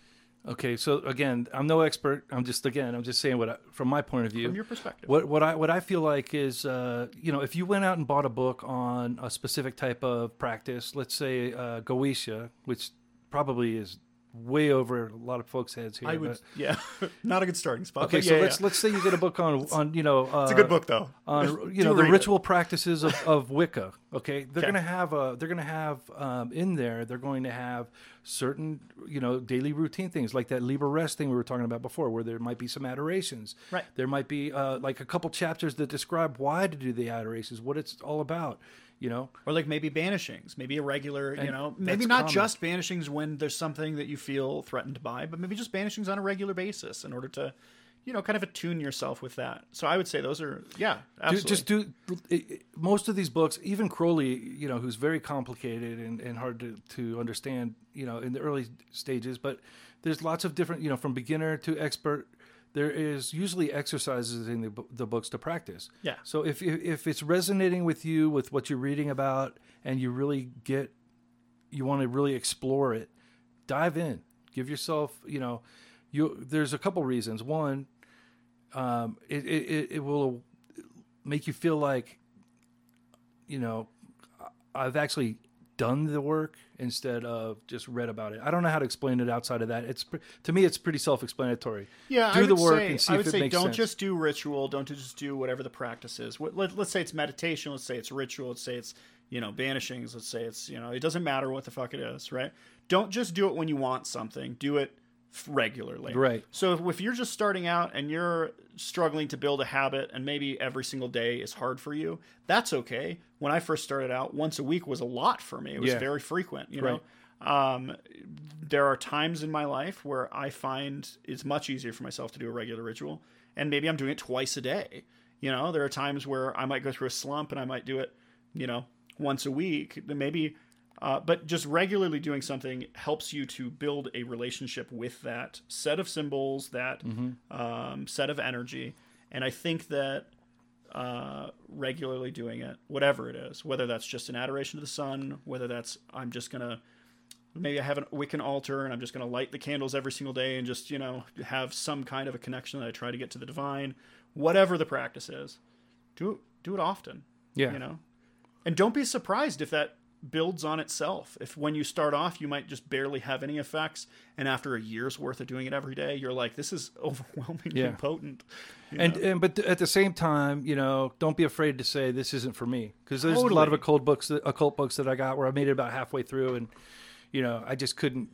Okay, so again, I'm no expert. I'm just again, I'm just saying what I, from my point of view. From your perspective. What what I what I feel like is, uh, you know, if you went out and bought a book on a specific type of practice, let's say uh, Goetia, which probably is way over a lot of folks' heads here. I would, but- yeah, *laughs* not a good starting spot. okay, so yeah, let's yeah. let's say you get a book on on you know uh, it's a good book though. on *laughs* you know the read it. ritual practices of, of Wicca. Okay, they're Okay. gonna have a they're gonna have um, in there. They're going to have certain you know daily routine things like that Liber Resh thing we were talking about before, where there might be some adorations. Right. There might be uh, like a couple chapters that describe why to do the adorations, what it's all about. You know, or like maybe banishings, maybe a regular, you know, maybe not common. just banishings when there's something that you feel threatened by, but maybe just banishings on a regular basis in order to, you know, kind of attune yourself with that. So I would say those are, yeah, absolutely. just do most of these books. Even Crowley, you know, who's very complicated and, and hard to, to understand, you know, in the early stages. But there's lots of different, you know, from beginner to expert. There is usually exercises in the, the books to practice. Yeah. So if, if if it's resonating with you with what you're reading about, and you really get, you want to really explore it, dive in. Give yourself, you know, you. There's a couple reasons. One, um, it, it, it- it will make you feel like, you know, I've actually done the work instead of just read about it. I don't know how to explain it outside of that. It's to me, it's pretty self-explanatory. Yeah, do I the work say, and see I if it say makes don't sense. just do ritual. Don't just do whatever the practice is. Let, let's say it's meditation. Let's say it's ritual. Let's say it's you know banishings. Let's say it's you know it doesn't matter what the fuck it is, right? Don't just do it when you want something. Do it regularly. Right. So if, if you're just starting out and you're struggling to build a habit and maybe every single day is hard for you, that's okay. When I first started out, once a week was a lot for me. It was Yeah. very frequent, you know. Um, there are times in my life where I find it's much easier for myself to do a regular ritual, and maybe I'm doing it twice a day. You know, there are times where I might go through a slump and I might do it, you know, once a week. Then maybe, uh, but just regularly doing something helps you to build a relationship with that set of symbols, that um, set of energy, and I think that uh, regularly doing it, whatever it is, whether that's just an adoration to the sun, whether that's I'm just gonna maybe I have a Wiccan altar and I'm just gonna light the candles every single day and just you know have some kind of a connection that I try to get to the divine, whatever the practice is, do do it often. Yeah. you know, and don't be surprised if that builds on itself. If when you start off you might just barely have any effects, and after a year's worth of doing it every day, you're like, this is *laughs* overwhelmingly Yeah. potent. and know? and but at the same time, you know, don't be afraid to say this isn't for me because there's a lot of occult books, that, occult books that I got where I made it about halfway through, and you know, I just couldn't.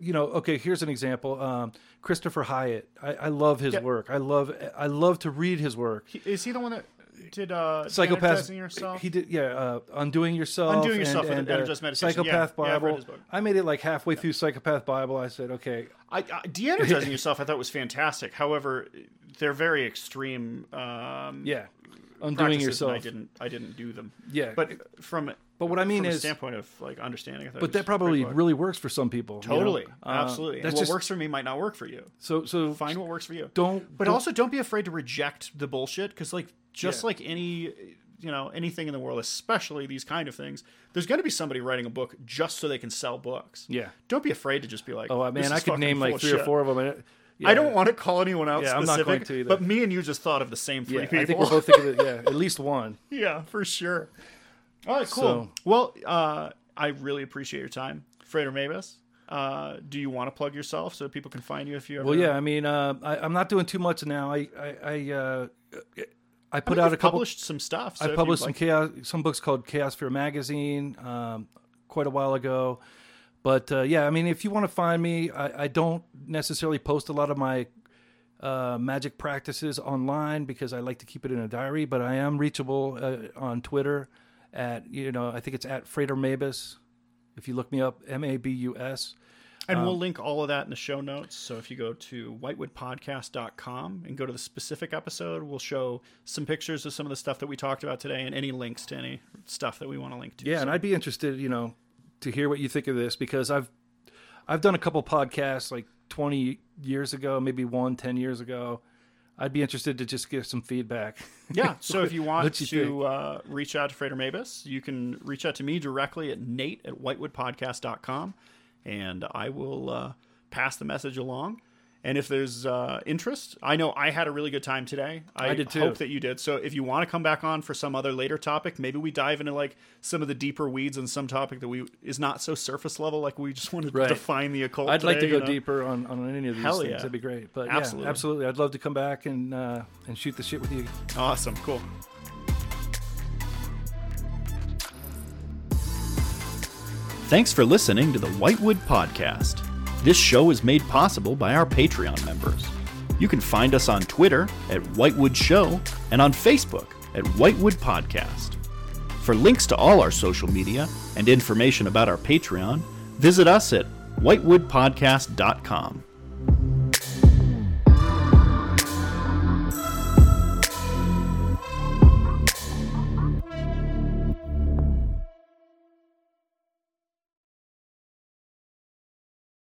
You know, okay. Here's an example. Um, Christopher Hyatt. I, I love his Yeah. work. I love. I love to read his work. He- is he the one that did uh, Psychopath. Yourself? He did. Yeah. Uh, undoing yourself. Undoing Yourself and, and and, uh, Energized Meditation. Psychopath Yeah, yeah, Bible. book. I made it like halfway through Psychopath Bible. I said, okay, I, I, de-energizing *laughs* yourself, I thought was fantastic. However, they're very extreme. Um, yeah, undoing yourself. I didn't. I didn't do them. Yeah. but from But what I mean from a is- standpoint of like understanding, I thought. but that probably really works for some people. you know? totally, Uh, absolutely. And That's what just works for me might not work for you. so so. Find what works for you. Don't- But don't- also, don't be afraid to reject the bullshit because, like, just Yeah. like any. You know anything in the world, especially these kind of things. There's going to be somebody writing a book just so they can sell books. Yeah. Don't be afraid to just be like, Oh man, I could name like three shit." or four of them. and it- I don't want to call anyone out Yeah, I'm not going to either. but me and you just thought of the same three Yeah, people. I think we're both thinking of it. Yeah, at least one. *laughs* yeah, for sure. All right, cool. So- well, uh, I really appreciate your time, Frater Mabus. Uh, do you want to plug yourself so people can find you if you ever? Well, yeah. I mean, uh, I, I'm not doing too much now. I I I, I I put mean, out a couple. published some stuff. So I published some like- chaos, some books called Chaos Fear Magazine, um, quite a while ago. But uh, yeah, I mean, if you want to find me, I, I don't necessarily post a lot of my uh, magic practices online because I like to keep it in a diary. But I am reachable uh, on Twitter at you know I think it's at Frater Mabus. If you look me up, M A B U S. And Um, we'll link all of that in the show notes. So if you go to whitewoodpodcast.com and go to the specific episode, we'll show some pictures of some of the stuff that we talked about today and any links to any stuff that we want to link to. Yeah, So- and I'd be interested, you know, to hear what you think of this because I've I've done a couple podcasts like 20 years ago, maybe one 10 years ago. I'd be interested to just give some feedback. *laughs* Yeah. So if you want you to uh, reach out to Frater Mabus, you can reach out to me directly at nate at whitewoodpodcast.com and I will uh, pass the message along. And if there's uh, interest, I know I had a really good time today. I, I did too. hope that you did. So if you want to come back on for some other later topic, maybe we dive into like some of the deeper weeds on some topic that we is not so surface level. Like we just wanted Right. to define the occult. I'd like to go you know? deeper on, on any of these Hell things. yeah. That'd be great. But Absolutely. yeah, absolutely. I'd love to come back and uh, and shoot the shit with you. Awesome. Cool. Thanks for listening to the Whitewood Podcast. This show is made possible by our Patreon members. You can find us on Twitter at Whitewood Show and on Facebook at Whitewood Podcast. For links to all our social media and information about our Patreon, visit us at whitewoodpodcast.com.